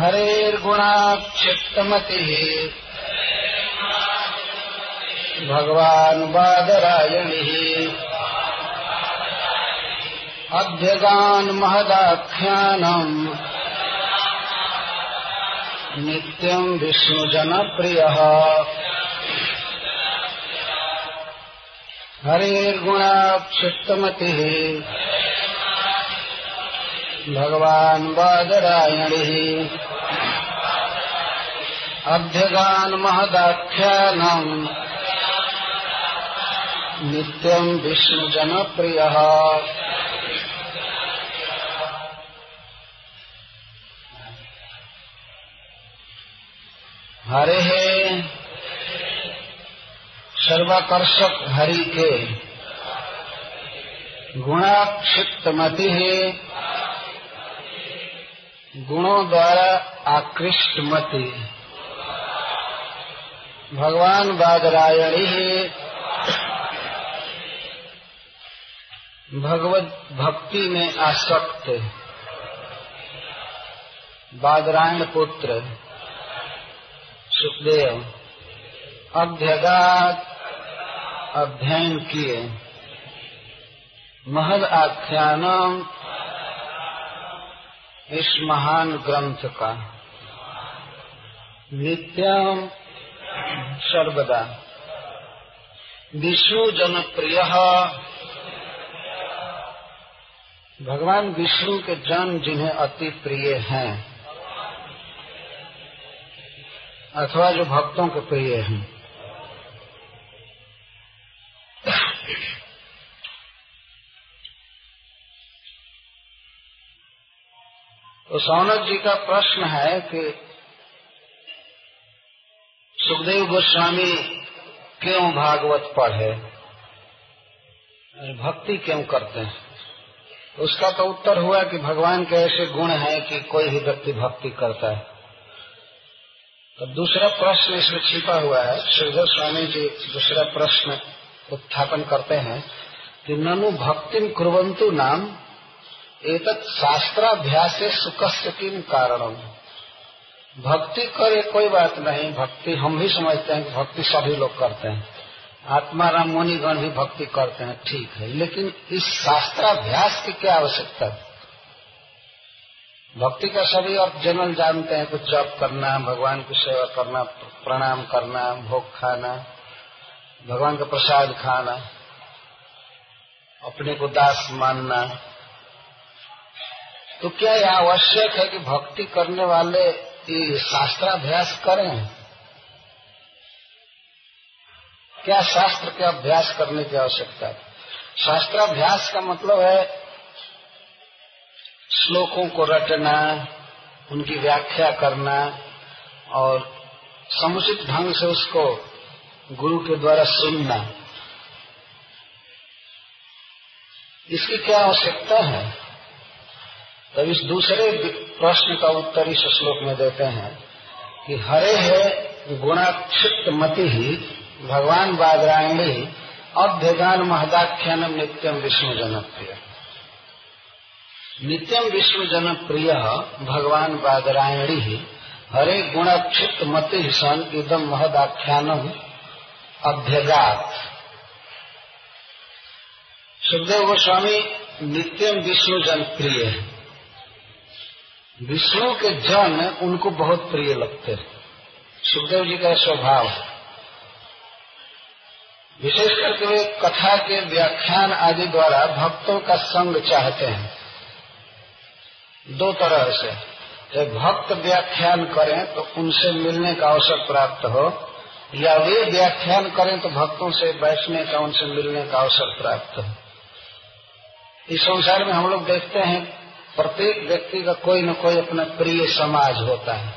हरेर्गुणाक्षिप्तमतिः। भगवान् बादरायणिः अभ्यगान् महदाख्यानम् नित्यम् विष्णुजनप्रियः। हरेर्गुणाक्षिप्तमतिः। भगवान् बादरायणिः अभ्यगान् महदाख्यानम् नित्यम् विष्णुजनप्रियः हरे। सर्वाकर्षक हरि के। गुणाक्षिप्त मति है गुणों द्वारा आकृष्ट मति भगवान बादरायणी भगवत भक्ति में आसक्त। बादरायण पुत्र, सुखदेव, अभ्यगात, अध्ययन किए। महद आख्यानम इस महान ग्रंथ का। नित्यम सर्वदा। विष्णु जनप्रिय। भगवान विष्णु के जन जिन्हें अति प्रिय हैं, अथवा जो भक्तों के प्रिय हैं। तो सौनक जी का प्रश्न है कि सुखदेव गोस्वामी क्यों भागवत पढ़े? भक्ति क्यों करते हैं? उसका तो उत्तर हुआ कि भगवान के ऐसे गुण हैं कि कोई भी व्यक्ति भक्ति करता है। तो दूसरा प्रश्न इसमें छिपा हुआ है। सुखदेव स्वामी जी दूसरा प्रश्न उत्थापन करते हैं कि ननु भक्ति कुरंतु नाम, एतत् शास्त्राभ्यास सुख सुखस्य किम कारणम? भक्ति करे कोई बात नहीं, भक्ति हम भी समझते हैं कि भक्ति सभी लोग करते हैं। आत्माराम मुनिगण भी भक्ति करते हैं, ठीक है। लेकिन इस शास्त्राभ्यास की क्या आवश्यकता? है भक्ति का सभी अर्थ जनरल जानते हैं, कुछ जप करना, भगवान की सेवा करना, प्रणाम करना, भोग खाना, भगवान का प्रसाद खाना, अपने को दास मानना। तो क्या यह आवश्यक है कि भक्ति करने वाले ये शास्त्राभ्यास करें। क्या शास्त्र के अभ्यास करने की आवश्यकता है? शास्त्राभ्यास का मतलब है श्लोकों को रटना, उनकी व्याख्या करना और समुचित ढंग से उसको गुरु के द्वारा सुनना। इसकी क्या आवश्यकता है? तब इस दूसरे प्रश्न का उत्तर इस श्लोक में देते हैं कि हरे है गुणाक्षिप्त मति ही, भगवान बादरायणी अभ्यगान महदाख्यानम नित्यम विष्णु जनप्रिय। नित्यम विष्णु जनप्रिय भगवान बादरायणी हरे गुणाक्षिप्त मति ही सन इदम महदाख्यानम अभ्यगात। सुखदेव गोस्वामी, नित्यम विष्णु जनप्रिय है। विष्णु के जन उनको बहुत प्रिय लगते हैं सुखदेव जी का स्वभाव विशेष करके वे कथा के व्याख्यान आदि द्वारा भक्तों का संग चाहते हैं। दो तरह से। जब भक्त व्याख्यान करें तो उनसे मिलने का अवसर प्राप्त हो, या वे व्याख्यान करें तो भक्तों से बैठने का, उनसे मिलने का अवसर प्राप्त हो। इस संसार में हम लोग देखते हैं प्रत्येक व्यक्ति का कोई न कोई अपना प्रिय समाज होता है।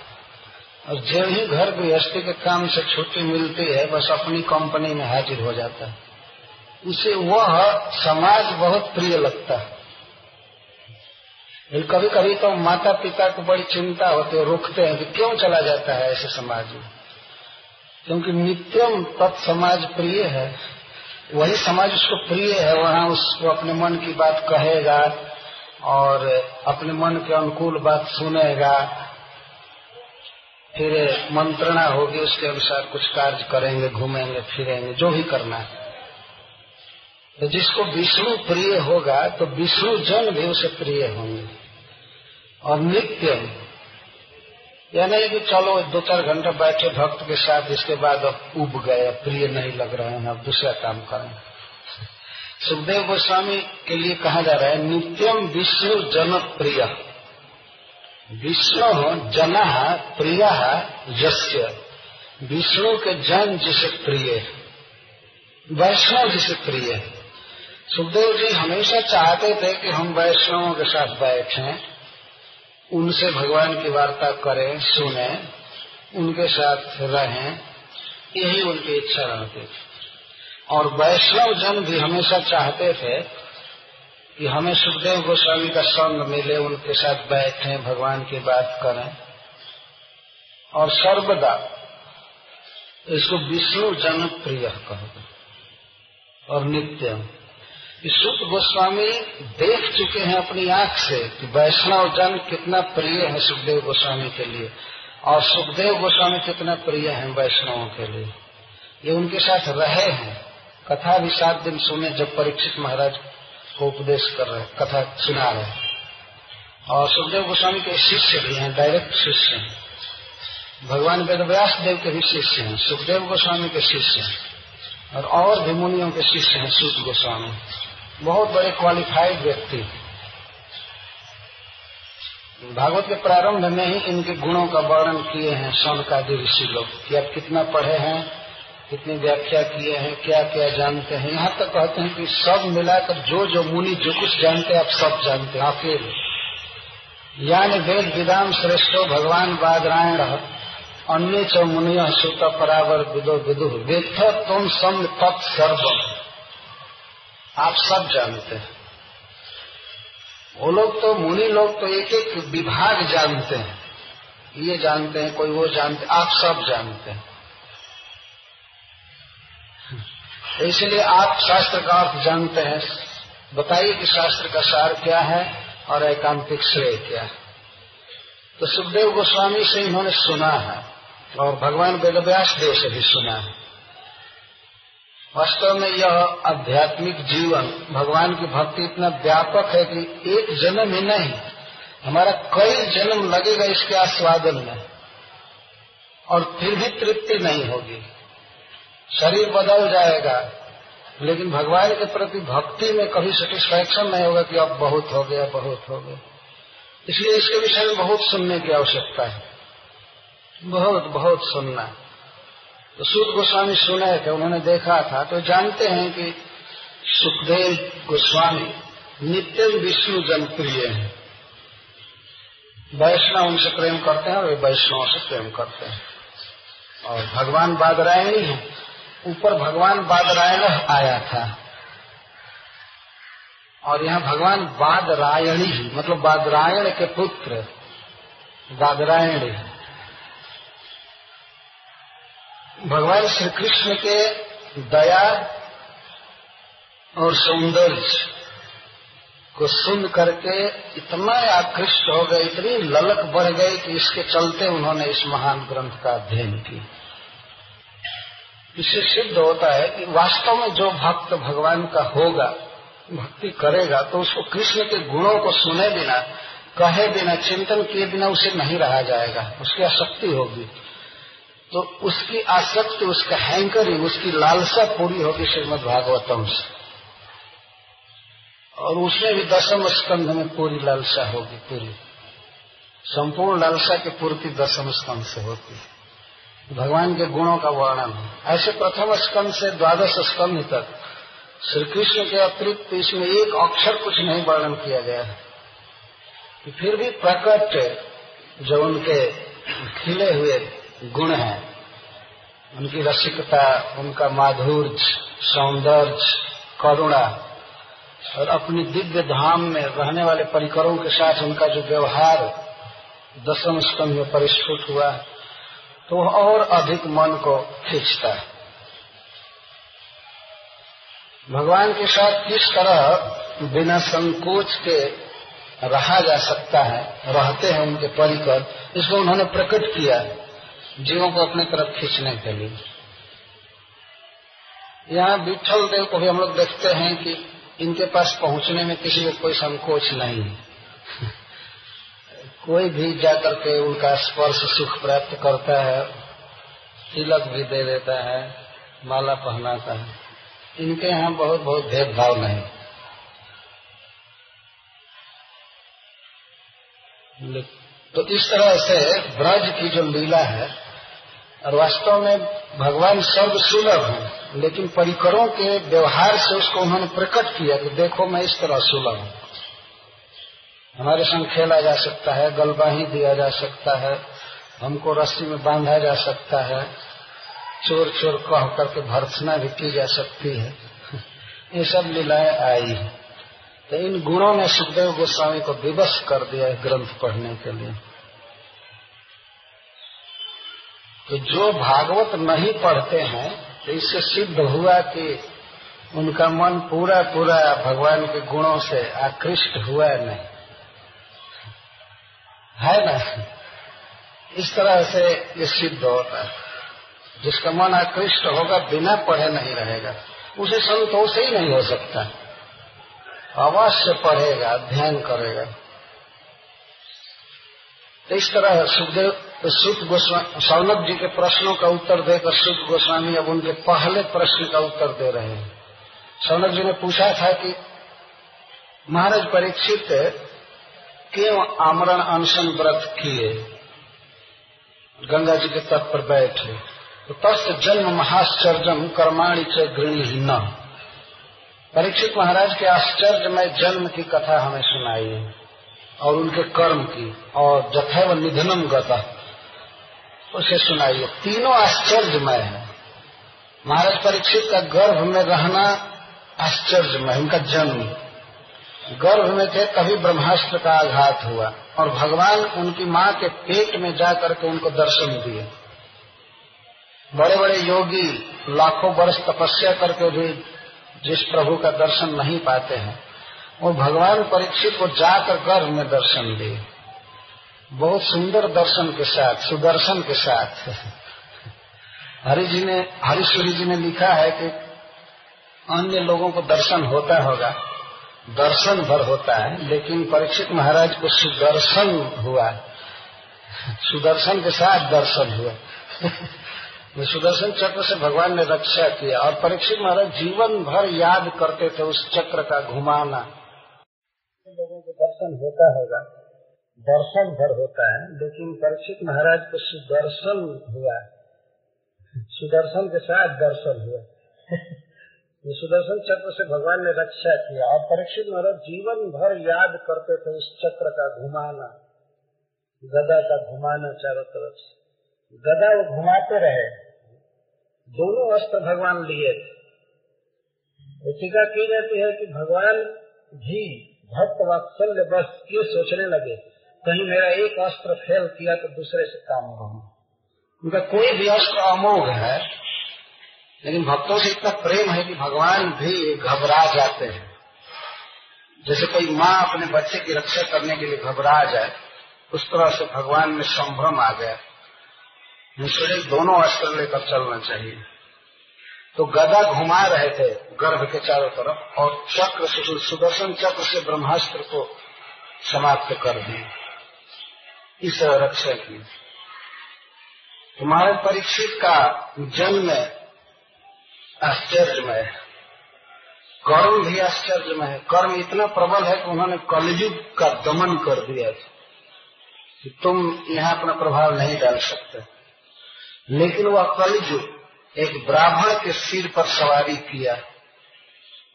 और जो ही घर गृहस्थी के काम से छुट्टी मिलती है, बस अपनी कंपनी में हाजिर हो जाता है। उसे वह समाज बहुत प्रिय लगता है। कभी कभी तो माता पिता को बड़ी चिंता होती है, रुकते हैं कि क्यों चला जाता है ऐसे समाज में? क्योंकि नित्यम तत्समाज प्रिय है। वही समाज उसको प्रिय है, वहाँ उसको अपने मन की बात कहेगा और अपने मन के अनुकूल बात सुनेगा, फिर मंत्रणा होगी, उसके अनुसार कुछ कार्य करेंगे, घूमेंगे, फिरेंगे, जो भी करना है। तो जिसको विष्णु प्रिय होगा तो विष्णु जन भी उसे प्रिय होंगे। और नित्य या नहीं कि चलो दो चार घंटे बैठे, भक्त के साथ, इसके बाद अब उब गए प्रिय नहीं लग रहे हैं, अब दूसरा काम करें। सुखदेव गोस्वामी के लिए कहा जा रहा है नित्यम विष्णु जन प्रिय विष्णु जन, प्रिय, यस्य। विष्णु के जन जिसे प्रिय, वैष्णव जिसे प्रिय। सुखदेव जी हमेशा चाहते थे कि हम वैष्णवों के साथ बैठें, उनसे भगवान की वार्ता करें, सुने, उनके साथ रहें, यही उनकी इच्छा रहती थी। और वैष्णव जन भी हमेशा चाहते थे कि हमें सुखदेव गोस्वामी का संग मिले, उनके साथ बैठे, भगवान की बात करें। और सर्वदा इसको विष्णु जन प्रिय कहो। और नित्य सुख गोस्वामी देख चुके हैं अपनी आँख से कि वैष्णव जन कितना प्रिय है सुखदेव गोस्वामी के लिए। और सुखदेव गोस्वामी कितना प्रिय है वैष्णवों के लिए। ये उनके साथ रहे हैं। कथा भी सात दिन सुने जब परीक्षित महाराज को उपदेश कर रहे कथा सुना रहे और सुखदेव गोस्वामी के शिष्य भी हैं डायरेक्ट शिष्य हैं। भगवान वेदव्यास देव के भी शिष्य हैं, सुखदेव गोस्वामी के शिष्य हैं, और और भी मुनियों के शिष्य हैं, सूत गोस्वामी। बहुत बड़े क्वालिफाइड व्यक्ति। भागवत के प्रारंभ में ही इनके गुणों का वर्णन किए हैं, सौनकादि ऋषि लोग, कि आप कितना पढ़े हैं कितनी व्याख्या किए हैं क्या क्या जानते हैं। यहाँ तक कहते हैं कि सब मिलाकर जो जो मुनि जो कुछ जानते हैं, आप सब जानते हैं। अकेले यानी वेद विदाम श्रेष्ठो भगवान बादरायण अन्य च मुनिय सुत परावर विदो विदु। वेद तुम सम तत्सर्व आप सब जानते हैं। वो लोग तो मुनि लोग तो एक एक विभाग जानते हैं। ये जानते हैं, कोई वो जानते आप सब जानते हैं। इसलिए आप शास्त्र का अर्थ जानते हैं। बताइए कि शास्त्र का सार क्या है और एकांतिक श्रेय क्या है। तो सुखदेव गोस्वामी से इन्होंने सुना है और भगवान वेदव्यास देव से भी सुना है। वास्तव में यह आध्यात्मिक जीवन, भगवान की भक्ति इतना व्यापक है कि एक जन्म ही नहीं, हमारा कई जन्म लगेगा इसके आस्वादन में और फिर भी तृप्ति नहीं होगी। शरीर बदल जाएगा। लेकिन भगवान के प्रति भक्ति में कभी सेटिस्फैक्शन नहीं होगा कि अब बहुत हो गया, बहुत हो गया। इसलिए इसके विषय में बहुत सुनने की आवश्यकता है। बहुत बहुत सुनना। तो सूद गोस्वामी सुने थे, उन्होंने देखा था। तो जानते हैं कि सुखदेव गोस्वामी नित्य विष्णु जनप्रिय है। वैष्णव उनसे प्रेम करते हैं और वे वैष्णव से प्रेम करते हैं। और भगवान बादरायणी है। ऊपर भगवान बादरायण आया था। और यहाँ भगवान बादरायणी मतलब बादरायण के पुत्र बादरायण भगवान श्री कृष्ण के दया और सौंदर्य को सुन करके इतना आकृष्ट हो गए, इतनी ललक बढ़ गई कि इसके चलते उन्होंने इस महान ग्रंथ का अध्ययन किया। इससे सिद्ध होता है कि वास्तव में जो भक्त भगवान का होगा, भक्ति करेगा तो उसको कृष्ण के गुणों को सुने बिना, कहे बिना, चिंतन किए बिना उसे नहीं रहा जाएगा, उसकी आसक्ति होगी। तो उसकी आसक्ति, उसका हैंकरिंग, उसकी लालसा पूरी होगी श्रीमद भागवतम से। और उसमें भी दसम स्कंध में पूरी लालसा होगी, पूरी। संपूर्ण लालसा की पूर्ति दसम स्कंध से होती है। भगवान के गुणों का वर्णन है। ऐसे प्रथम स्कंद से द्वादश स्कंद तक श्री कृष्ण के अतिरिक्त इसमें एक अक्षर कुछ नहीं वर्णन किया गया है। फिर भी प्रकट जो उनके खिले हुए गुण हैं, उनकी रसिकता, उनका माधुर्य, सौंदर्य, करुणा और अपनी दिव्य धाम में रहने वाले परिकरों के साथ उनका जो व्यवहार दसम स्तंभ में परिस्फुट हुआ तो वह और अधिक मन को खींचता है। भगवान के साथ किस तरह बिना संकोच के रहा जा सकता है, रहते हैं उनके परिकर इसको उन्होंने प्रकट किया है, जीवों को अपने तरफ़ खींचने के लिए। यहाँ विठल देव को भी हम लोग देखते हैं कि इनके पास पहुँचने में किसी को कोई संकोच नहीं है। कोई भी जाकर के उनका स्पर्श सुख प्राप्त करता है, तिलक भी दे देता है, माला पहनाता है। इनके यहाँ बहुत बहुत भेदभाव नहीं। तो इस तरह से ब्रज की जो लीला है, और वास्तव में भगवान सर्व सुलभ है, लेकिन परिकरों के व्यवहार से उसको उन्होंने प्रकट किया कि देखो मैं इस तरह सुलभ हूँ। हमारे संग खेला जा सकता है, गलबाही दिया जा सकता है, हमको रस्सी में बांधा जा सकता है चोर चोर कह करके भर्सना भी की जा सकती है। ये सब लीलाएँ आई है। तो इन गुणों ने सुखदेव गोस्वामी को विवश कर दिया है ग्रंथ पढ़ने के लिए। तो जो भागवत नहीं पढ़ते हैं तो इससे सिद्ध हुआ कि उनका मन पूरा पूरा भगवान के गुणों से आकृष्ट हुआ नहीं। है ना? इस तरह से ये सिद्ध होता है। जिसका मन आकृष्ट होगा, बिना पढ़े नहीं रहेगा। उसे संतोष ही नहीं हो सकता। अवश्य पढ़ेगा, अध्ययन करेगा। तो इस तरह सुखदेव, सुख गोस्वामी सौनक जी के प्रश्नों का उत्तर देकर सुख गोस्वामी अब उनके पहले प्रश्न का उत्तर दे रहे हैं। सौनक जी ने पूछा था कि, महाराज, परीक्षित क्यों आमरण अनशन व्रत किए? गंगा जी के तट पर बैठे। तो तस्त जन्म महाश्चर्यम कर्माणी च गृणी न परीक्षित महाराज के आश्चर्य में जन्म की कथा हमें सुनाई और उनके कर्म की और जथैव निधनम गता। उसे सुनाइए। तीनों आश्चर्यमय है। महाराज परीक्षित का गर्भ में रहना आश्चर्यमय, उनका जन्म। गर्भ में थे, तभी ब्रह्मास्त्र का आघात हुआ और भगवान उनकी माँ के पेट में जाकर के उनको दर्शन दिए। बड़े बड़े योगी लाखों वर्ष तपस्या करके भी जिस प्रभु का दर्शन नहीं पाते हैं, वो भगवान परीक्षित को जाकर गर्भ में दर्शन दिए। बहुत सुंदर दर्शन के साथ, सुदर्शन के साथ। हरि जी ने हरीश्वरी जी ने लिखा है कि अन्य लोगों को दर्शन होता होगा। दर्शन भर होता है, लेकिन परीक्षित महाराज को सुदर्शन हुआ। सुदर्शन के साथ दर्शन हुआ। सुदर्शन चक्र से भगवान ने रक्षा किया और परीक्षित महाराज जीवन भर याद करते थे उस चक्र का घुमाना। लोगों को दर्शन होता होगा। दर्शन भर होता है, लेकिन परीक्षित महाराज को सुदर्शन हुआ। सुदर्शन के साथ दर्शन हुआ। ये सुदर्शन चक्र से भगवान ने रक्षा किया और परीक्षित महाराज, जीवन भर याद करते थे इस चक्र का घुमाना, गदा का घुमाना चारों तरफ़ से। गदा वो घुमाते रहे। दोनों अस्त्र भगवान लिए थे। टीका की जाती है कि भगवान भी भक्त वात्सल्य बस ये सोचने लगे, कहीं मेरा एक अस्त्र फेल किया तो दूसरे से काम होगा उनका कोई भी अस्त्र अमोघ है लेकिन भक्तों से इतना प्रेम है कि भगवान भी घबरा जाते हैं। जैसे कोई माँ अपने बच्चे की रक्षा करने के लिए घबरा जाए, उस तरह से भगवान में संभ्रम आ गया। मुझे दोनों अस्त्र लेकर चलना चाहिए। तो गदा घुमा रहे थे गर्भ के चारों तरफ़ और चक्र सुदर्शन चक्र से ब्रह्मास्त्र को समाप्त कर दिए। इस रक्षा की। तुम्हारे परीक्षित का जन्म आश्चर्यमय। है कर्म भी आश्चर्यमय। है कर्म इतना प्रबल है कि उन्होंने कलयुग का दमन कर दिया कि तुम यहाँ अपना प्रभाव नहीं डाल सकते। लेकिन वह कलयुग एक ब्राह्मण के सिर पर सवारी किया।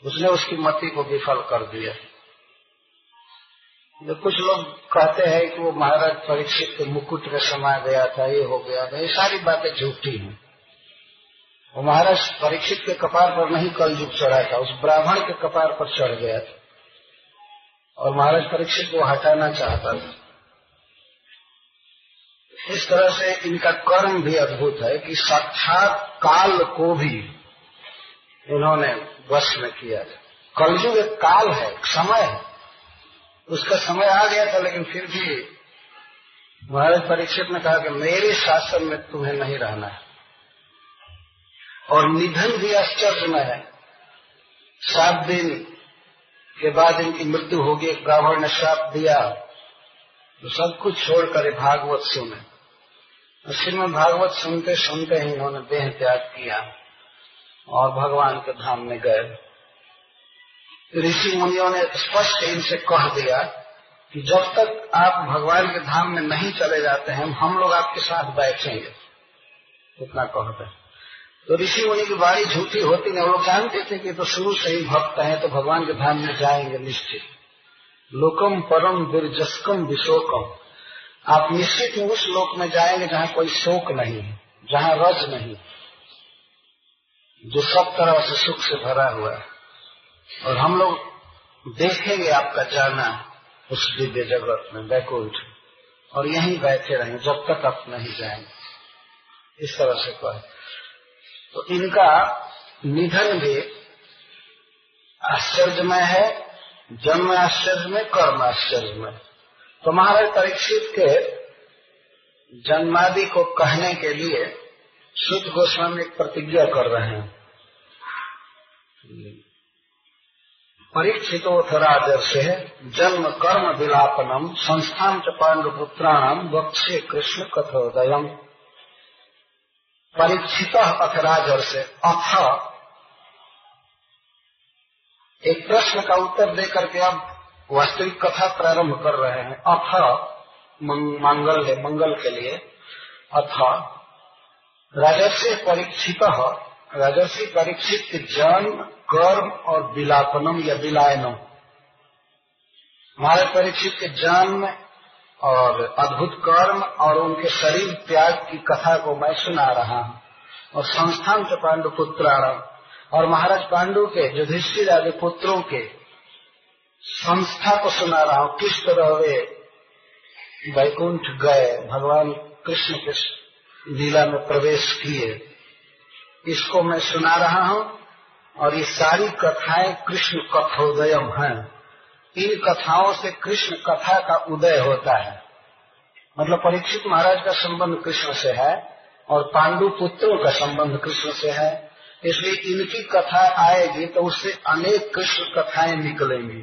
उसने उसकी मति को विफल कर दिया। जो कुछ लोग कहते हैं कि वो महाराज परीक्षित के मुकुट में समा गया था, ये हो गया था। ये सारी बातें झूठी हैं। वो महाराज परीक्षित के कपार पर नहीं कल युग चढ़ा था, उस ब्राह्मण के कपार पर चढ़ गया था। और महाराज परीक्षित को हटाना चाहता था। इस तरह से इनका कर्म भी अद्भुत है कि साक्षात काल को भी इन्होंने वश में किया था। कलयुग एक काल है समय है। उसका समय आ गया था, लेकिन फिर भी महाराज परीक्षित ने कहा कि मेरे शासन में तुम्हें नहीं रहना है। और निधन भी आश्चर्य में है। सात दिन के बाद इनकी मृत्यु होगी, एक ब्राह्मण ने श्राप दिया। तो सब कुछ छोड़कर भागवत सुने। श्रीमद भागवत सुनते सुनते ही इन्होंने देह त्याग किया और भगवान के धाम में गए। ऋषि मुनियों ने स्पष्ट इनसे कह दिया कि जब तक आप भगवान के धाम में नहीं चले जाते हैं, हम लोग आपके साथ बैठेंगे। इतना कहते हैं तो ऋषि मुनि की बाड़ी झूठी होती नहीं, वो जानते थे कि तो शुरू से ही भक्त हैं तो भगवान के धाम में जाएँगे निश्चित। लोकम परम दुर्जस्कम विशोकम। आप निश्चित ही उस लोक में जाएँगे जहाँ कोई शोक नहीं है जहाँ रज नहीं, जो सब तरह से सुख से भरा हुआ है। और हम लोग देखेंगे आपका जाना उस दिव्य जगत में, बैकुंठ। और यहीं बैठे रहेंगे जब तक आप नहीं जाएँगे। इस तरह से कहे। तो इनका निधन भी आश्चर्यमय है, जन्म आश्चर्य में कर्म आश्चर्य में तो महाराज परीक्षित के जन्मादि को कहने के लिए शुद्ध गोस्वामी एक प्रतिज्ञा कर रहे हैं। परीक्षितोथ राजर्षे जन्म कर्म विलापनम संस्थान च पांडुपुत्राणाम वक्षे कृष्ण कथोदय परीक्षित अथ से अथ। एक प्रश्न का उत्तर देकर के अब वास्तविक कथा प्रारंभ कर रहे हैं। अथ मंगल है, मंगल के लिए। अथ। राजर्षि परीक्षित राजर्षि परीक्षित जन्म कर्म और विलापनम या विलायनम। महाराज परीक्षित के जन्म और अद्भुत कर्म और उनके शरीर त्याग की कथा को मैं सुना रहा हूँ। और संस्थान के पांडु पुत्राणम और महाराज पांडु के युधिष्ठिर आदि पुत्रों के संस्था को सुना रहा हूँ। किस तरह वे वैकुंठ गए, भगवान कृष्ण के लीला में प्रवेश किए, इसको मैं सुना रहा हूँ। और ये सारी कथाएँ कृष्ण कथोदयम हैं। इन कथाओं से कृष्ण कथा का उदय होता है। मतलब परीक्षित महाराज का संबंध कृष्ण से है और पांडु पुत्रों का संबंध कृष्ण से है। इसलिए इनकी कथा आएगी तो उससे अनेक कृष्ण कथाएँ निकलेंगी।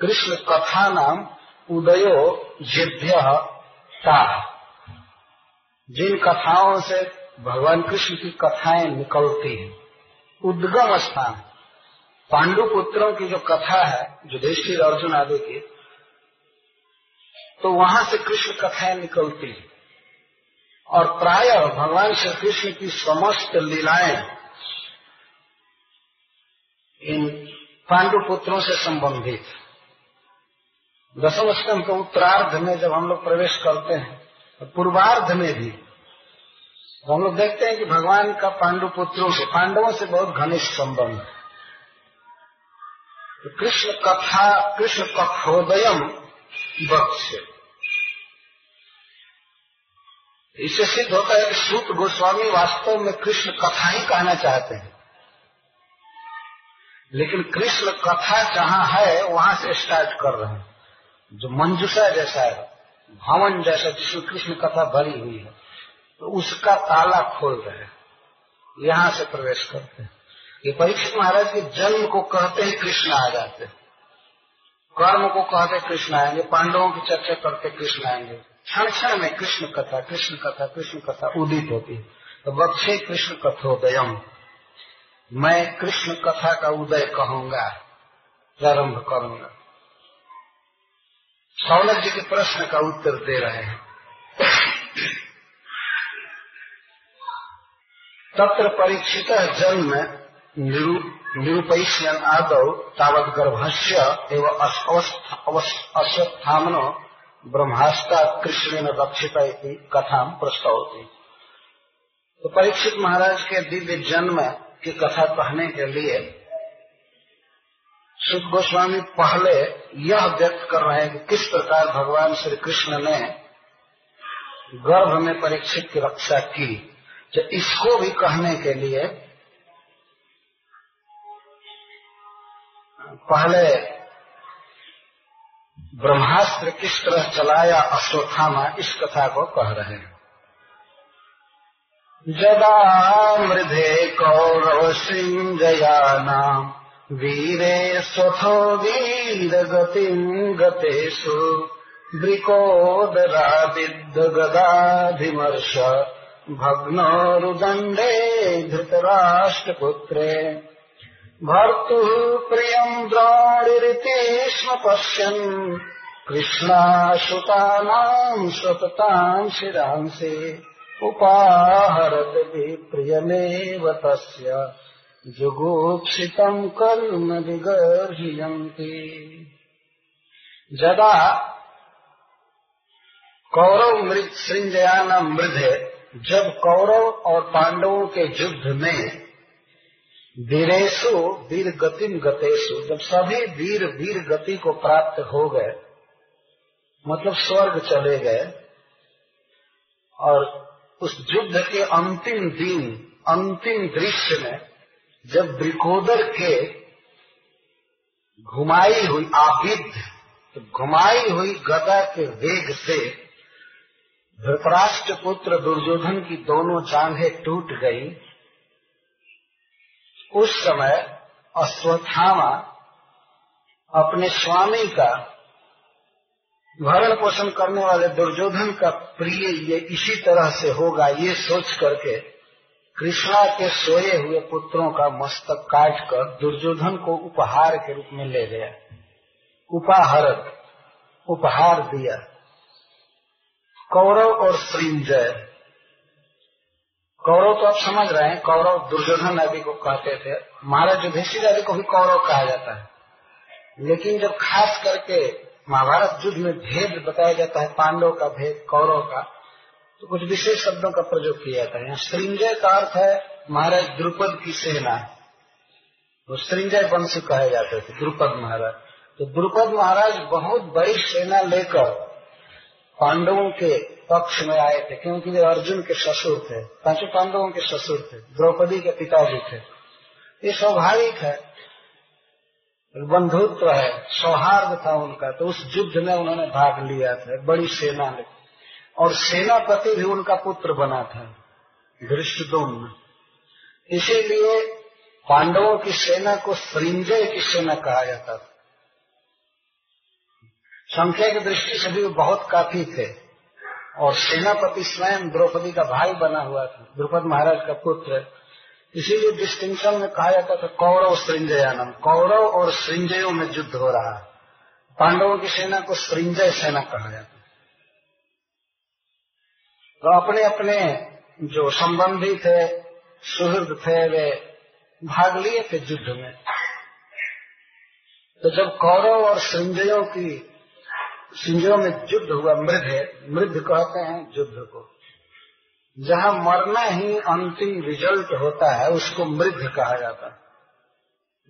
कृष्ण कथा नाम उदयो जिभ्य जिन कथाओं से भगवान कृष्ण की कथाएँ निकलती हैं, उद्गम स्थान। पांडु पुत्रों की जो कथा है, युधिष्ठिर अर्जुन आदि की तो वहाँ से कृष्ण कथाएँ निकलती है। और प्राय भगवान श्री कृष्ण की समस्त लीलाएँ इन पांडु पुत्रों से संबंधित दसम स्तंभ के उत्तरार्ध में जब हम लोग प्रवेश करते हैं तो पूर्वार्ध में भी हम लोग देखते हैं कि भगवान का पांडु पुत्रों से, पांडवों से बहुत घनिष्ठ संबंध है। कृष्ण कथा कृष्ण कथोदयम वक्ष इससे सिद्ध होता है कि सूत गोस्वामी वास्तव में कृष्ण कथा ही कहना चाहते हैं। लेकिन कृष्ण कथा जहाँ है, वहाँ से स्टार्ट कर रहे हैं। जो मंजूषा जैसा है, भवन जैसा जिसमें कृष्ण कथा भरी हुई है तो उसका ताला खोल रहे यहाँ से प्रवेश करते हैं। ये परीक्षित महाराज के जन्म को कहते हैं कृष्ण आ जाते हैं। कर्म को कहते कृष्ण आएँगे, पांडवों की चर्चा करते कृष्ण आएँगे। क्षण क्षण में कृष्ण कथा कृष्ण कथा कृष्ण कथा उदित होती है। तो बक्षे कृष्ण कथोदयम। मैं कृष्ण कथा का उदय कहूँगा, प्रारंभ करूँगा। सौलभ जी के प्रश्न का उत्तर दे रहे हैं। तत्र परीक्षित जन्म निरूपयिष्यन आदौ तावत गर्भस्य एवं अश्वत्थामनो ब्रह्मास्ता कृष्ण रक्षित कथा प्रस्तवती तो परीक्षित महाराज के दिव्य जन्म की कथा कहने के लिए सुख गोस्वामी पहले यह व्यक्त कर रहे हैं कि किस प्रकार भगवान श्री कृष्ण ने गर्भ में परीक्षित की रक्षा की। तो इसको भी कहने के लिए पहले ब्रह्मास्त्र किस तरह चलाया अश्वत्थामा इस कथा को कह रहे हैं। जदा मृधे कौरव सिंजयानाम वीरे स्वथो वीरगतिम् गतेषु वृकोदराविद्गदाभिमर्श भग्नोरुदण्डे धृतराष्ट्रपुत्रे। भर्तुः प्रियम् द्रोणिरिति स्म पश्यन्। कृष्णाश्रुतानाम् स्वपताम् शिरांसि। उपाहरत विप्रियमेव तस्य। जुगुप्सितम् कर्म विगर्ह्यन्ति। जदा कौरव मृत सृंजयाना मृधे, जब कौरव और पांडवों के युद्ध में वीरेशु वीर गतिम गतेशु जब सभी वीर वीर गति को प्राप्त हो गए मतलब स्वर्ग चले गए, और उस युद्ध के अंतिम दिन, अंतिम दृश्य में जब ब्रिकोदर के घुमाई हुई आबिद तो घुमाई हुई गदा के वेग से धृतराष्ट्र पुत्र दुर्योधन की दोनों जांघें टूट गई। उस समय अश्वत्थामा अपने स्वामी का भरण पोषण करने वाले दुर्योधन का प्रिय ये इसी तरह से होगा ये सोच करके कृष्णा के सोए हुए पुत्रों का मस्तक काट कर दुर्योधन को उपहार के रूप में ले गया। उपाहरत उपहार दिया। कौरव और श्रींजय कौरव तो आप समझ रहे हैं, कौरव दुर्योधन आदि को कहते थे। महाराज युधिष्ठिर आदि को भी कौरव कहा जाता है। लेकिन जब खास करके महाभारत युद्ध में भेद बताया जाता है, पांडव का भेद, कौरव का तो कुछ विशेष शब्दों का प्रयोग किया जाता है। यहाँ श्रृंजय का अर्थ है, महाराज द्रुपद की सेना। वो श्रृंजय वंश कहे जाते थे, द्रुपद महाराज। तो द्रुपद महाराज बहुत बड़ी सेना लेकर पांडवों के पक्ष में आए थे, क्योंकि वे अर्जुन के ससुर थे पाँचों पांडवों के ससुर थे, द्रौपदी के पिताजी थे। ये स्वाभाविक है, बंधुत्व है, सौहार्द था उनका तो उस युद्ध में उन्होंने भाग लिया था बड़ी सेना ने और सेनापति भी उनका पुत्र बना था धृष्टुम्न इसीलिए पांडवों की सेना को श्रृंजय की सेना कहा जाता था। संख्या की दृष्टि से भी बहुत काफ़ी थे। और सेनापति स्वयं द्रौपदी का भाई बना हुआ था, द्रुपद महाराज का पुत्र। इसीलिए डिस्टिंक्शन में कहा जाता था कौरव श्रृंजयानम। कौरव और श्रृंजयों में युद्ध हो रहा है। पांडवों की सेना को श्रृंजय सेना कहा जाता तो अपने अपने जो संबंधी थे, सुहृद थे, वे भाग लिए थे युद्ध में। तो जब कौरव और संजयों की सिंजयों में युद्ध हुआ मृद है। मृद कहते हैं युद्ध को। जहाँ मरना ही अंतिम रिज़ल्ट होता है, उसको मृद कहा जाता है।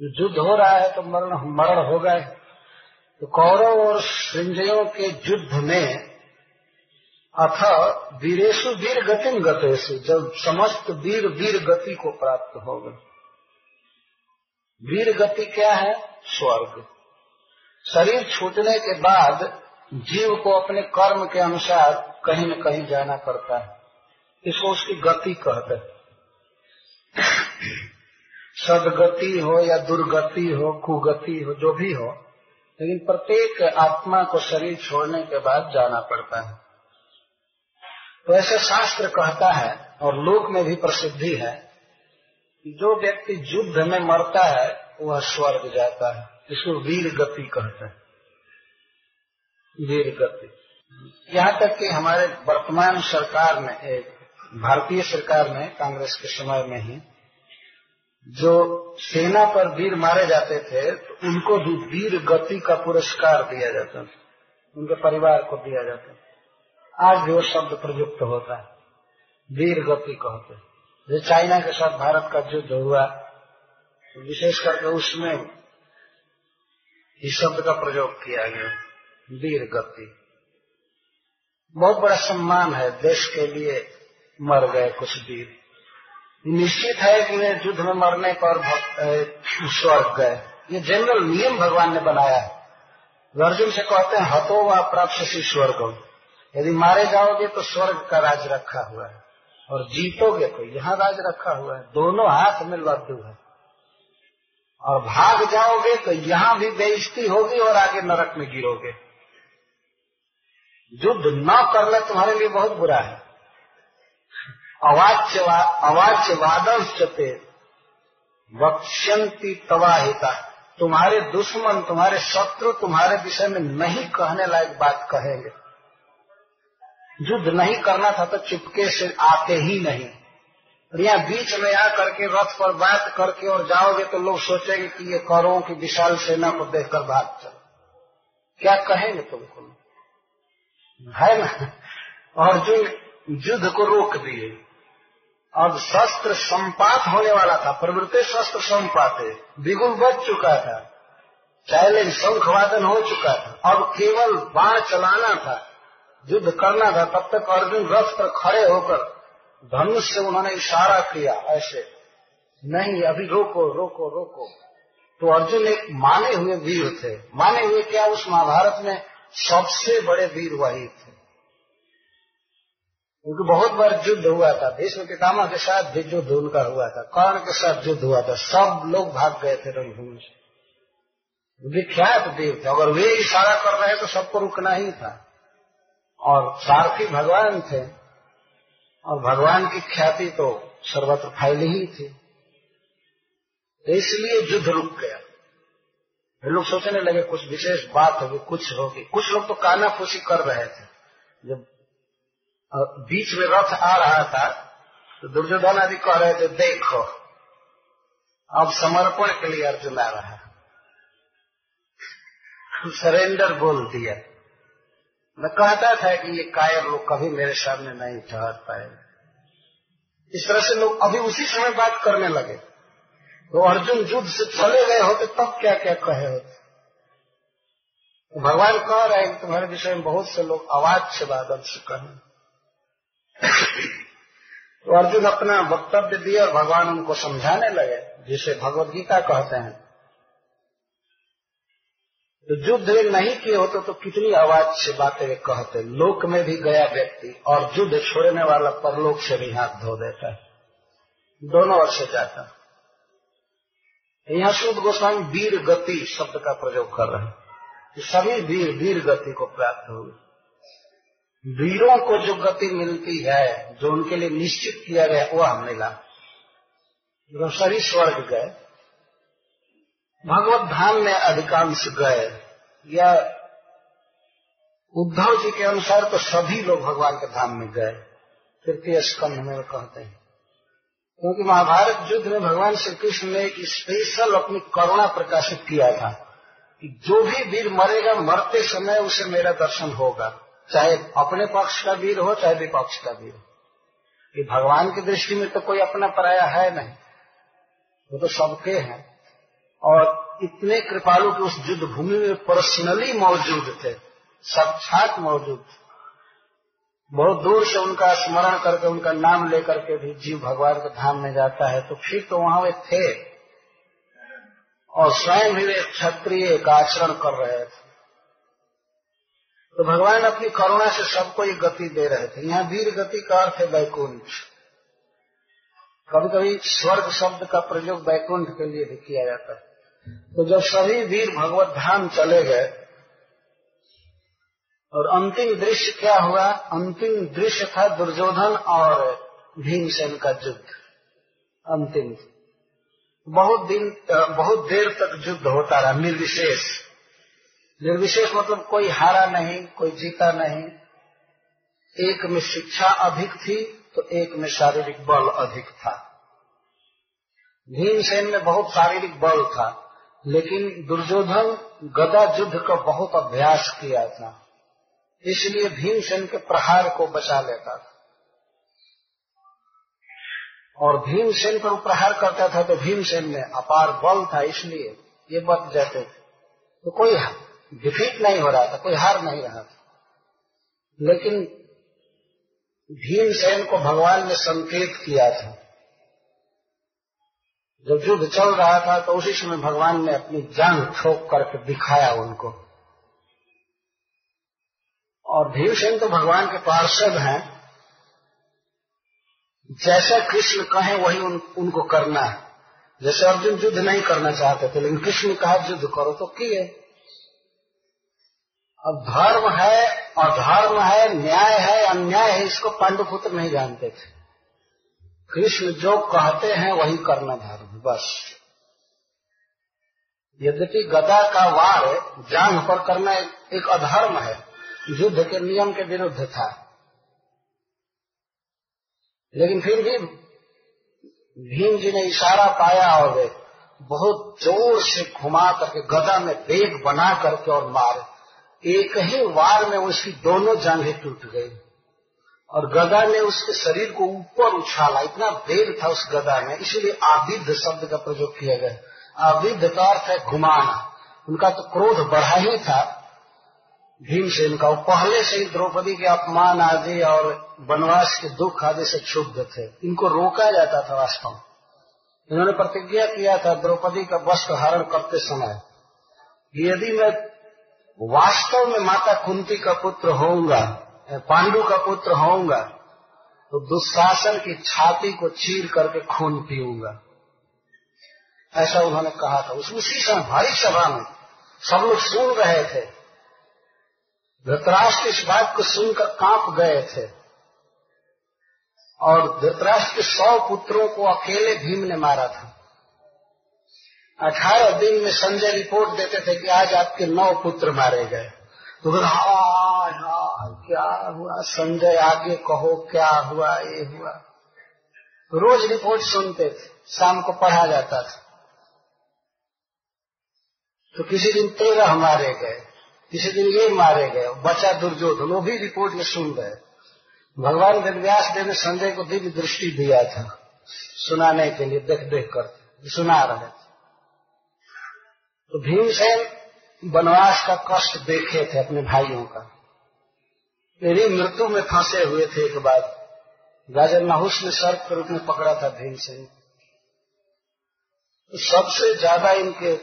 युद्ध हो रहा है तो मरण मरण हो गए। तो कौरव और संजयों के युद्ध में, अथ वीरेशु वीर गतिम गतेशु जब समस्त वीर वीर गति को प्राप्त हो गए। वीर गति क्या है? स्वर्ग। शरीर छूटने के बाद जीव को अपने कर्म के अनुसार कहीं न कहीं जाना पड़ता है। इसको उसकी गति कहते हैं। सदगति हो या दुर्गति हो, कुगति हो, जो भी हो, लेकिन प्रत्येक आत्मा को शरीर छोड़ने के बाद जाना पड़ता है। तो ऐसे शास्त्र कहता है, और लोक में भी प्रसिद्धि है जो व्यक्ति युद्ध में मरता है, वह स्वर्ग जाता है, इसको वीर गति कहते हैं। वीर गति यहाँ तक कि हमारे वर्तमान सरकार में भारतीय सरकार में, कांग्रेस के समय में ही, जो सेना पर वीर मारे जाते थे तो उनको भी वीर गति का पुरस्कार दिया जाता था। उनके परिवार को दिया जाता आज भी वो शब्द प्रयुक्त होता है। वीर गति कहते जो चाइना के साथ भारत का युद्ध हुआ तो विशेष करके उसमें इस शब्द का प्रयोग किया गया। वीर गति बहुत बड़ा सम्मान है देश के लिए मर गए कुछ वीर। निश्चित है कि वे युद्ध में मरने पर स्वर्ग गए। ये जनरल नियम भगवान ने बनाया है। अर्जुन से कहते हैं, हतो व प्राप्त सी स्वर्ग यदि मारे जाओगे तो स्वर्ग का राज रखा हुआ है और जीतोगे तो यहाँ राज रखा हुआ है। दोनों हाथ में लड्डू है। और भाग जाओगे तो यहाँ भी बेइज्जती होगी और आगे नरक में गिरोगे। युद्ध न करना तुम्हारे लिए बहुत बुरा है। अवाच्य अवाच्य वादंशते वक्ष्यंती तवाहिता तुम्हारे दुश्मन, तुम्हारे शत्रु तुम्हारे विषय में नहीं कहने लायक बात कहेंगे। युद्ध नहीं करना था तो चुपके से आते ही नहीं। और यहाँ बीच में आ करके रथ पर बात करके और जाओगे तो लोग सोचेंगे कि ये करो कि विशाल सेना को देखकर भाग चलो। क्या कहेंगे तुमको है ना? अर्जुन युद्ध को रोक दिए। अब शस्त्र संपात होने वाला था। प्रवृत्ति शस्त्र संपात। है बिगुल बच चुका था। चैलेंज शंखवादन हो चुका था। अब केवल बाण चलाना था। युद्ध करना था। तब तक अर्जुन रथ पर खड़े होकर धनुष से उन्होंने इशारा किया ऐसे, नहीं, अभी रोको रोको रोको। तो अर्जुन एक माने हुए वीर थे। माने हुए क्या? उस महाभारत में सबसे बड़े वीर वही थे। क्योंकि बहुत बार युद्ध हुआ था। भीष्म पितामह के साथ भी युद्ध उनका हुआ था। कर्ण के साथ युद्ध हुआ था। सब लोग भाग गए थे रणभूमि से। विख्यात देव थे। अगर वे इशारा कर रहे तो सबको रुकना ही था। और सारथी भगवान थे। और भगवान की ख्याति तो सर्वत्र फैली ही थी। इसलिए युद्ध रुक गया। फिर लोग सोचने लगे, कुछ विशेष बात होगी, कुछ होगी। कुछ लोग तो काना फूसी कर रहे थे। जब बीच में रथ आ रहा था तो दुर्योधन आदि कह रहे थे, देखो, अब समर्पण के लिए अर्जुन आ रहा सरेंडर बोल दिया। मैं कहता था कि ये कायर लोग कभी मेरे सामने नहीं ठहर पाए। इस तरह से लोग अभी उसी समय बात करने लगे। तो अर्जुन युद्ध से चले गए होते, तब क्या क्या कहे होते? तो भगवान कह रहे हैं तुम्हारे विषय में बहुत से लोग आवाज़ से बादल से कहें। तो अर्जुन अपना वक्तव्य दिए और भगवान उनको समझाने लगे, जिसे भगवत गीता कहते हैं। तो युद्ध नहीं किए होते तो कितनी आवाज़ से बातें कहते। लोक में भी गया व्यक्ति और युद्ध छोड़ने वाला परलोक से भी हाथ धो देता है। दोनों ओर से जाता यहाँ शुद्ध गोस्वामी वीर गति शब्द का प्रयोग कर रहे हैं। सभी वीर वीर गति को प्राप्त होगी वीरों को जो गति मिलती है, जो उनके लिए निश्चित किया गया वह मिला जो सभी स्वर्ग गए। भगवत धाम में अधिकांश गए। या उद्धव जी के अनुसार तो सभी लोग भगवान के धाम में गए। तृतीय स्कंध में कहते हैं। क्योंकि महाभारत युद्ध में भगवान श्री कृष्ण ने एक स्पेशल अपनी करुणा प्रकाशित किया था कि जो भी वीर मरेगा, मरते समय उसे मेरा दर्शन होगा। चाहे अपने पक्ष का वीर हो, चाहे विपक्ष का वीर हो। कि भगवान की दृष्टि में तो कोई अपना पराया है नहीं। वो तो सबके हैं। और इतने कृपालु कि उस युद्ध भूमि में पर्सनली मौजूद थे। साक्षात मौजूद थे। बहुत दूर से उनका स्मरण करके, उनका नाम लेकर के भी जीव भगवान के धाम में जाता है। तो फिर तो वहाँ वे थे। और स्वयं भी वे क्षत्रिय का आचरण कर रहे थे। तो भगवान अपनी करुणा से सबको ये गति दे रहे थे। यहाँ वीर गति का अर्थ है वैकुंठ कभी कभी स्वर्ग शब्द का प्रयोग वैकुंठ के लिए भी किया जाता है। तो जब सभी वीर भगवत धाम चले गए और अंतिम दृश्य क्या हुआ? अंतिम दृश्य था दुर्योधन और भीमसेन का युद्ध। अंतिम। बहुत दिन बहुत देर तक युद्ध होता रहा, निर्विशेष। निर्विशेष मतलब कोई हारा नहीं, कोई जीता नहीं। एक में शिक्षा अधिक थी तो एक में शारीरिक बल अधिक था। भीमसेन में बहुत शारीरिक बल था, लेकिन दुर्योधन गदा युद्ध का बहुत अभ्यास किया था। इसलिए भीमसेन के प्रहार को बचा लेता था। और भीमसेन पर प्रहार करता था तो भीमसेन में अपार बल था, इसलिए ये बच जाते थे। तो कोई डिफीट नहीं हो रहा था, कोई हार नहीं रहा था। लेकिन भीमसेन को भगवान ने संकेत किया था। जब युद्ध चल रहा था तो उसी समय भगवान ने अपनी जान ठोक करके दिखाया उनको। और भीमसेन तो भगवान के पार्षद हैं। जैसा कृष्ण कहे वही उन, उनको करना है। जैसे अर्जुन युद्ध नहीं करना चाहते थे लेकिन कृष्ण कहा युद्ध करो तो किए। अब धर्म है अधर्म है न्याय है अन्याय है इसको पांडुपुत्र नहीं जानते थे। कृष्ण जो कहते हैं वही करना धर्म बस। यद्यपि गदा का वार जान पर करना एक अधर्म है। युद्ध के नियम के विरुद्ध था। लेकिन फिर भी भीम जी ने इशारा पाया और बहुत ज़ोर से घुमा करके गदा में बेग बना करके और मारे। एक ही वार में उसकी दोनों जांघें टूट गई और गदा ने उसके शरीर को ऊपर उछाला। इतना बेग था उस गदा में, इसीलिए आविध शब्द का प्रयोग किया गया। आविध का अर्थ है घुमाना। उनका तो क्रोध बढ़ा ही था। भीमसेन का वो पहले से ही द्रौपदी के अपमान आदि और वनवास के दुख आदि से क्षुब्ध थे। इनको रोका जाता था वास्तव इन्होंने प्रतिज्ञा किया था द्रौपदी का वस्त्र हरण करते समय, यदि मैं वास्तव में माता कुंती का पुत्र होऊँगा पांडु का पुत्र होऊँगा तो दुशासन की छाती को चीर करके खून पीऊँगा। ऐसा उन्होंने कहा था। उसी समय भारी सभा में सब लोग सुन रहे थे। धृतराष्ट्र इस बात को सुनकर काँप गए थे। और धृतराष्ट्र के सौ पुत्रों को अकेले भीम ने मारा था। अठारह दिन में संजय रिपोर्ट देते थे कि आज आपके नौ पुत्र मारे गए। तो हाय हाय क्या हुआ? संजय, आगे कहो, क्या हुआ? ये हुआ। रोज रिपोर्ट सुनते थे, शाम को पढ़ा जाता था। तो किसी दिन तेरह मारे गए। किसी दिन ये मारे गए, बचा दुर्योधन, वो भी रिपोर्ट में सुन रहे। भगवान वेदव्यास देव ने संजय को दिव्य दृष्टि दिया था, सुनाने के लिए देख देख कर सुना रहे तो भीमसेन वनवास का कष्ट देखे थे अपने भाइयों का। मेरी मृत्यु में फंसे हुए थे एक बार। राजा नहुस ने सर्प के रूप में पकड़ा था भीमसेन। तो सबसे ज़्यादा इनके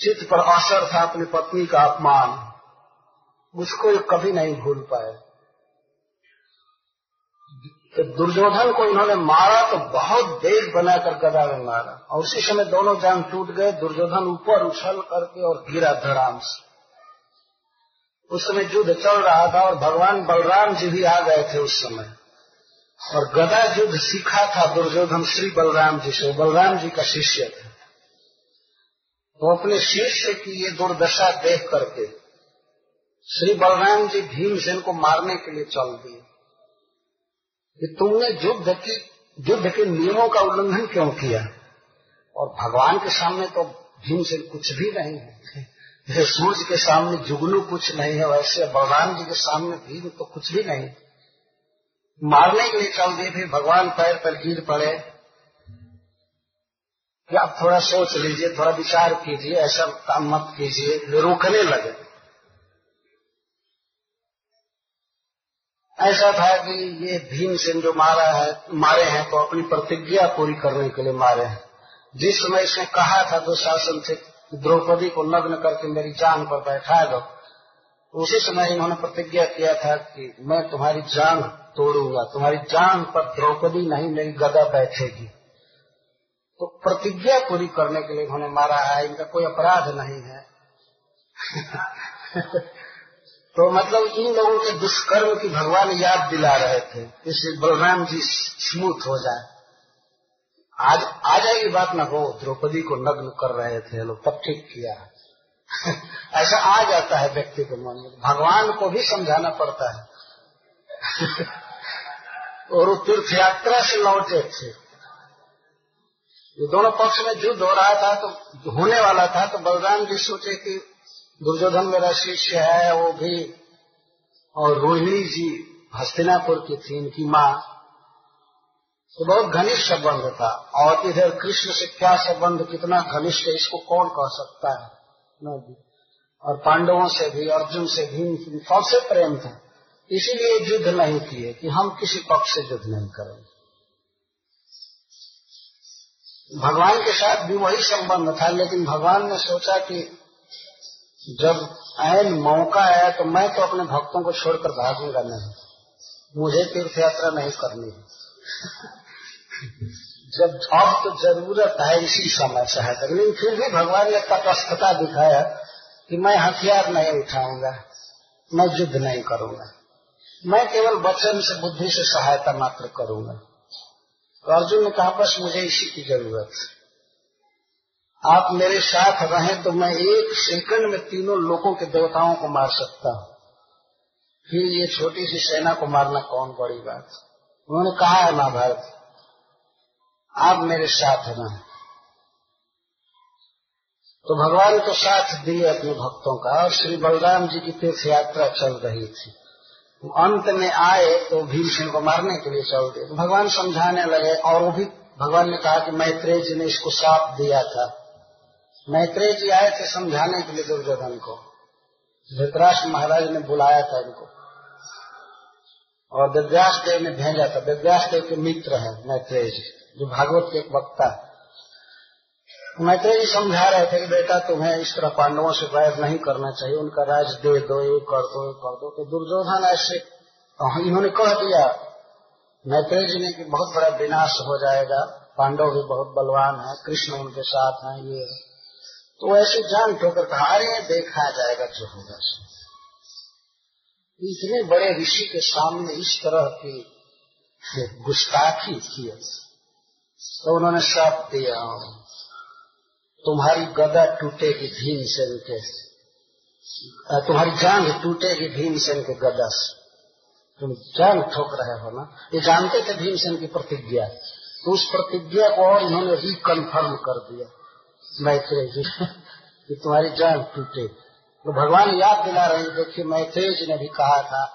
चित्त पर असर था अपनी पत्नी का अपमान। उसको ये कभी नहीं भूल पाए। तो दुर्योधन को इन्होंने मारा तो बहुत देर बनाकर गदा में मारा। और उसी समय दोनों जान टूट गए, दुर्योधन ऊपर उछल करके और गिरा धड़ाम से। उस समय युद्ध चल रहा था और भगवान बलराम जी भी आ गए थे उस समय। और गदा युद्ध सीखा था दुर्योधन श्री बलराम जी से। बलराम जी का शिष्य थे। तो अपने शिष्य की ये दुर्दशा देख करके श्री बलराम जी भीमसेन को मारने के लिए चल दिए। कि तुमने युद्ध की, युद्ध के नियमों का उल्लंघन क्यों किया? और भगवान के सामने तो भीमसेन कुछ भी नहीं है। जैसे सूर्य के सामने जुगनू कुछ नहीं है, वैसे बलराम जी के सामने भीम तो कुछ भी नहीं। मारने के लिए चल दिए, फिर भगवान पैर पर गिर पड़े। कि आप थोड़ा सोच लीजिए, थोड़ा विचार कीजिए, ऐसा काम मत कीजिए, रोकने लगे। ऐसा था कि ये भीमसेन जो मारा है, मारे हैं तो अपनी प्रतिज्ञा पूरी करने के लिए मारे हैं। जिस समय इसने कहा था दुशासन से द्रौपदी को नग्न करके मेरी जान पर बैठा दो, उसी समय इन्होंने प्रतिज्ञा किया था कि मैं तुम्हारी जान तोड़ूँगा। तुम्हारी जान पर द्रौपदी नहीं, मेरी गदा बैठेगी। तो प्रतिज्ञा पूरी करने के लिए उन्होंने मारा है, इनका कोई अपराध नहीं है। तो मतलब इन लोगों के दुष्कर्म की भगवान याद दिला रहे थे, इसलिए बलराम जी स्मूथ हो जाए। आज आ जाएगी बात ना हो, द्रौपदी को नग्न कर रहे थे लोग तब ठीक किया। ऐसा आ जाता है व्यक्ति के मन में। भगवान को भी समझाना पड़ता है। और तीर्थ यात्रा से लौटे थे। ये दोनों पक्ष में युद्ध हो रहा था तो होने वाला था तो बलराम जी सोचे कि दुर्योधन मेरा शिष्य है, वो भी, और रोहिणी जी हस्तिनापुर की थी, इनकी माँ। तो बहुत घनिष्ठ संबंध था, और इधर कृष्ण से क्या संबंध, कितना घनिष्ठ है, इसको कौन कह सकता है? और पांडवों से भी, अर्जुन से भी सबसे प्रेम था। इसीलिए युद्ध नहीं किए, कि हम किसी पक्ष से युद्ध नहीं करेंगे। भगवान के साथ भी वही संबंध था, लेकिन भगवान ने सोचा कि जब ऐन मौका आया तो मैं तो अपने भक्तों को छोड़कर भागूँगा नहीं। मुझे तीर्थ यात्रा नहीं करनी जब, अब तो ज़रूरत है इसी समय सहायता लेकिन फिर भी भगवान ने तटस्थता दिखाया कि मैं हथियार नहीं उठाऊँगा, मैं युद्ध नहीं करूँगा। मैं केवल वचन से, बुद्धि से सहायता मात्र करूँगा। तो अर्जुन ने कहा, बस मुझे इसी की ज़रूरत आप मेरे साथ रहें तो मैं एक सेकंड में तीनों लोगों के देवताओं को मार सकता हूँ। फिर ये छोटी सी सेना को मारना कौन बड़ी बात उन्होंने कहा है, महाभारत, आप मेरे साथ रहें। तो भगवान तो साथ दिए अपने भक्तों का, और श्री बलराम जी की तीर्थ यात्रा चल रही थी। अंत में आए तो भीमसेन को मारने के लिए चल दिए। तो भगवान समझाने लगे, और वो भी भगवान ने कहा कि मैत्रेय जी ने इसको साफ़ दिया था। मैत्रेय जी आए थे समझाने के लिए दुर्योधन को। धृतराष्ट्र महाराज ने बुलाया था इनको। और वेदव्यास देव ने भेजा था। वेदव्यास देव के मित्र है मैत्रेय जी, जो भागवत के एक वक्ता है। मैत्रेय जी समझा रहे थे कि बेटा, तुम्हें इस तरह पांडवों से वैर नहीं करना चाहिए। उनका राज दे दो ये कर दो ये कर दो। तो दुर्योधन ऐसे इन्होंने कह दिया, मैत्रेय जी ने कि बहुत बड़ा विनाश हो जाएगा। पांडव भी बहुत बलवान है, कृष्ण उनके साथ हैं, ये तो ऐसे जान ठोकर कहा, अरे, देखा जाएगा जो होगा इतने बड़े ऋषि के सामने इस तरह की गुस्ताखी की तो उन्होंने सब दिया तुम्हारी गदा टूटेगी भीमसेन के तुम्हारी जांग टूटेगी भीमसेन के गदा से। तुम जांग ठोक रहे हो ना? ये जानते थे भीमसेन की प्रतिज्ञा। तो उस प्रतिज्ञा को और इन्होंने रिकन्फर्म कर दिया। मैत्रेय जी कि तुम्हारी जान टूटे। तो भगवान याद दिला रहे देखिए मैत्रेय जी ने भी कहा था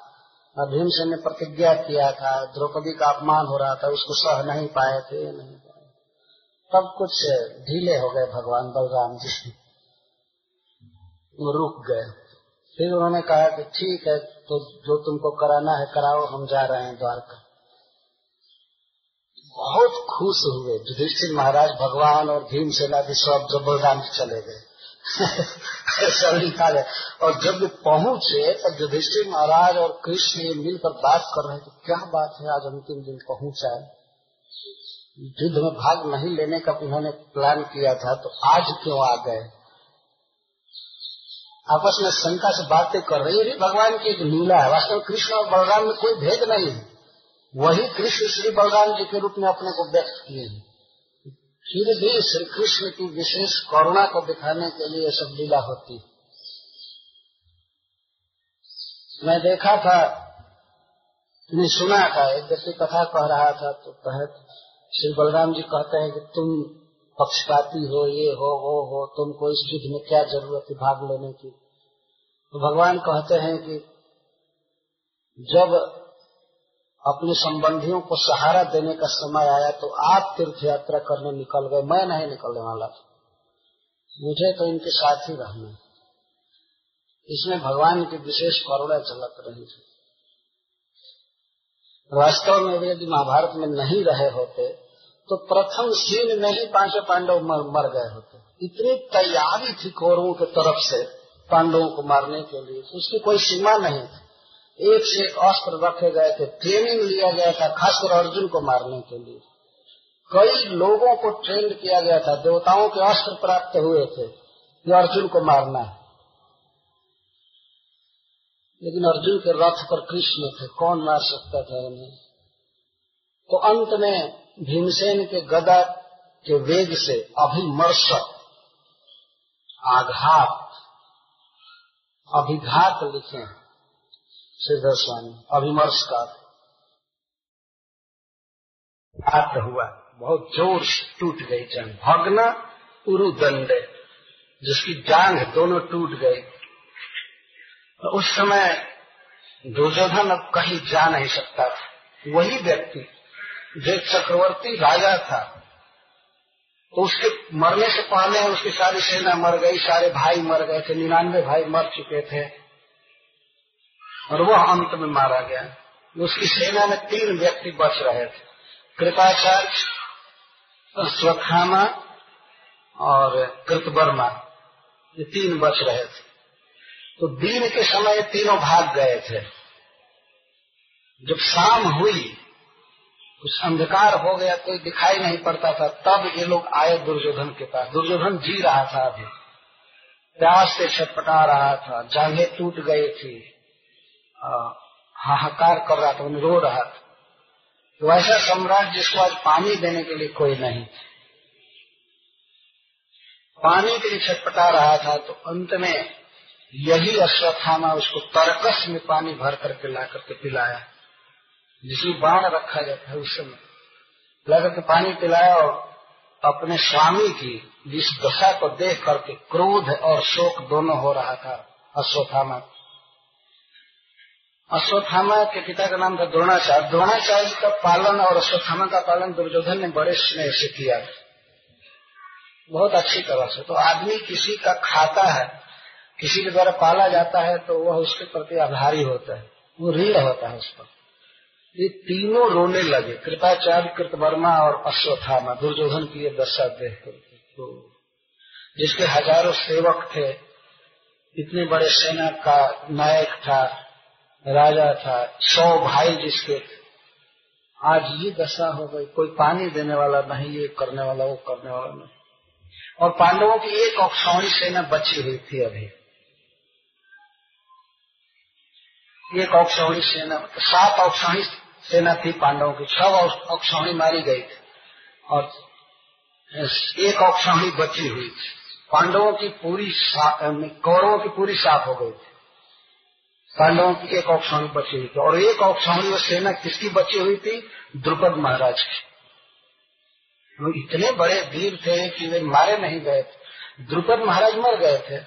भीमसेन ने प्रतिज्ञा किया था, द्रौपदी का अपमान हो रहा था, उसको सह नहीं पाए थे, नहीं। सब कुछ ढीले हो गए भगवान बलराम जी। वो रुक गए। फिर उन्होंने कहा कि ठीक है तो जो तुमको कराना है कराओ, हम जा रहे हैं द्वारका। बहुत खुश हुए। युधिष्ठिर महाराज भगवान और भीमसेना भी सब जब बलराम जी चले गए। निकाले। और जब वे पहुँचे तो युधिष्ठिर महाराज और कृष्ण मिलकर बात कर रहे थे क्या बात है, आज अंतिम दिन पहुँचा है। युद्ध में भाग नहीं लेने का उन्होंने प्लान किया था तो आज क्यों आ गए? आपस में शंका से बातें कर रहे भी भगवान की एक लीला है। वास्तव में कृष्ण और बलराम में कोई भेद नहीं है। वही कृष्ण श्री बलराम जी के रूप में अपने को व्यक्त किए हैं। फिर भी श्री कृष्ण की विशेष करुणा को दिखाने के लिए सब लीला होती मैं देखा था सुना था। एक व्यक्ति कथा कह रहा था तो कहे श्री बलराम जी कहते हैं कि तुम पक्षपाती हो, ये हो, वो हो, तुमको इस युद्ध में क्या ज़रूरत है भाग लेने की? तो भगवान कहते हैं कि जब अपने संबंधियों को सहारा देने का समय आया तो आप तीर्थ यात्रा करने निकल गए। मैं नहीं निकलने वाला मुझे तो इनके साथ ही रहना इसमें भगवान की विशेष करुणा झलक रही थी। वास्तव में वे यदि महाभारत में नहीं रहे होते तो प्रथम सीन में ही पाँचों पांडव मर, मर गए होते। इतनी तैयारी थी कौरवों की तरफ़ से पांडवों को मारने के लिए उसकी कोई सीमा नहीं थी। एक से एक अस्त्र रखे गए थे ट्रेनिंग लिया गया था खासकर अर्जुन को मारने के लिए। कई लोगों को ट्रेन किया गया था देवताओं के अस्त्र प्राप्त हुए थे कि अर्जुन को मारना है। लेकिन अर्जुन के रथ पर कृष्ण थे, कौन मार सकता था उन्हें? तो अंत में भीमसेन के गदा के वेग से अभिमर्श आघात, अभिघात लिखे श्रीधर स्वामी अभिमर्श का घात हुआ, बहुत ज़ोर से टूट गई जंग भगना उरुदंड, जिसकी जांग दोनों टूट गई। उस समय दुर्योधन अब कहीं जा नहीं सकता था। वही व्यक्ति, जो चक्रवर्ती राजा था तो उसके मरने से पहले उसकी सारी सेना मर गई, सारे भाई मर गए थे, निन्यानवे भाई मर चुके थे, और वह अंत में मारा गया। उसकी सेना में तीन व्यक्ति बच रहे थे, कृपाचार्य, स्वखामा और कृतवर्मा। ये तीन बच रहे थे। तो दिन के समय तीनों भाग गए थे। जब शाम हुई, कुछ अंधकार हो गया, कोई दिखाई नहीं पड़ता था, तब ये लोग आए दुर्योधन के पास। दुर्योधन जी रहा था अभी। प्यास से छटपटा रहा था, जांघें टूट गई थी हाहाकार कर रहा था, रो रहा था। तो ऐसा सम्राट जिसको आज पानी देने के लिए कोई नहीं पानी के लिए छटपटा रहा था तो अंत में यही अश्वत्थामा, उसको तरकस में पानी भर करके ला करके पिलाया। जिसमें बाण रखा जाता है, उस समय। ला करके पानी पिलाया और अपने स्वामी की जिस दशा को देख करके क्रोध और शोक दोनों हो रहा था, अश्वत्थामा। अश्वत्थामा के पिता का नाम था द्रोणाचार्य। द्रोणाचार्य का पालन और अश्वत्थामा का पालन दुर्योधन ने बड़े स्नेह से किया। बहुत अच्छी तरह से। तो आदमी किसी का खाता है किसी के द्वारा पाला जाता है तो वह उसके प्रति आभारी होता है। वो ऋण होता है उस पर। ये तीनों रोने लगे। कृपाचार्य कृतवर्मा और अश्वत्थामा, दुर्योधन की दशा देख कर तो जिसके हज़ारों सेवक थे, इतने बड़े सेना का नायक था, राजा था, सौ भाई जिसके थे। आज ये दशा हो गई। कोई पानी देने वाला नहीं, ये करने वाला, वो करने वाला नहीं। और पांडवों की एक औक्षौणी सेना बची हुई थी अभी। एक औक्षौणी सेना, सात औक्षौणी सेना थी पांडवों की, छह औक्षौणी मारी गई थी। और एक औक्षौणी बची हुई थी। पांडवों की पूरी कौरवों की पूरी साफ़ हो गई थी। पांडवों की एक औक्षणी बची हुई थी। और एक औक्षणी वो सेना किसकी बची हुई थी? द्रुपद महाराज की। वो इतने बड़े वीर थे कि वे मारे नहीं गए थे। द्रुपद महाराज मर गए थे।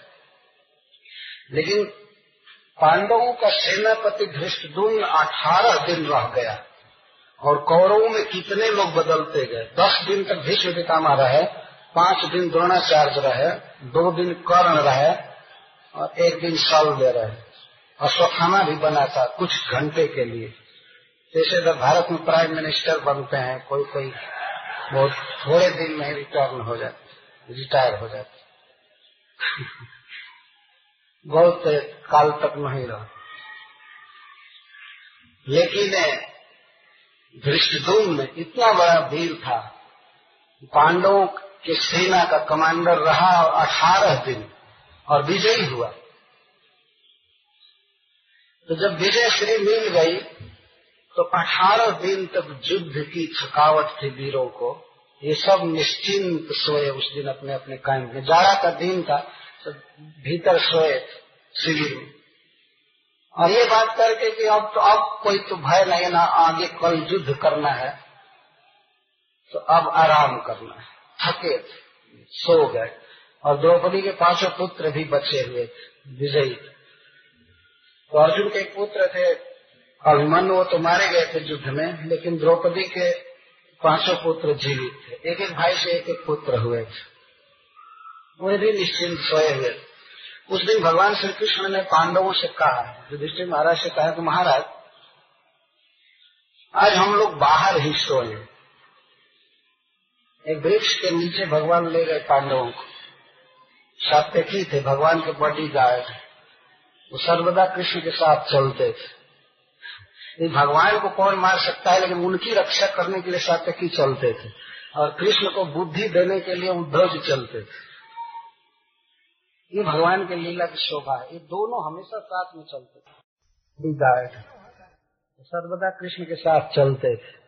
लेकिन पांडवों का सेनापति धृष्टदुम्न अठारह दिन रह गया और कौरवों में कितने लोग बदलते गए? दस दिन तक भीष्म पितामह रहे, पाँच दिन द्रोणाचार्य रहे, दो दिन कर्ण रहे और एक दिन शौल्य रहे। अश्वत्थामा भी बना था कुछ घंटे के लिए। जैसे जब भारत में प्राइम मिनिस्टर बनते हैं, कोई कोई बहुत थोड़े दिन में रिटर्न हो जाते, रिटायर हो जाते। बहुत काल तक नहीं रहा। लेकिन धृष्टधूम में इतना बड़ा वीर था। पांडवों के सेना का कमांडर रहा अठारह दिन और विजयी हुआ। तो जब विजय श्री मिल गई तो अठारह दिन तक युद्ध की थकावट थी वीरों को। ये सब निश्चिंत सोए उस दिन अपने अपने काम में। जाड़ा का दिन था तो भीतर सोए शिविर में। और ये बात करके कि अब तो अब कोई तो भय नहीं ना, आगे कल युद्ध करना है तो अब आराम करना है। थके, सो गए। और द्रौपदी के पाँचों पुत्र भी बचे हुए, विजयी। तो अर्जुन के पुत्र थे, अभिमन्यु, वो तो मारे गए थे युद्ध में, लेकिन द्रौपदी के पाँचों पुत्र जीवित थे। एक एक भाई से एक एक पुत्र हुए। थे वे भी निश्चिंत सोए हुए। उस दिन भगवान श्री कृष्ण ने पांडवों से कहा, युधिष्ठिर महाराज से कहा कि महाराज, आज हम लोग बाहर ही सोए। एक वृक्ष के नीचे भगवान ले गए पांडवों को। सात्यकी थे, भगवान के बड़ी गायक वो सर्वदा कृष्ण के साथ चलते थे। भगवान को कौन मार सकता है, लेकिन उनकी रक्षा करने के लिए सात्यकी चलते थे। और कृष्ण को बुद्धि देने के लिए उद्धव चलते थे। ये भगवान के लीला की शोभा है। ये दोनों हमेशा साथ में चलते थे। सर्वदा कृष्ण के साथ चलते थे।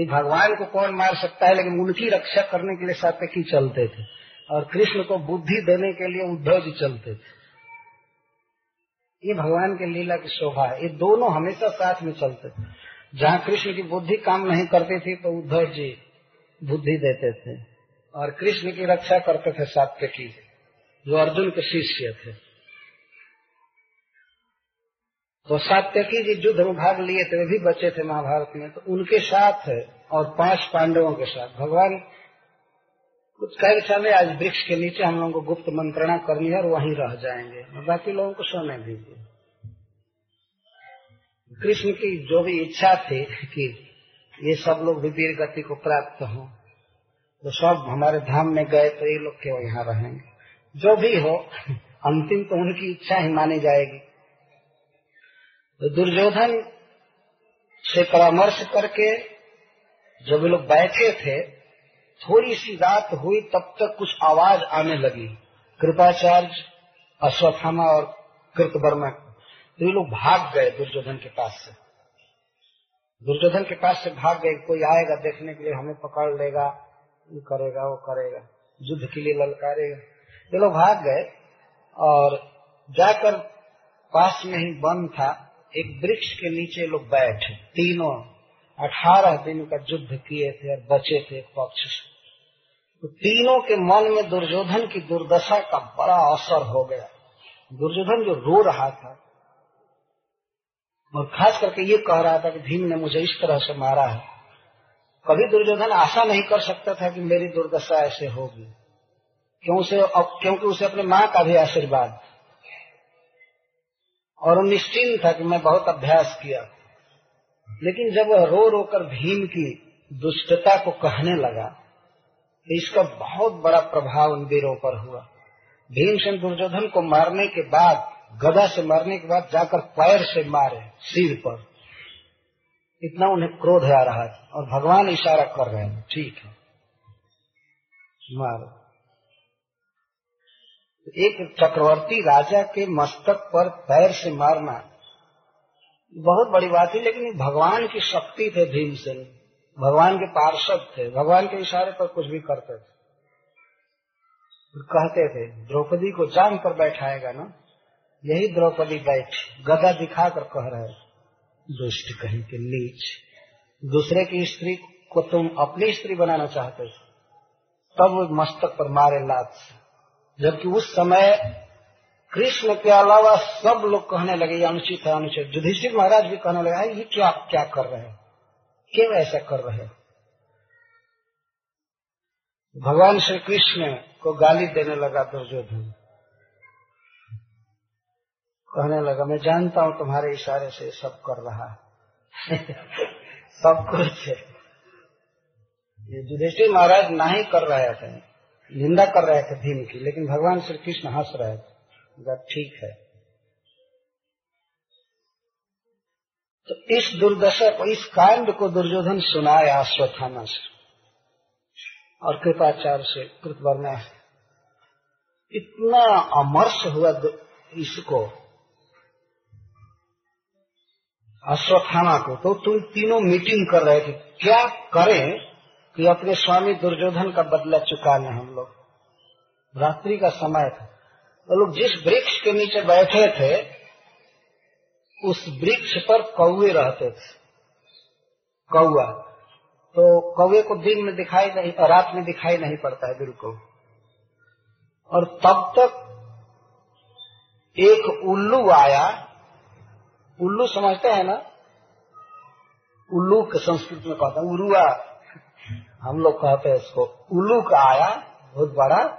ये भगवान को कौन मार सकता है लेकिन उनकी रक्षा करने के लिए सात्यकी चलते थे। और कृष्ण को बुद्धि देने के लिए उद्धव जी चलते थे। ये भगवान के लीला की शोभा है। ये दोनों हमेशा साथ में चलते थे। जहाँ कृष्ण की बुद्धि काम नहीं करती थी तो उद्धव जी बुद्धि देते थे। और कृष्ण की रक्षा करते थे सात्यकी जो अर्जुन के शिष्य थे। तो सात्यकी जी युद्ध में भाग लिए थे, वे भी बचे थे महाभारत में। तो उनके साथ और पाँच पांडवों के साथ। भगवान कुछ कह चले आज वृक्ष के नीचे हम लोगों को गुप्त मंत्रणा करनी है और वहीं रह जाएँगे। बाकी लोगों को सोने दीजिए। कृष्ण की जो भी इच्छा थी कि ये सब लोग भी वीर गति को प्राप्त हो तो सब हमारे धाम में गए तो ये लोग केवल यहाँ रहेंगे। जो भी हो, अंतिम तो उनकी इच्छा ही मानी जाएगी। तो दुर्योधन से परामर्श करके जब लोग बैठे थे थोड़ी सी रात हुई, तब तक कुछ आवाज़ आने लगी। कृपाचार्य, अश्वत्थामा और कृतवर्मा तो ये लोग भाग गए दुर्योधन के पास से। दुर्योधन के पास से भाग गए, कोई आएगा देखने के लिए, हमें पकड़ लेगा, ये करेगा, वो करेगा, युद्ध के लिए ललकारेगा। ये लोग भाग गए और जाकर पास में ही वन था। एक वृक्ष के नीचे लोग बैठे। तीनों अठारह दिन का युद्ध किए थे और बचे थे एक पक्ष से। तो तीनों के मन में दुर्योधन की दुर्दशा का बड़ा असर हो गया। दुर्योधन जो रो रहा था और खास करके ये कह रहा था कि भीम ने मुझे इस तरह से मारा है। कभी दुर्योधन आशा नहीं कर सकता था कि मेरी दुर्दशा ऐसे होगी। क्यों से क्योंकि उसे अपने माँ का भी आशीर्वाद। और वो निश्चिंत था कि मैं बहुत अभ्यास किया। लेकिन जब वह रो रो कर भीम की दुष्टता को कहने लगा तो इसका बहुत बड़ा प्रभाव उन वीरों पर हुआ। भीमसेन दुर्योधन को मारने के बाद, गदा से मारने के बाद जाकर पैर से मारे, सिर पर। इतना उन्हें क्रोध आ रहा था, और भगवान इशारा कर रहे हैं, ठीक है, मारो। एक चक्रवर्ती राजा के मस्तक पर पैर से मारना। बहुत बड़ी बात थी, लेकिन भगवान की शक्ति थे भीमसेन भगवान के पार्षद थे, भगवान के इशारे पर कुछ भी करते थे। कहते थे, द्रौपदी को जान पर बैठाएगा ना? यही द्रौपदी बैठ, गदा दिखाकर कह रहे दुष्ट कहीं के नीच। दूसरे की स्त्री को तुम अपनी स्त्री बनाना चाहते थे तब मस्तक पर मारे लात से। जबकि उस समय कृष्ण के अलावा सब लोग कहने लगे अनुचित है, अनुचित। युधिष्ठिर महाराज भी कहने लगे ये क्या क्या कर रहे हैं? क्यों ऐसा कर रहे हैं? भगवान श्री कृष्ण को गाली देने लगा दुर्योधन। कहने लगा, मैं जानता हूँ तुम्हारे इशारे से सब कर रहा है। सब कुछ है। ये युधिष्ठिर महाराज नहीं कर रहे थे। निंदा कर रहे थे भीम की, लेकिन भगवान श्री कृष्ण हंस रहे थे। ठीक है। तो इस दुर्दशा को, इस कांड को दुर्योधन सुनाया अश्वत्थामा से। और कृपाचार्य से कृतवर्णा से। इतना अमर्ष हुआ इसको, अश्वत्थामा को। तो तुम तीनों मीटिंग कर रहे थे। क्या करें? कि अपने स्वामी दुर्योधन का बदला चुका लें हम लोग। रात्रि का समय था। तो लोग जिस वृक्ष के नीचे बैठे थे, उस वृक्ष पर कौए रहते थे। कौआ तो कौए को दिन में दिखाई नहीं, रात में दिखाई नहीं पड़ता है बिल्कुल। और तब तक एक उल्लू आया। उल्लू समझते हैं ना? उल्लू के संस्कृत में कहता उरुआ। हम लोग कहते हैं इसको उल्लू का आया, बहुत बड़ा,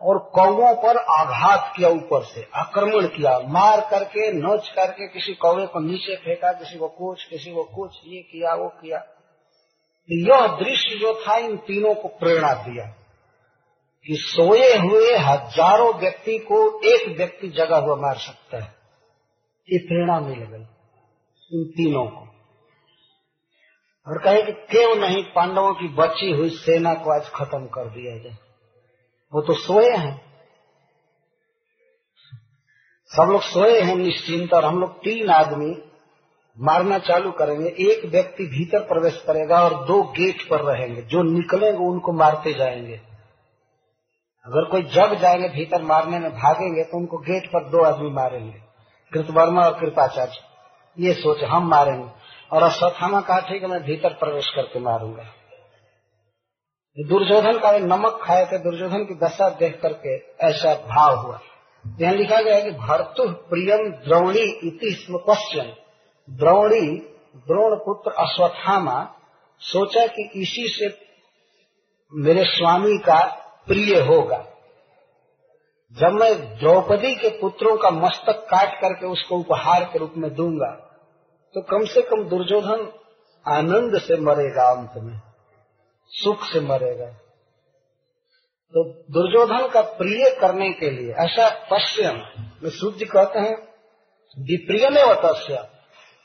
और कौओं पर आघात किया ऊपर से, आक्रमण किया, मार करके, नोच करके किसी कौवे को नीचे फेंका, किसी को कुछ किसी को कुछ ये किया, वो किया। यह दृश्य जो था, इन तीनों को प्रेरणा दिया कि सोए हुए हज़ारों व्यक्ति को एक व्यक्ति जगा हुआ मार सकता है। ये प्रेरणा मिल गई इन तीनों को। और कहे कि क्यों नहीं? पांडवों की बची हुई सेना को आज खत्म कर दिया जाए। वो तो सोए हैं। सब लोग सोए हैं निश्चिंत और हम लोग तीन आदमी मारना चालू करेंगे। एक व्यक्ति भीतर प्रवेश करेगा और दो गेट पर रहेंगे। जो निकलेंगे उनको मारते जाएँगे। अगर कोई जग जाएँगे भीतर मारने में भागेंगे तो उनको गेट पर दो आदमी मारेंगे। कृतवर्मा और कृपाचार्य, ये सोच हम मारेंगे। और अश्वत्थामा कहा, ठीक है, मैं भीतर प्रवेश करके मारूँगा। दुर्योधन का नमक खाए थे, दुर्योधन की दशा देख करके ऐसा भाव हुआ। यहाँ लिखा गया है कि भर्तु प्रियम द्रोणी इति क्वेश्चन द्रोणी, द्रोण पुत्र अश्वत्थामा सोचा कि इसी से मेरे स्वामी का प्रिय होगा। जब मैं द्रौपदी के पुत्रों का मस्तक काट करके उसको उपहार के रूप में दूँगा तो कम से कम दुर्योधन आनंद से मरेगा अंत में, सुख से मरेगा। तो दुर्योधन का प्रिय करने के लिए, ऐसा पश्चिम में सूर्य कहते हैं, विप्रिय में तस्य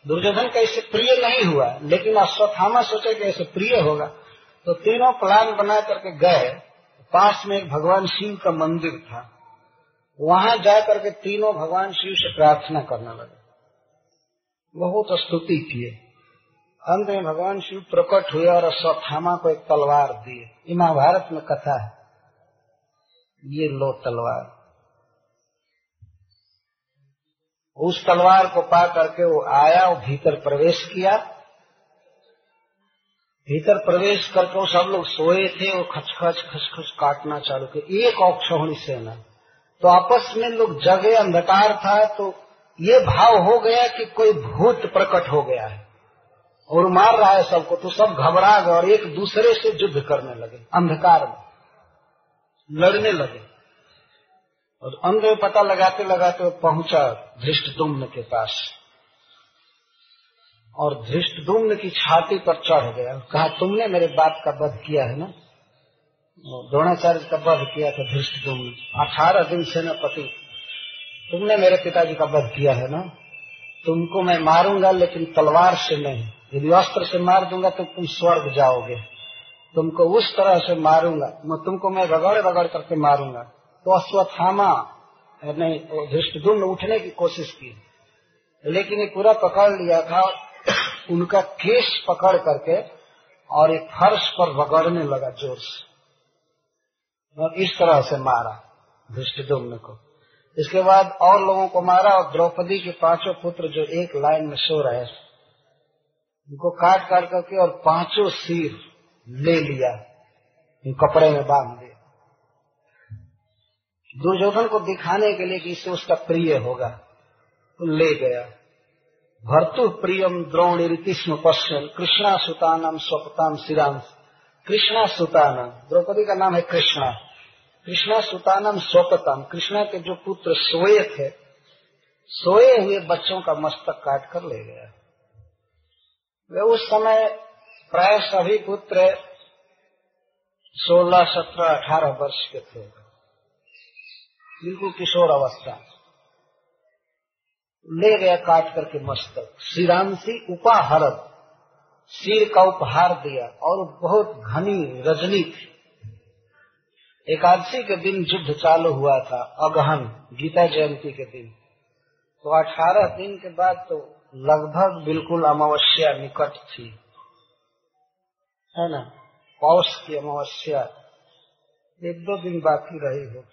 दुर्योधन का इसे प्रिय नहीं हुआ, लेकिन अश्वत्थामा सोचे कि ऐसे प्रिय होगा। तो तीनों प्लान बना करके गए। पास में एक भगवान शिव का मंदिर था। वहाँ जा करके तीनों भगवान शिव से प्रार्थना करने लगे। बहुत स्तुति किए। अंत में भगवान शिव प्रकट हुए और अश्वत्थामा को एक तलवार दिए। ये महाभारत में कथा है। ये लो तलवार। उस तलवार को पा करके वो आया और भीतर प्रवेश किया। भीतर प्रवेश करके वो सब लोग सोए थे, वो खचखच खचखच काटना चालू किया एक औक्षणी सेना। तो आपस में लोग जगे अंधकार था तो ये भाव हो गया कि कोई भूत प्रकट हो गया है। और मार रहा है सबको तो सब घबरा गए और एक दूसरे से युद्ध करने लगे, अंधकार में, लड़ने लगे। और अंध पता लगाते लगाते पहुँचा धृष्ट दुम्न के पास। और धृष्ट दुम्न की छाती पर चढ़ गया। कहा, तुमने मेरे बाप का वध किया है ना? द्रोणाचार्य का वध किया था धृष्ट दुम्न अठारह दिन सेनापति तुमने मेरे पिताजी का वध किया है ना? तुमको मैं मारूँगा, लेकिन तलवार से नहीं। यदि अस्त्र से मार दूँगा तो तुम स्वर्ग जाओगे। तुमको उस तरह से मारूँगा। मैं तुमको मैं रगड़ रगड़ करके मारूँगा। तो अश्वत्थामा। नहीं धृष्टुम्न उठने की कोशिश की। लेकिन ये पूरा पकड़ लिया था। उनका केस पकड़ करके और एक फर्श पर रगड़ने लगा ज़ोर से। और इस तरह से मारा धृष्टुम्न को। इसके बाद और लोगों को मारा और द्रौपदी के पाँचों पुत्र जो एक लाइन में सो रहे उनको काट काट करके और पाँचों सिर ले लिया इन कपड़े में बाँध दिया दुर्योधन को दिखाने के लिए कि इससे उसका प्रिय होगा तो ले गया। भर्तु प्रियम द्रोण रीतिष्म पश्चिम कृष्णा सुतानम स्वपताम सिरांश कृष्णा सुतानम द्रौपदी का नाम है कृष्णा। कृष्णा सुतानम स्वपतम। कृष्णा के जो पुत्र सोए थे, सोए हुए बच्चों का मस्तक काट कर ले गया। वे उस समय प्राय सभी पुत्र सोलह, सत्रह, अठारह वर्ष के थे। बिल्कुल किशोर अवस्था। ले गया काट करके मस्तक। श्रीरामसी उपाहरत सिर का उपहार दिया और बहुत घनी रजनी थी। एकादशी के दिन युद्ध चालू हुआ था, अगहन, गीता जयंती के दिन। तो अठारह दिन के बाद तो लगभग बिल्कुल अमावस्या निकट थी। है ना? पौष की अमावस्या। एक दो दिन बाकी रही हो।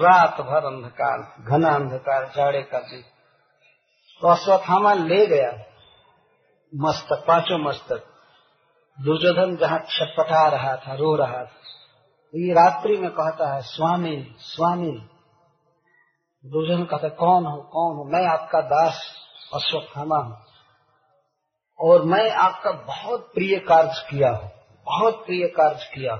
रात भर अंधकार, घना अंधकार, जाड़े का दिन। तो अश्वत्थामा ले गया। मस्तक, पाँचों मस्तक। दुर्योधन जहाँ छटपटा रहा था, रो रहा था। ये रात्रि में कहता है, स्वामी स्वामी दुर्योधन कहता कौन हो कौन हो? मैं आपका दास अश्वत्थामा हूँ और मैं आपका बहुत प्रिय कार्य किया हूँ, बहुत प्रिय कार्य किया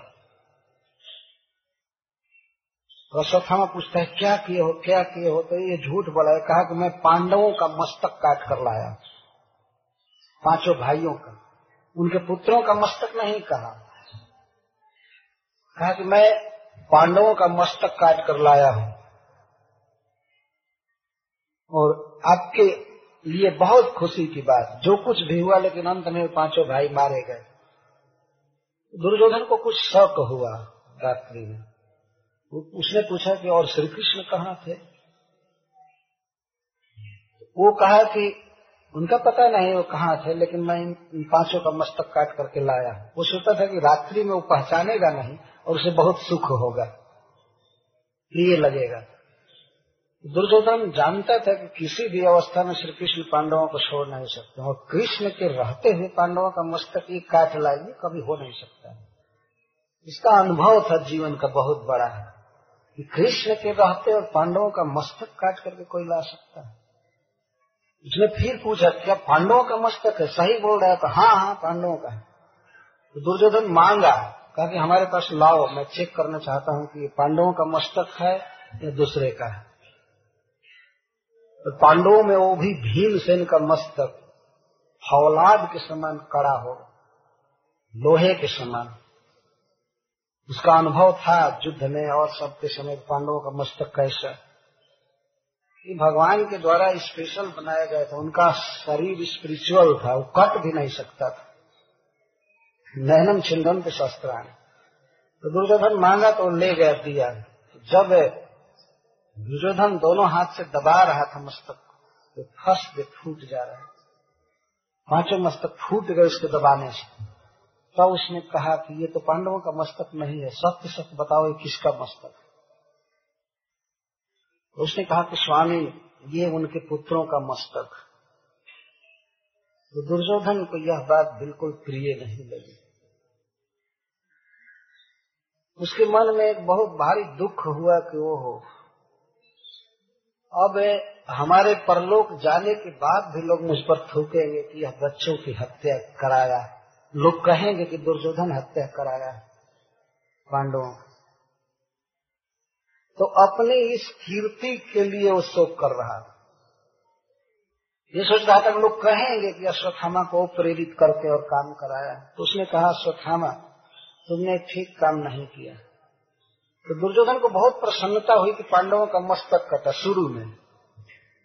तो अश्वत्थामा पूछता है, क्या किए हो, क्या किए हो? तो ये झूठ बोला है, कहा कि मैं पांडवों का मस्तक काट कर लाया पाँचों भाइयों का, उनके पुत्रों का मस्तक नहीं कहा। कहा कि मैं पांडवों का मस्तक काट कर लाया हूँ। और आपके लिए बहुत खुशी की बात। जो कुछ भी हुआ, लेकिन अंत में पाँचों भाई मारे गए। दुर्योधन को कुछ शक हुआ रात्रि में। उसने पूछा कि और श्री कृष्ण कहाँ थे? वो कहा कि उनका पता नहीं वो कहाँ थे, लेकिन मैं इन पाँचों का मस्तक काट करके लाया वो सोचता था कि रात्रि में वो पहचानेगा नहीं। और उसे बहुत सुख होगा, प्रिय लगेगा। दुर्योधन जानता था कि किसी भी अवस्था में श्री कृष्ण पांडवों को छोड़ नहीं सकते और कृष्ण के रहते हुए पांडवों का मस्तक एक काट लाएँगे, कभी हो नहीं सकता इसका अनुभव था जीवन का बहुत बड़ा है कि कृष्ण के रहते और पांडवों का मस्तक काट करके कोई ला सकता है। उसने फिर पूछा, क्या पांडवों का मस्तक है? सही बोल रहा है तो हाँ हाँ पांडवों का है। तो दुर्योधन मांगा कहा कि हमारे पास लाओ, मैं चेक करना चाहता हूँ कि पांडवों का मस्तक है या दूसरे का है। तो पांडवों में वो भी भीमसेन का मस्तक, फौलाद के समान कड़ा हो, लोहे के समान। उसका अनुभव था युद्ध में और सबके समय पांडवों का मस्तक कैसा। ये भगवान के द्वारा स्पेशल बनाया गया था, उनका शरीर स्पिरिचुअल था, वो कट भी नहीं सकता था। नैनम छिंदन के शस्त्र शस्त्रान। तो दुर्योधन मांगा तो ले गया दिया। जब दुर्योधन दोनों हाथ से दबा रहा था मस्तक को तो फंस दे फूट जा रहा है। पाँचों मस्तक फूट गए उसके दबाने से। तब तो उसने कहा कि ये तो पांडवों का मस्तक नहीं है, सत्य सत्य बताओ ये किसका मस्तक है? उसने कहा कि स्वामी, ये उनके पुत्रों का मस्तक। तो दुर्योधन को यह बात बिल्कुल प्रिय नहीं लगी। उसके मन में एक बहुत भारी दुख हुआ कि वो हो। अब हमारे परलोक जाने के बाद भी लोग मुझ पर थूकेंगे कि यह बच्चों की हत्या कराया। लोग कहेंगे कि दुर्योधन हत्या कराया पांडवों तो अपनी इस कीर्ति के लिए वो शोक कर रहा ये सोच रहा था लोग कहेंगे कि अश्वत्थामा को प्रेरित करके और काम कराया। तो उसने कहा अश्वत्थामा तुमने ठीक काम नहीं किया। तो दुर्योधन को बहुत प्रसन्नता हुई कि पांडवों का मस्तक कटा शुरू में।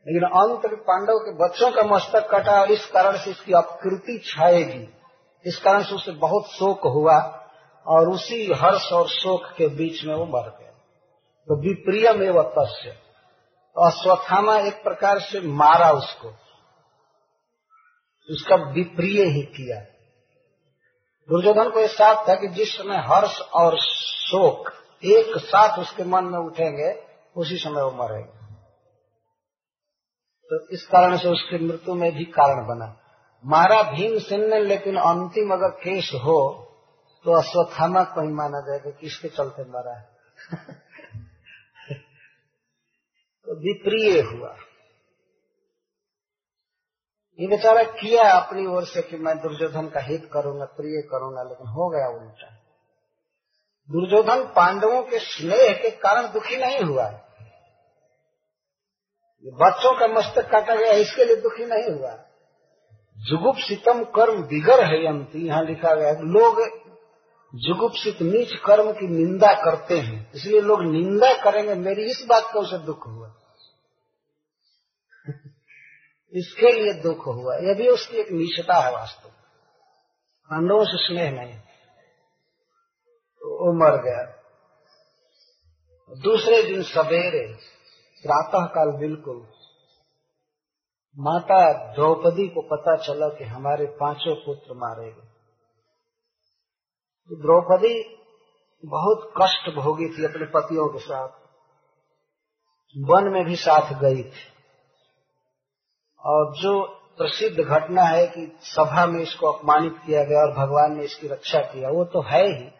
लेकिन अंत में पांडव के बच्चों का मस्तक कटा और इस कारण से इसकी अपकृति छाएगी। इस कारण से उसे बहुत शोक हुआ और उसी हर्ष और शोक के बीच में वो मर गया। तो विप्रियम एवं तस्य, अश्वत्थामा एक प्रकार से मारा उसको। उसका विप्रिय ही किया। दुर्योधन को यह साथ था कि जिस समय हर्ष और शोक एक साथ उसके मन में उठेंगे, उसी समय वो मरेगा। तो इस कारण से उसकी मृत्यु में भी कारण बना। मारा भीमसेन ने, लेकिन अंतिम अगर केस हो तो अश्वत्थामा को ही माना जाएगा किसके चलते मरा है। तो विप्रिय हुआ। ये बेचारा किया अपनी ओर से कि मैं दुर्योधन का हित करूँगा, प्रिय करूँगा, लेकिन हो गया उल्टा। दुर्योधन पांडवों के स्नेह के कारण दुखी नहीं हुआ। बच्चों का मस्तक काटा गया, इसके लिए दुखी नहीं हुआ। जुगुप सितम कर्म बिगड़ है अंति यहाँ लिखा गया लोग जुगुप्सित नीच कर्म की निंदा करते हैं, इसलिए लोग निंदा करेंगे, मेरी इस बात का उसे दुख हुआ। इसके लिए दुख हुआ, यह भी उसकी एक निष्ठा है वास्तव पांडवों से स्नेह नहीं तो वो मर गया। दूसरे दिन सवेरे प्रातः काल बिल्कुल, माता द्रौपदी को पता चला कि हमारे पाँचों पुत्र मारे गए। तो द्रौपदी बहुत कष्ट भोगी थी अपने पतियों के साथ। वन में भी साथ गई थी। और जो प्रसिद्ध घटना है कि सभा में इसको अपमानित किया गया और भगवान ने इसकी रक्षा किया, वो तो है ही,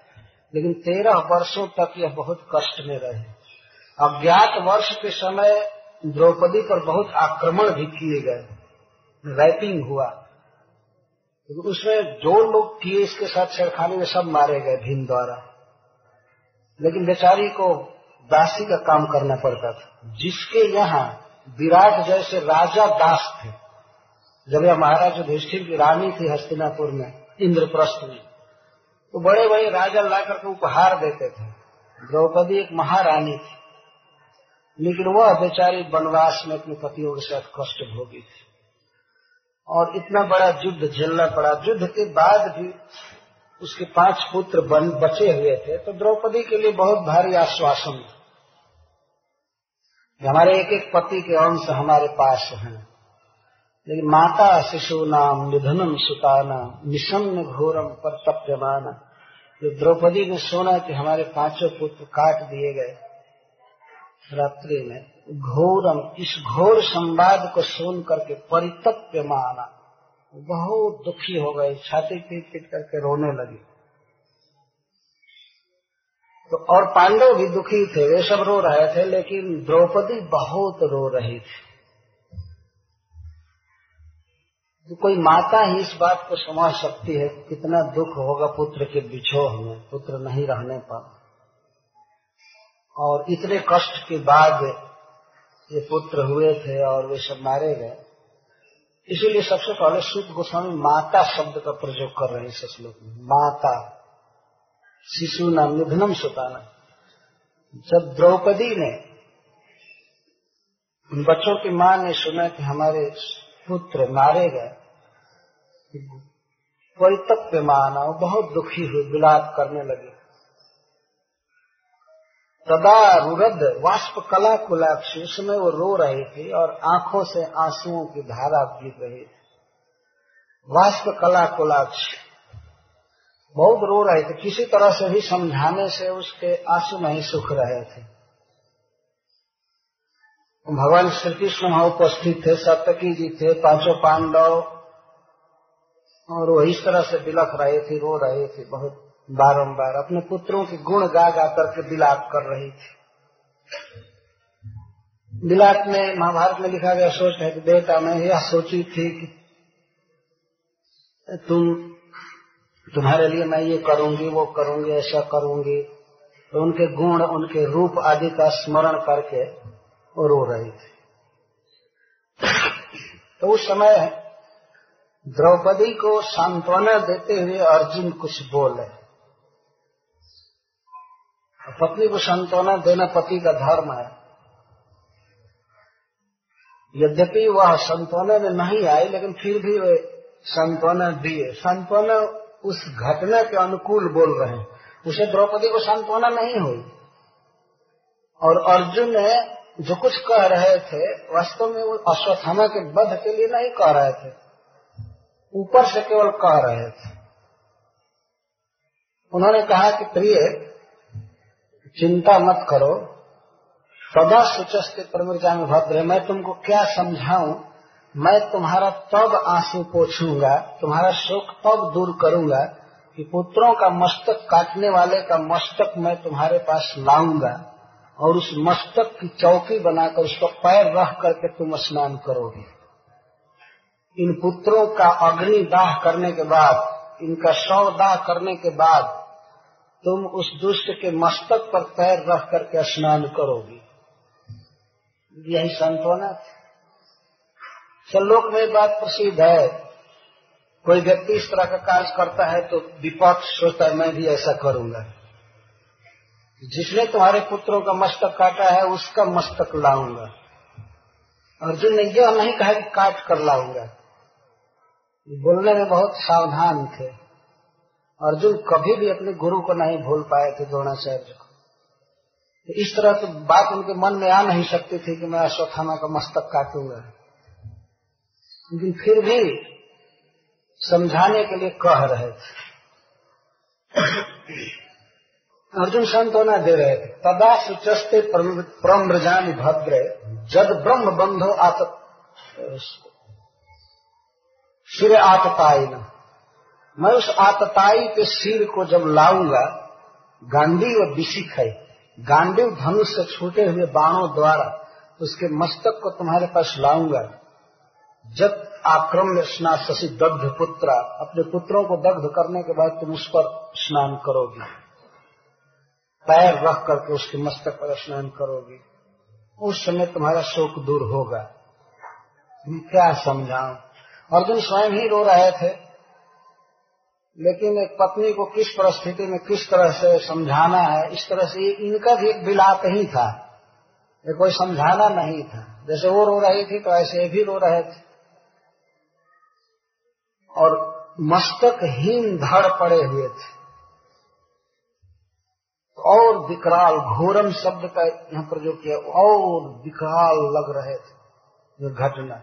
लेकिन तेरह वर्षों तक यह बहुत कष्ट में रहे। अज्ञात वर्ष के समय द्रौपदी पर बहुत आक्रमण भी किए गए। रैपिंग हुआ। उसमें जो लोग किए, इसके साथ छेड़खानी में सब मारे गए भीम द्वारा। लेकिन बेचारी को दासी का काम करना पड़ता था। जिसके यहाँ विराट जैसे राजा दास थे। जब यह महाराज युधिष्ठिर की रानी थी हस्तिनापुर में, इंद्रप्रस्थ में तो बड़े बड़े राजा ला करके उपहार देते थे। द्रौपदी एक महारानी थी। लेकिन वह बेचारी वनवास में अपने पतियों के साथ कष्ट भोगी थी। और इतना बड़ा युद्ध झेलना पड़ा। युद्ध के बाद भी उसके पाँच पुत्र बन, बचे हुए थे। तो द्रौपदी के लिए बहुत भारी आश्वासन था। हमारे एक एक पति के अंश हमारे पास हैं। लेकिन माता शिशु नाम, निधनम सुताना निशन्न घोरम पर तप्यमान जो द्रौपदी ने सुना कि हमारे पाँचों पुत्र काट दिए गए रात्रि में, घोरम, इस घोर संवाद को सुन करके परितप्य माना बहुत दुखी हो गए, छाती पीट पीट करके रोने लगी। तो और पांडव भी दुखी थे, वे सब रो रहे थे, लेकिन द्रौपदी बहुत रो रही थी। तो कोई माता ही इस बात को समझ सकती है, कितना दुख होगा पुत्र के बिछोह में, पुत्र नहीं रहने पर। और इतने कष्ट के बाद ये पुत्र हुए थे और वे सब मारे गए। इसीलिए सबसे पहले सुत गोस्वामी माता शब्द का प्रयोग कर रहे हैं इस श्लोक में। माता। शिशु नाम निधनम सुताना। जब द्रौपदी ने उन बच्चों की माँ ने सुना कि हमारे पुत्र मारे गए परितप्य माना बहुत दुखी हुई, विलाप करने लगे। तदा रुरद वाष्प कला कुलाक्षी, उसमें वो रो रही थी और आँखों से आंसुओं की धारा गिर रही थी। वाष्प कला कुलाक्षी बहुत रो रहे थे। किसी तरह से भी समझाने से उसके आँसू नहीं सुख रहे थे। भगवान श्री कृष्ण वहाँ उपस्थित थे, सप्तकी जी थे, पाँचों पांडव, और वो इस तरह से बिलख रहे थे, रो रहे थे बहुत बारंबार। अपने पुत्रों के गुण गा गा करके बिलाप कर रही थी। बिलाप में महाभारत में लिखा गया, सोच है कि बेटा, मैं यह सोची थी कि तुम तुम्हारे लिए मैं ये करूँगी, वो करूँगी, ऐसा करूँगी। तो उनके गुण, उनके रूप आदि का स्मरण करके रो रही थी। तो उस समय द्रौपदी को सांत्वना देते हुए अर्जुन कुछ बोले। पत्नी को सांत्वना देना पति का धर्म है। यद्यपि वह सांत्वना में नहीं आई, लेकिन फिर भी वे सांत्वना दिए। सांत्वना उस घटना के अनुकूल बोल रहे हैं। उसे द्रौपदी को सांत्वना नहीं हुई। और अर्जुन ने जो कुछ कह रहे थे, वास्तव में वो अश्वत्थामा के वध के लिए नहीं कह रहे थे। ऊपर से केवल कह रहे थे। उन्होंने कहा कि प्रिय, चिंता मत करो। सदा सुचस्ते परमृजा में भद्र मैं तुमको क्या समझाऊं? मैं तुम्हारा तब आँसू पोछूँगा, तुम्हारा शोक तब दूर करूँगा कि पुत्रों का मस्तक काटने वाले का मस्तक मैं तुम्हारे पास लाऊँगा और उस मस्तक की चौकी बनाकर उस पर रख करके तुम स्नान करोगे। इन पुत्रों का अग्नि दाह करने के बाद, इनका शव दाह करने के बाद, तुम उस दुष्ट के मस्तक पर पैर रख करके स्नान करोगे। यही सांत्वना लोक में बात प्रसिद्ध है। कोई व्यक्ति इस तरह का कार्य करता है तो विपक्ष सोचता है, मैं भी ऐसा करूँगा। जिसने तुम्हारे पुत्रों का मस्तक काटा है, उसका मस्तक लाऊँगा। अर्जुन ने यह नहीं कहा कि काट कर लाऊँगा। बोलने में बहुत सावधान थे। अर्जुन कभी भी अपने गुरु को नहीं भूल पाए थे द्रोणाचार्य को। तो इस तरह की बात उनके मन में आ नहीं सकती थी कि मैं अश्वत्थामा का मस्तक काटूँगा। लेकिन फिर भी समझाने के लिए कह रहे थे। अर्जुन संतोना दे रहे थे, तदा सुचस्ते प्रम्रजान भद्र, जद ब्रह्म बंधो आत सिर आतताई न। मैं उस आतताई के सिर को जब लाऊँगा गांधी व विशिख है गांडी धनुष से छूटे हुए बाणों द्वारा उसके मस्तक को तुम्हारे पास लाऊँगा जब आक्रम्य स्नान शशि दग्ध पुत्र, अपने पुत्रों को दग्ध करने के बाद तुम उस पर स्नान करोगी। पैर रख करके उसके मस्तक पर स्नान करोगी। उस समय तुम्हारा शोक दूर होगा। मैं क्या समझाऊं? अर्जुन स्वयं ही रो रहे थे। लेकिन एक पत्नी को किस परिस्थिति में किस तरह से समझाना है, इस तरह से इनका भी एक विलाप ही था। ये कोई समझाना नहीं था। जैसे वो रो रही थी तो ऐसे भी रो रहे थे। और मस्तक हीन धड़ पड़े हुए थे। और विकराल घोरम शब्द का यहाँ पर जो किया, और विकराल लग रहे थे ये घटना।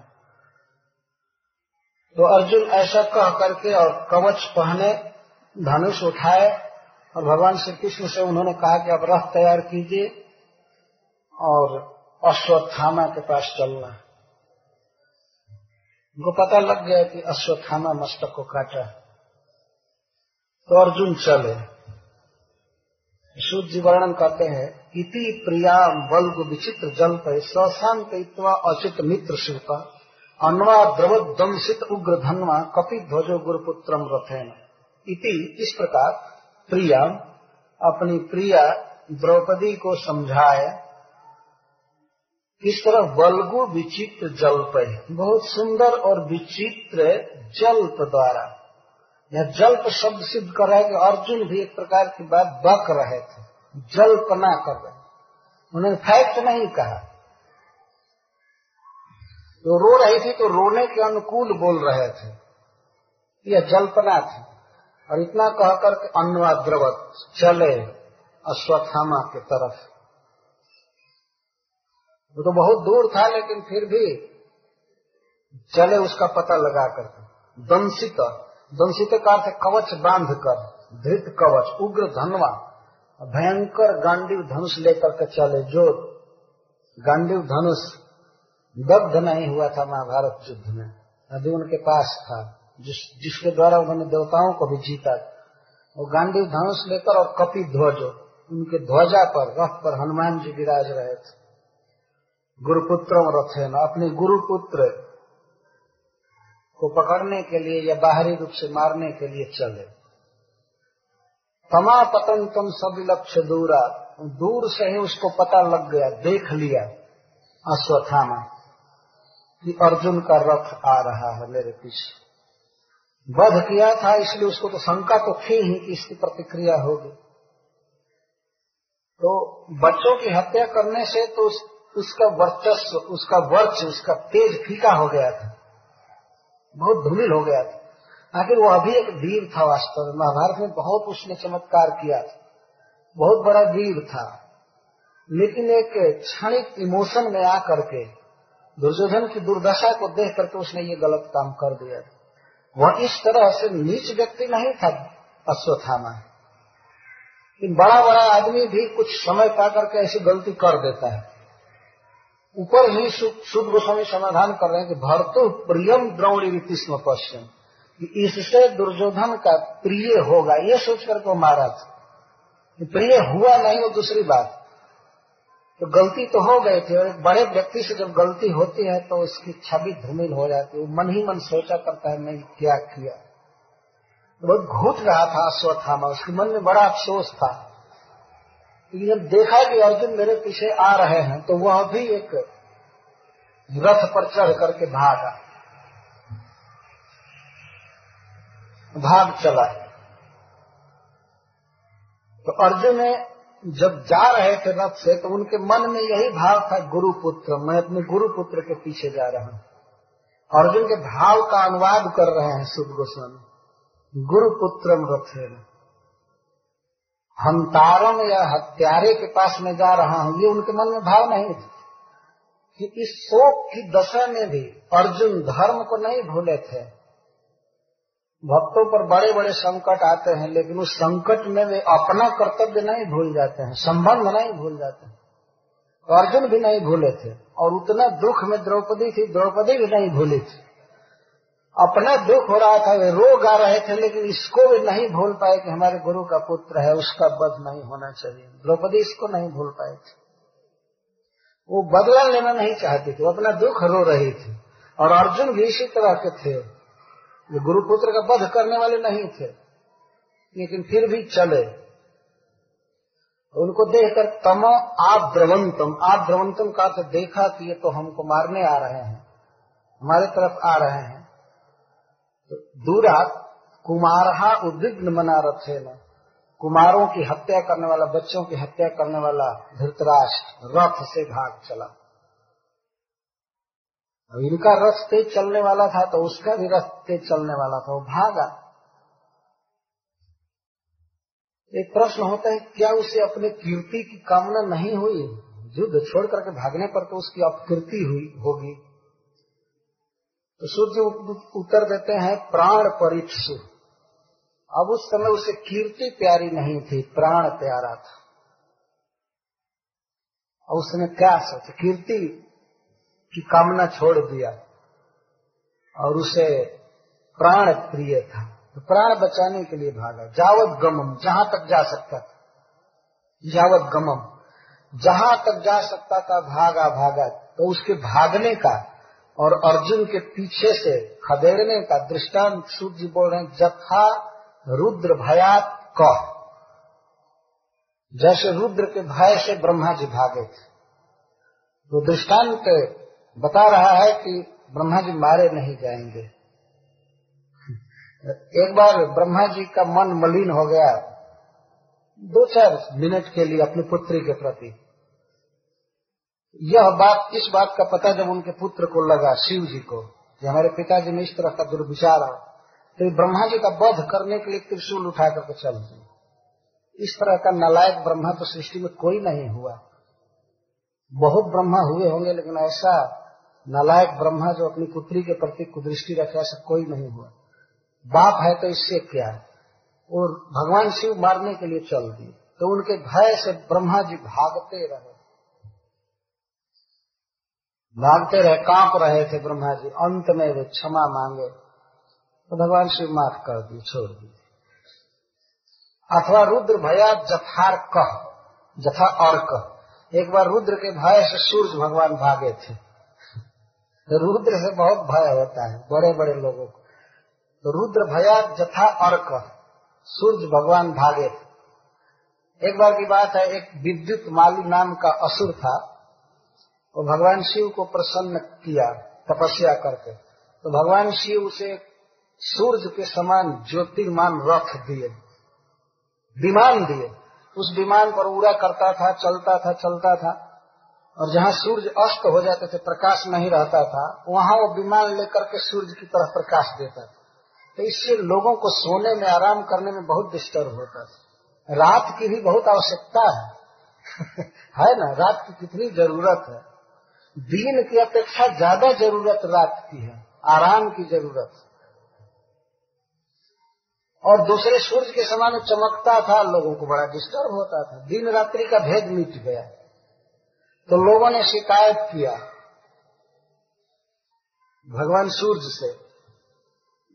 तो अर्जुन ऐसा कह करके और कवच पहने, धनुष उठाए, और भगवान श्री कृष्ण से उन्होंने कहा कि अब रथ तैयार कीजिए और अश्वत्थामा के पास चलना उनको पता लग गया कि अश्वत्थामा मस्तक को काटा। तो अर्जुन चले। सूर्य जी वर्णन करते हैं, इति प्रिया बल्ग विचित्र जल पे सशांत अचित मित्र शिल्प अन्वा द्रव दंसित उग्र धनवा कपि ध्वजो गुरुपुत्रम रथेन। इति इस प्रकार प्रिया अपनी प्रिया द्रौपदी को समझाए। किस तरह बल्गु विचित्र जल जल्प बहुत सुंदर और विचित्र जल्प द्वारा। यह जल्प शब्द सिद्ध कर रहा है कि अर्जुन भी एक प्रकार की बात बक रहे थे। जल्पना कर रहे। उन्होंने फैक्ट नहीं कहा। तो रो रही थी तो रोने के अनुकूल बोल रहे थे। यह जल्पना थी। और इतना कहकर अन्वा द्रवत चले अश्वत्थामा के तरफ़। वो तो बहुत दूर था, लेकिन फिर भी चले उसका पता लगा कर। दंशित दंसित का अर्थ कवच बाँध कर, धृत कवच, उग्र धनवा। भयंकर गांडीव धनुष लेकर के चले, जो गांडीव धनुष दग्ध नहीं हुआ था महाभारत युद्ध में, अभी उनके पास था, जिस, जिसके द्वारा उन्होंने देवताओं को भी जीता। वो गांडी धनुष लेकर और कपि ध्वज, उनके ध्वजा पर, रथ पर हनुमान जी विराज रहे थे। गुरुपुत्र न अपने गुरुपुत्र को पकड़ने के लिए या बाहरी रूप से मारने के लिए चले। तमा पतन तुम सब लक्ष्य दूरा, दूर से ही उसको पता लग गया, देख लिया अश्वत्थामा कि अर्जुन का रथ आ रहा है मेरे पीछे। वध किया था, इसलिए उसको तो शंका तो थी ही कि इसकी प्रतिक्रिया होगी। तो बच्चों की हत्या करने से तो उसका वर्चस्व, उसका वर्च, उसका तेज फीका हो गया था। बहुत धूमिल हो गया था। आखिर वो अभी एक वीर था वास्तव में। महाभारत में बहुत उसने चमत्कार किया था। बहुत बड़ा वीर था। लेकिन एक क्षणिक इमोशन में आकर के, दुर्योधन की दुर्दशा को देख करके उसने ये गलत काम कर दिया वह इस तरह से नीच व्यक्ति नहीं था, अश्वत्थामा। बड़ा बड़ा आदमी भी कुछ समय पा करके ऐसी गलती कर देता है। ऊपर ही शुद्ध गोस्वामी समाधान कर रहे हैं कि भरतु प्रियम द्रौणी रीतिस्म पश्चिम इससे दुर्योधन का प्रिय होगा। ये सोच करके वो मारा था। प्रिय हुआ नहीं वो दूसरी बात। तो गलती तो हो गई थी। और बड़े व्यक्ति से जब गलती होती है तो उसकी छवि धूमिल हो जाती है। मन ही मन सोचा करता है मैं क्या किया? बहुत घुट रहा था, अश्वत्थामा। उसके मन में बड़ा अफसोस था। जब देखा कि अर्जुन मेरे पीछे आ रहे हैं तो वह भी एक रथ पर चढ़ करके भागा। भाग चला। तो अर्जुन जब जा रहे थे रथ से तो उनके मन में यही भाव था गुरुपुत्र मैं अपने गुरुपुत्र के पीछे जा रहा हूँ। अर्जुन के भाव का अनुवाद कर रहे हैं सुध गोस्वामी। गुरुपुत्रम रथे हंतारम या हत्यारे के पास में जा रहा हूँ, ये उनके मन में भाव नहीं था कि इस शोक की दशा में भी अर्जुन धर्म को नहीं भूले थे। भक्तों पर बड़े बड़े संकट आते हैं, लेकिन उस संकट में वे अपना कर्तव्य नहीं भूल जाते हैं, संबंध नहीं भूल जाते हैं। अर्जुन भी नहीं भूले थे, और उतना दुख में द्रौपदी थी, द्रौपदी भी नहीं भूली थी। अपना दुख हो रहा था, वे रो गा रहे थे, लेकिन इसको भी नहीं भूल पाए कि हमारे गुरु का पुत्र है, उसका वध नहीं होना चाहिए। द्रौपदी इसको नहीं भूल पाए थे। वो बदला लेना नहीं चाहती थी, वो अपना दुख रो रही थी। और अर्जुन भी इसी तरह के थे। ये गुरुपुत्र का वध करने वाले नहीं थे। लेकिन फिर भी चले। उनको देखकर तम आप द्रवंतम आप द्रवंतम का देखा कि ये तो हमको मारने आ रहे हैं, हमारे तरफ़ आ रहे हैं। दूरा कुमारहा उद्विग्न मना रथे न कुमारों की हत्या करने वाला, बच्चों की हत्या करने वाला धृतराष्ट्र रथ से भाग चला। अब इनका रथ तेज चलने वाला था तो उसका भी रथ तेज चलने वाला था, वो भागा। एक प्रश्न होता है, क्या उसे अपने कीर्ति की कामना नहीं हुई? युद्ध छोड़ करके भागने पर तो उसकी अपकीर्ति हुई, होगी। तो सूर्य उत्तर देते हैं, प्राण परीक्षु अब उस समय उसे कीर्ति प्यारी नहीं थी, प्राण प्यारा था। और उसने क्या सोचा? कीर्ति की कामना छोड़ दिया और उसे प्राण प्रिय था। तो प्राण बचाने के लिए भागा। जावत गमम, जहाँ तक जा सकता था। यावत गमम, जहाँ तक जा सकता था भागा भागा तो उसके भागने का और अर्जुन के पीछे से खदेड़ने का दृष्टांत सूर्य जी बोल रहे हैं, जथा रुद्र भयात क जैसे रुद्र के भय से ब्रह्मा जी भागे थे। तो दृष्टांत बता रहा है कि ब्रह्मा जी मारे नहीं जाएँगे। एक बार ब्रह्मा जी का मन मलिन हो गया, दो चार मिनट के लिए अपनी पुत्री के प्रति। यह बात, इस बात का पता जब उनके पुत्र को लगा शिव जी को, कि हमारे पिताजी में इस तरह का दुर्विचार है तो ब्रह्मा जी का वध करने के लिए त्रिशूल उठा करके चल दिए। इस तरह का नलायक ब्रह्मा तो सृष्टि में कोई नहीं हुआ। बहुत ब्रह्मा हुए होंगे, लेकिन ऐसा नलायक ब्रह्मा जो अपनी पुत्री के प्रति कुदृष्टि रखे, ऐसा कोई नहीं हुआ। बाप है तो इससे क्या? और भगवान शिव मारने के लिए चल दिए। तो उनके भय से ब्रह्मा जी भागते रहे। भागते रहे, काँप रहे थे ब्रह्मा जी, अंत में वे क्षमा मांगे। तो भगवान शिव माफ़ कर दिए, छोड़ दिए। अथवा रुद्र भया जथार कह, जथा और कह। एक बार रुद्र के भय से सूर्य भगवान भागे थे। तो रुद्र से बहुत भय होता है बड़े बड़े लोगों को। तो रुद्र भया जथा और कह, सूर्य भगवान भागे थे। एक बार की बात है, एक विद्युत माली नाम का असुर था। वो भगवान शिव को प्रसन्न किया, तपस्या करके। तो भगवान शिव उसे सूर्य के समान ज्योतिर्मान रख दिए, विमान दिए। उस विमान पर उड़ा करता था, चलता था चलता था। और जहाँ सूर्य अस्त हो जाते थे, प्रकाश नहीं रहता था, वहाँ वो विमान लेकर के सूर्य की तरफ़ प्रकाश देता था। तो इससे लोगों को सोने में, आराम करने में बहुत डिस्टर्ब होता था। रात की भी बहुत आवश्यकता है। है ना? रात की कितनी ज़रूरत है। दिन की अपेक्षा ज़्यादा ज़रूरत रात की है, आराम की ज़रूरत। और दूसरे सूर्य के समान चमकता था, लोगों को बड़ा डिस्टर्ब होता था। दिन रात्रि का भेद मिट गया। तो लोगों ने शिकायत किया, भगवान सूर्य से।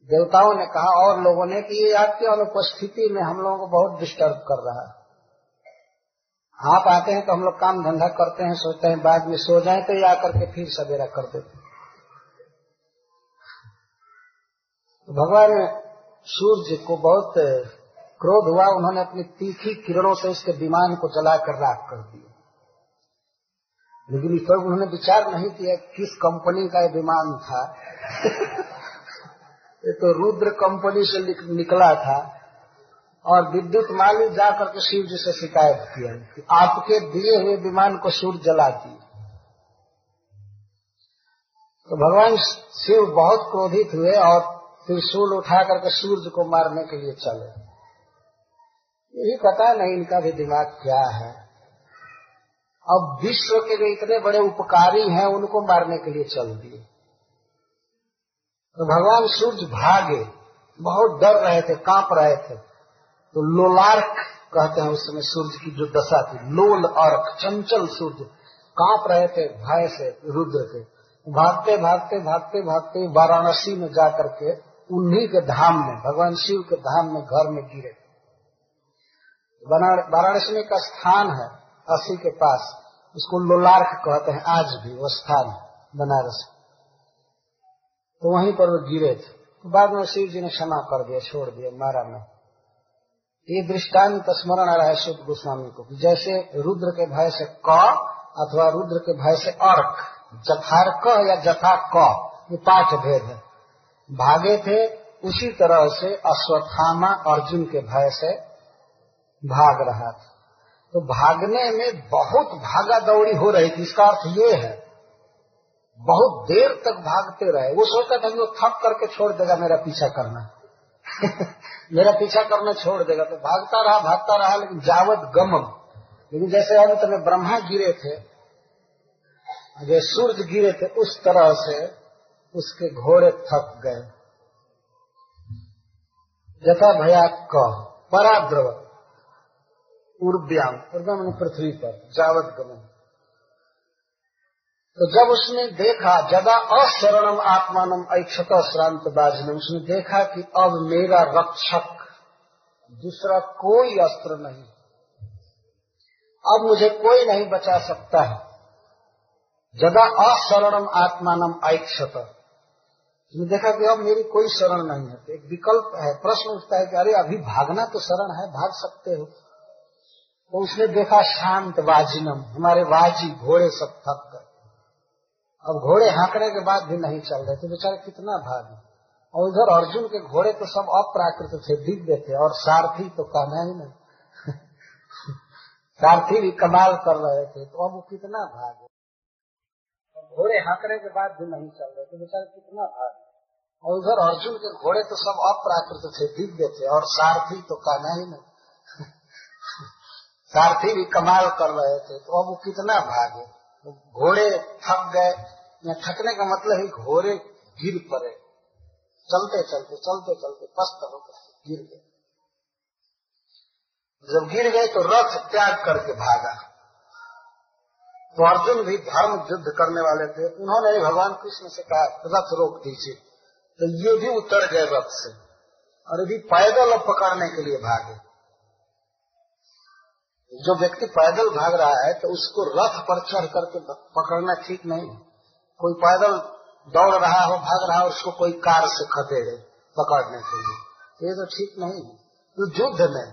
देवताओं ने कहा और लोगों ने कि ये आपकी अनुपस्थिति में हम लोगों को बहुत डिस्टर्ब कर रहा है। आप आते हैं तो हम लोग काम धंधा करते हैं, सोचते हैं, बाद में सो जाए तो ये आकर के फिर सवेरा कर देते तो भगवान सूर्य को बहुत क्रोध हुआ, उन्होंने अपनी तीखी किरणों से इसके विमान को जलाकर राख कर दिया। लेकिन इस पर उन्होंने विचार नहीं किया किस कंपनी का यह विमान था। ये तो रुद्र कंपनी से निकला था। और विद्युत मालिक जाकर के शिव जी से शिकायत किया कि आपके दिए हुए विमान को सूर्य जला दिए। तो भगवान शिव बहुत क्रोधित हुए और त्रिशूल उठा करके सूर्य को मारने के लिए चले। यही पता नहीं इनका भी दिमाग क्या है। अब विश्व के जो इतने बड़े उपकारी हैं, उनको मारने के लिए चल दिए। तो भगवान सूर्य भागे, बहुत डर रहे थे, काँप रहे थे। तो लोलार्क कहते हैं उस समय सूर्य की जो दशा थी। लोल अर्क, चंचल सूर्य। काँप रहे थे, भय से, रुद्र के भागते भागते भागते भागते वाराणसी में जाकर के उन्हीं के धाम में, भगवान शिव के धाम में घर में गिरे। वाराणसी में का स्थान है असी के पास। उसको लोलार्क कहते हैं, आज भी वो स्थान बनारस। तो वहीं पर वो गिरे थे। तो बाद में शिव जी ने क्षमा कर दिया, छोड़ दिया, मारा नहीं। ये दृष्टांत स्मरण आ रहा है शुभ गोस्वामी को जैसे रुद्र के भय से क अथवा रुद्र के भय से अर्क जथार क या जथा क, ये पाठ भेद है। भागे थे उसी तरह से अश्वत्थामा अर्जुन के भय से भाग रहा था। तो भागने में बहुत भागा दौड़ी हो रही थी, इसका अर्थ ये है, बहुत देर तक भागते रहे। वो सोचता था कि वो थक करके छोड़ देगा मेरा पीछा करना। मेरा पीछा करना छोड़ देगा। तो भागता रहा भागता रहा, लेकिन जावत गमम। लेकिन जैसे अंत में ब्रह्मा गिरे थे जो सूर्य गिरे थे, उस तरह से उसके घोड़े थक गए। जथा भया कह पराद्रव उर्व्याम उर्व्याम पृथ्वी पर, जावत गमन। तो जब उसने देखा जदा अशरणम आत्मानम ऐक्षत श्रांत बाजनम, उसने देखा कि अब मेरा रक्षक, दूसरा कोई अस्त्र नहीं। अब मुझे कोई नहीं बचा सकता है। जदा अशरणम आत्मानम आइक्षत उसने देखा कि अब मेरी कोई शरण नहीं है। तो एक विकल्प है, प्रश्न उठता है कि अरे, अभी भागना तो शरण है, भाग सकते हो। तो उसने देखा शांत वाजिनम, हमारे वाजी घोड़े सब थक गए। अब घोड़े हाँकने के बाद भी नहीं चल रहे थे, बेचारे कितना भागे और उधर अर्जुन के घोड़े तो सब अप्राकृत थे दिव्य थे और सारथी तो कहना ही नहीं। सारथी भी कमाल कर रहे थे तो अब वो कितना भागे घोड़े हाँकने के बाद भी नहीं चल रहे थे, बेचारे कितना भागे और उधर अर्जुन के घोड़े तो सब अप्राकृत थे दिव्य थे और सारथी तो कहना ही नहीं। सारथी भी कमाल कर रहे थे तो अब वो कितना भागे घोड़े थक गए। या थकने का मतलब ही घोड़े गिर पड़े। चलते चलते चलते चलते पस्त होकर गिर गए। जब गिर गए तो रथ त्याग करके भागा। तो अर्जुन भी धर्म युद्ध करने वाले थे। उन्होंने भगवान कृष्ण से कहा, रथ रोक दीजिए। तो ये भी उतर गए रथ से और ये भी पैदल पकड़ने के लिए भागे। जो व्यक्ति पैदल भाग रहा है तो उसको रथ पर चढ़ करके पकड़ना ठीक नहीं है। कोई पैदल दौड़ रहा हो, भाग रहा हो, उसको कोई कार से खदेड़े, पकड़ने के लिए। तो ये तो ठीक नहीं है। तो युद्ध में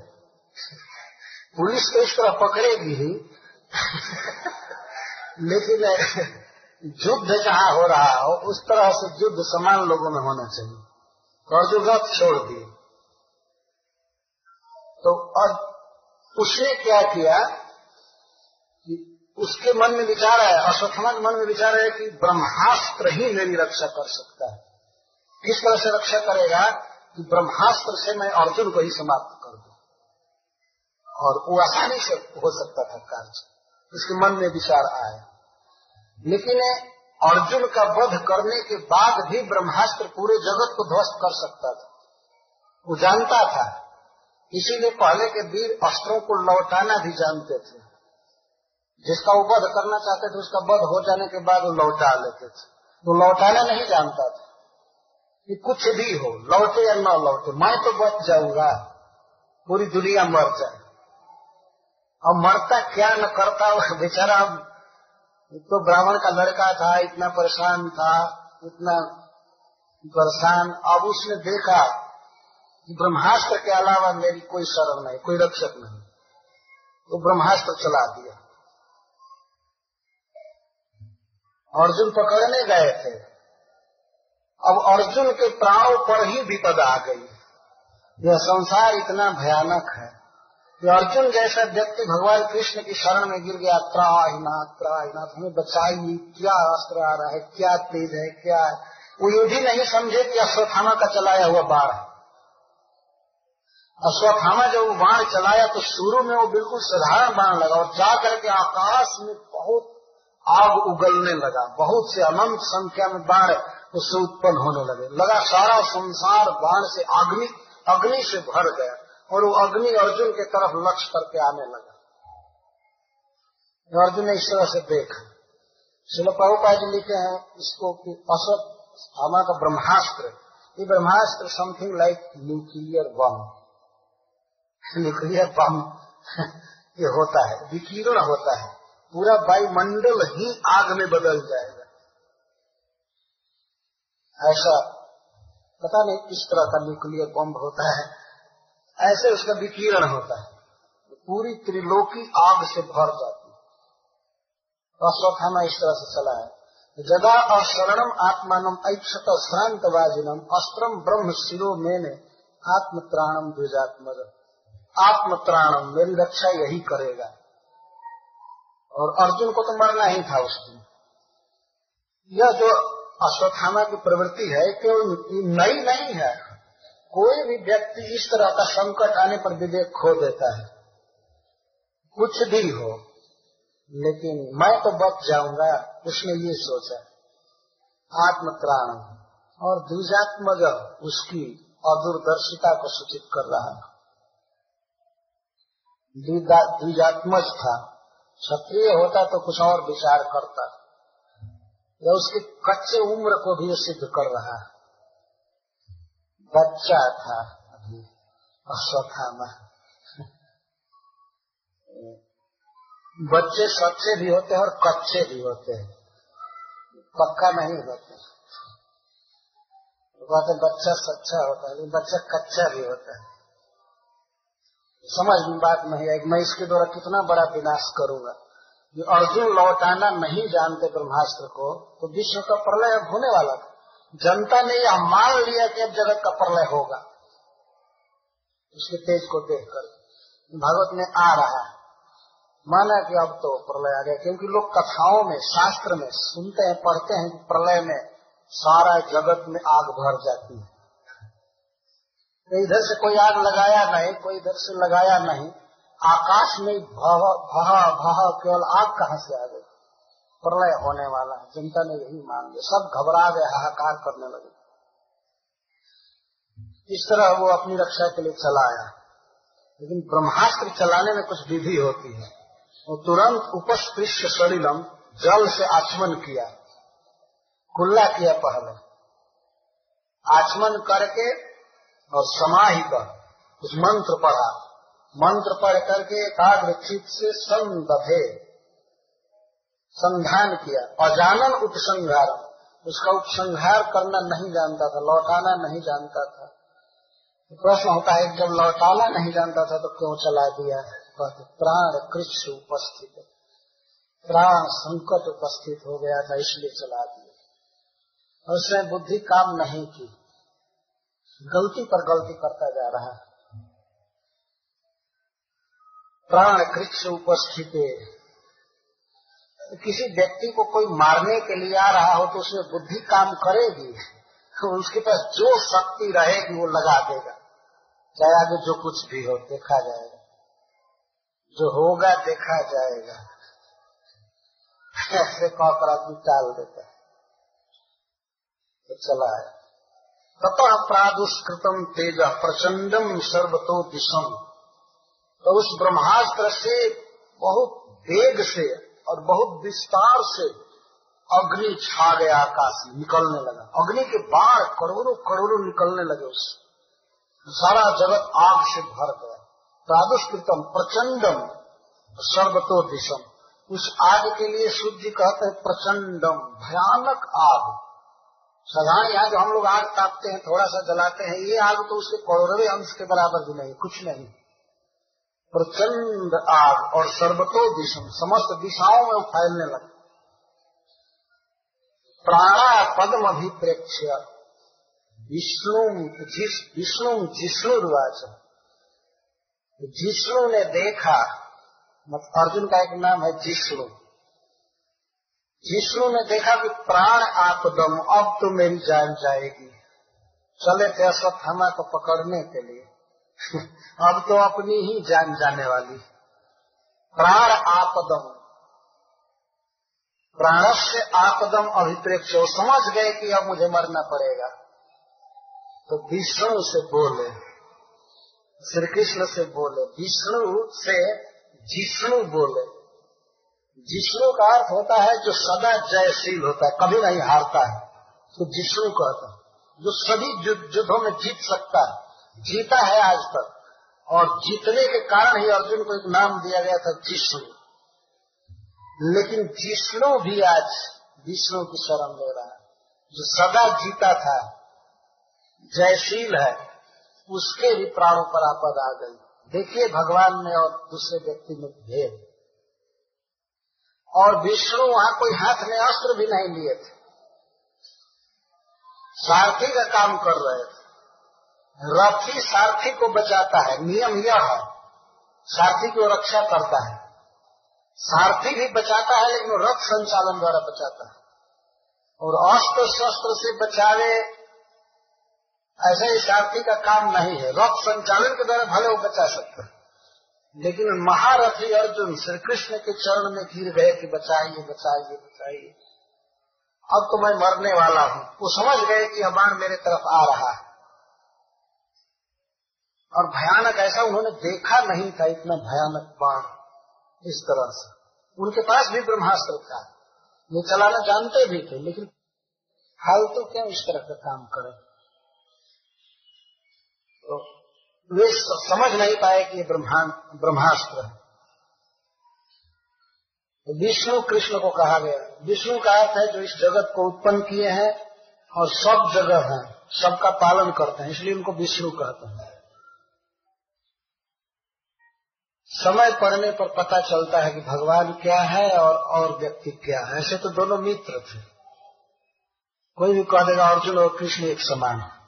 पुलिस तो इस तरह पकड़ेगी ही। लेकिन युद्ध जहाँ हो रहा हो, उस तरह से युद्ध समान लोगों में होना चाहिए। और जो रथ छोड़ दिए। तो और उसने क्या किया कि उसके मन में विचार है अश्वत्थमा के मन में विचार है कि ब्रह्मास्त्र ही मेरी रक्षा कर सकता है। किस तरह से रक्षा करेगा कि ब्रह्मास्त्र से मैं अर्जुन को ही समाप्त कर दू? और वो आसानी से हो सकता था कार्य। उसके मन में विचार आया लेकिन अर्जुन का वध करने के बाद भी ब्रह्मास्त्र पूरे जगत को ध्वस्त कर सकता था। वो जानता था इसीलिए पहले के वीर अस्त्रों को लौटाना भी जानते थे। जिसका वो वध करना चाहते थे, उसका वध हो जाने के बाद वो लौटा लेते थे। वो लौटाना नहीं जानता था कि कुछ भी हो, लौटे या न लौटे, मैं तो बच जाऊँगा, पूरी दुनिया मर जाए। अब मरता क्या न करता बेचारा तो ब्राह्मण का लड़का था, इतना परेशान था, इतना परेशान, अब उसने देखा ब्रह्मास्त्र के अलावा मेरी कोई शरण नहीं, कोई रक्षक नहीं। तो ब्रह्मास्त्र चला दिया। अर्जुन पकड़ने गए थे। अब अर्जुन के प्राणों पर ही विपद आ गई। यह संसार इतना भयानक है कि अर्जुन जैसा व्यक्ति भगवान कृष्ण की शरण में गिर गया, त्राहीनाथ त्राहीनाथ, हमें बचाइए क्या अस्त्र आ रहा है, क्या तेज है, क्या है? वो ये भी नहीं समझे कि अश्वत्थामा का चलाया हुआ बाढ़ है। अश्वत्थामा जब वो बाण चलाया तो शुरू में वो बिल्कुल साधारण बाण लगा और जा करके आकाश में बहुत आग उगलने लगा, बहुत से अनंत संख्या में बाण उससे उत्पन्न होने लगे। लगा सारा संसार बाण से अग्नि अग्नि से भर गया और वो अग्नि अर्जुन के तरफ़ लक्ष्य करके आने लगा। अर्जुन ने इस तरह से देखा। शिल प्रभुपा जी लिखे हैं इसको कि अश्वत्थामा का ब्रह्मास्त्र, ये Brahmastra something like nuclear bomb nuclear bomb ये होता है, विकीर्ण होता है। पूरा वायुमंडल ही आग में बदल जाएगा। ऐसा, पता नहीं किस तरह का न्यूक्लियर बम होता है। ऐसे उसका विकीर्ण होता है। पूरी त्रिलोकी आग से भर जाती है। अश्वत्थामा इस तरह से चला है जदा अशरणम आत्मानम ऐक्षत श्रांत वाजिनम अस्त्रम ब्रह्म शिरो मेने आत्मत्राणम द्विजात्मज। आत्मत्राणम, मेरी रक्षा यही करेगा। और अर्जुन को तो मरना ही था उस दिन। यह जो अश्वत्थामा की प्रवृत्ति है, केवल नई नहीं है। कोई भी व्यक्ति इस तरह का संकट आने पर विवेक खो देता है। कुछ भी हो, लेकिन मैं तो बच जाऊँगा, उसने ये सोचा। आत्म आत्मत्राण और द्विजात्मज उसकी अदूरदर्शिता को सूचित कर रहा है। द्विजात्मज था क्षत्रिय होता तो कुछ और विचार करता। या उसकी कच्चे उम्र को भी सिद्ध कर रहा है। बच्चा था अभी अश्वत्थामा बच्चे सच्चे भी होते हैं और कच्चे भी होते हैं। पक्का नहीं होते। तो कहते बच्चा सच्चा होता है बच्चा कच्चा भी होता है। समझ में बात नहीं आई मैं इसके द्वारा कितना बड़ा विनाश करूँगा। जो अर्जुन लौटाना नहीं जानते ब्रह्मास्त्र को तो विश्व का प्रलय अब होने वाला था। जनता ने यह मान लिया कि अब जगत का प्रलय होगा। उसके तेज को देखकर भागवत में आ रहा है। माना कि अब तो प्रलय आ गया, क्योंकि लोग कथाओं में, शास्त्र में सुनते हैं, पढ़ते हैं प्रलय में सारा जगत में आग भर जाती है। इधर से कोई आग लगाया नहीं, कोई इधर से लगाया नहीं। आकाश में भह भह केवल आग कहाँ से आ गई? प्रलय होने वाला है, जनता ने यही मान लिया। सब घबरा गए, हाहाकार करने लगे। इस तरह वो अपनी रक्षा के लिए चलाया लेकिन ब्रह्मास्त्र चलाने में कुछ विधि होती है। वो तुरंत उपस्पृश्य सलिलम, जल से आचमन किया। कुल्ला किया पहले। आचमन करके और समाहित कुछ मंत्र पढ़ा मंत्र पढ़ करके एकाग्र चित से संदधे। संधान किया। अजानन उपसंहार। उसका उपसंहार करना नहीं जानता था, लौटाना नहीं जानता था। प्रश्न होता है, जब लौटाना नहीं जानता था तो क्यों चला दिया? कहते, प्राण कृष्ण उपस्थित। प्राण संकट उपस्थित हो गया था, इसलिए चला दिया। उसने बुद्धि काम नहीं की। गलती पर गलती करता जा रहा है। प्राण कृष उपस्थित किसी व्यक्ति को कोई मारने के लिए आ रहा हो तो उसमें बुद्धि काम करेगी। तो उसके पास जो शक्ति रहेगी, वो लगा देगा। चाहे आगे जो कुछ भी हो, देखा जाएगा। जो होगा, देखा जाएगा। ऐसे कहकर आदमी टाल देता है? तो चला है। ततः प्रादुष्कृतम तेज प्रचंडम सर्वतो दिशम तो उस ब्रह्मास्त्र से, बहुत वेग से और बहुत विस्तार से अग्नि छा गया आकाश निकलने लगा। अग्नि के बाढ़ करोड़ों करोड़ों निकलने लगे उससे सारा जगत आग से भर गया। प्रादुष्कृतम प्रचंडम सर्वतो दिशम उस आग के लिए सूर्य कहते हैं प्रचंडम भयानक आग। साधारण यहाँ जो हम लोग आग तापते हैं थोड़ा सा जलाते हैं, ये आग तो उसके करोड़वे अंश के बराबर भी नहीं कुछ नहीं। प्रचंड आग और सर्वतो दिशम समस्त दिशाओं में फैलने लगे। प्राणा पद्म अभिप्रेक्ष्य विष्णु विष्णु जिष्णु जिष्णुर्वाच जिष्णु ने देखा, मत, अर्जुन का एक नाम है जिष्णु। जिष्णु ने देखा कि प्राण आपदम, अब तो मेरी जान जाएगी। चले थे अश्वत्थामा को पकड़ने के लिए। अब तो अपनी ही जान जाने वाली। प्राण आपदम। प्राण से आपदम अभिप्रेक्ष वो समझ गए कि अब मुझे मरना पड़ेगा। तो विष्णु से बोले श्री कृष्ण से बोले, विष्णु से जिष्णु बोले। जिष्णु का अर्थ होता है जो सदा जयशील होता है, कभी नहीं हारता है। तो जिष्णु कहता है। जो सभी युद्धों में जीत सकता है। जीता है आज तक। और जीतने के कारण ही अर्जुन को एक नाम दिया गया था जिष्णु लेकिन जिष्णु भी आज विष्णु की शरण ले रहा है। जो सदा जीता था, जयशील है, उसके भी प्राणों पर आपद आ गई। देखिए भगवान में और दूसरे व्यक्ति में भेद। और विष्णु वहाँ कोई हाथ में अस्त्र भी नहीं लिए थे। सारथी का काम कर रहे थे। रथी सारथी को बचाता है, नियम यह है, सारथी को रक्षा करता है। सारथी भी बचाता है, लेकिन रथ संचालन द्वारा बचाता है। और अस्त्र शस्त्र से बचावे, ऐसा ही सारथी का काम नहीं है। रथ संचालन के द्वारा भले वो बचा सकता हैं। लेकिन महारथी अर्जुन श्री कृष्ण के चरण में गिर गए कि बचाइए बचाइए बचाइए। अब तो मैं मरने वाला हूँ। वो समझ गए कि यह मेरे तरफ़ आ रहा है। और भयानक ऐसा उन्होंने देखा नहीं था, इतना भयानक बाण इस तरह से। उनके पास भी ब्रह्मास्त्र था। ये चलाना जानते भी थे, लेकिन फालतू क्यों इस तरह का काम करें तो वे समझ नहीं पाए कि ये ब्रह्मास्त्र है। तो विष्णु कृष्ण को कहा गया। विष्णु का अर्थ है जो इस जगत को उत्पन्न किए हैं और सब जगह है, सबका पालन करते हैं, इसलिए उनको विष्णु कहते हैं। समय पड़ने पर पता चलता है कि भगवान क्या है और और व्यक्ति क्या है। ऐसे तो दोनों मित्र थे। कोई भी कह देगा, अर्जुन और कृष्ण एक समान है।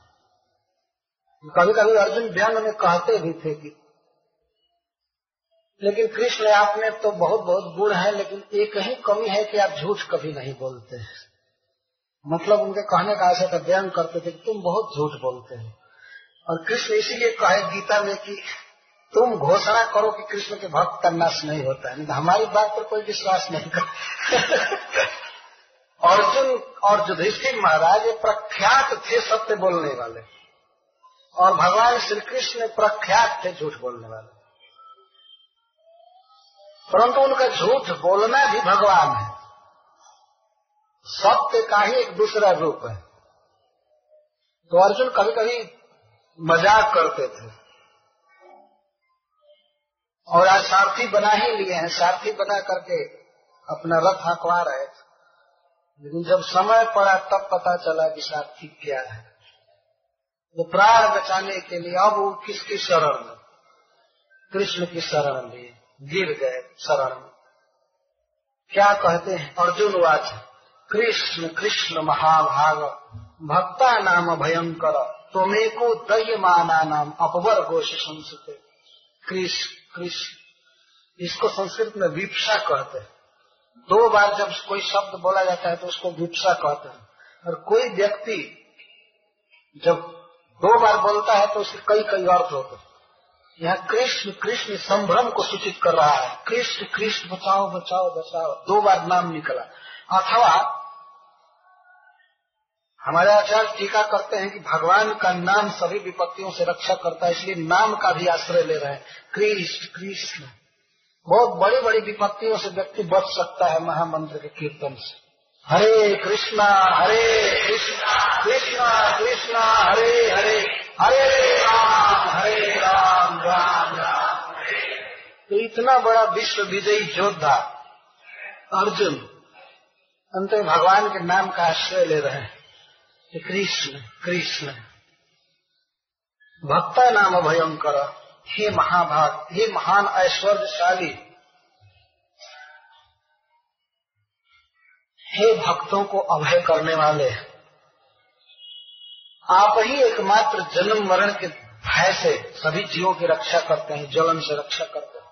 कभी कभी अर्जुन व्यंग में कहते भी थे कि लेकिन कृष्ण आप में तो बहुत बहुत गुण है, लेकिन एक ही कमी है कि आप झूठ कभी नहीं बोलते हैं। मतलब उनके कहने का ऐसा था व्यंग करते थे कि तुम बहुत झूठ बोलते हो। और कृष्ण इसीलिए कहे गीता में कि तुम घोषणा करो कि कृष्ण के भक्त का नाश नहीं होता है। हमारी बात पर कोई विश्वास नहीं कर अर्जुन और युधिष्ठिर महाराज प्रख्यात थे सत्य बोलने वाले। और भगवान श्री कृष्ण प्रख्यात थे झूठ बोलने वाले। परंतु उनका झूठ बोलना भी भगवान है। सत्य का ही एक दूसरा रूप है। तो अर्जुन कभी कभी मज़ाक करते थे। और आज सारथी बना ही लिए हैं। सारथी बना करके अपना रथ हकवा रहे थे। लेकिन जब समय पड़ा, तब पता चला कि सारथी क्या है। वो प्राण बचाने के लिए, अब वो किसकी शरण में? कृष्ण की शरण में, गिर गए शरण में। क्या कहते हैं? अर्जुन वाच, कृष्ण कृष्ण महाभाग, भक्ता नाम भयंकर तुमेको दयमाना नाम अपवर घोष संस्कृत। कृष्ण कृष्ण। इसको संस्कृत में विप्सा कहते हैं। दो बार जब कोई शब्द बोला जाता है तो उसको विप्सा कहते हैं। और कोई व्यक्ति जब दो बार बोलता है तो उसके कई कई अर्थ होते हैं। यहाँ कृष्ण कृष्ण संभ्रम को सूचित कर रहा है। कृष्ण कृष्ण, बचाओ बचाओ बचाओ। दो बार नाम निकला। अथवा हमारे आचार्य टीका करते हैं कि भगवान का नाम सभी विपत्तियों से रक्षा करता है, इसलिए नाम का भी आश्रय ले रहे हैं। कृष्ण कृष्ण। बहुत बड़ी बड़ी विपत्तियों से व्यक्ति बच सकता है महामंत्र के कीर्तन से। हरे कृष्णा हरे कृष्णा कृष्णा कृष्णा, हरे हरे हरे राम हरे राम राम राम तो इतना बड़ा विश्व विजयी योद्धा अर्जुन, अंत भगवान के नाम का आश्रय ले रहे हैं। कृष्ण कृष्ण। भक्ता नाम भयंकर हे महाभाग, हे महान ऐश्वर्यशाली हे भक्तों को अभय करने वाले, आप ही एकमात्र जन्म मरण के भय से सभी जीवों की रक्षा करते हैं, जलन से रक्षा करते हैं।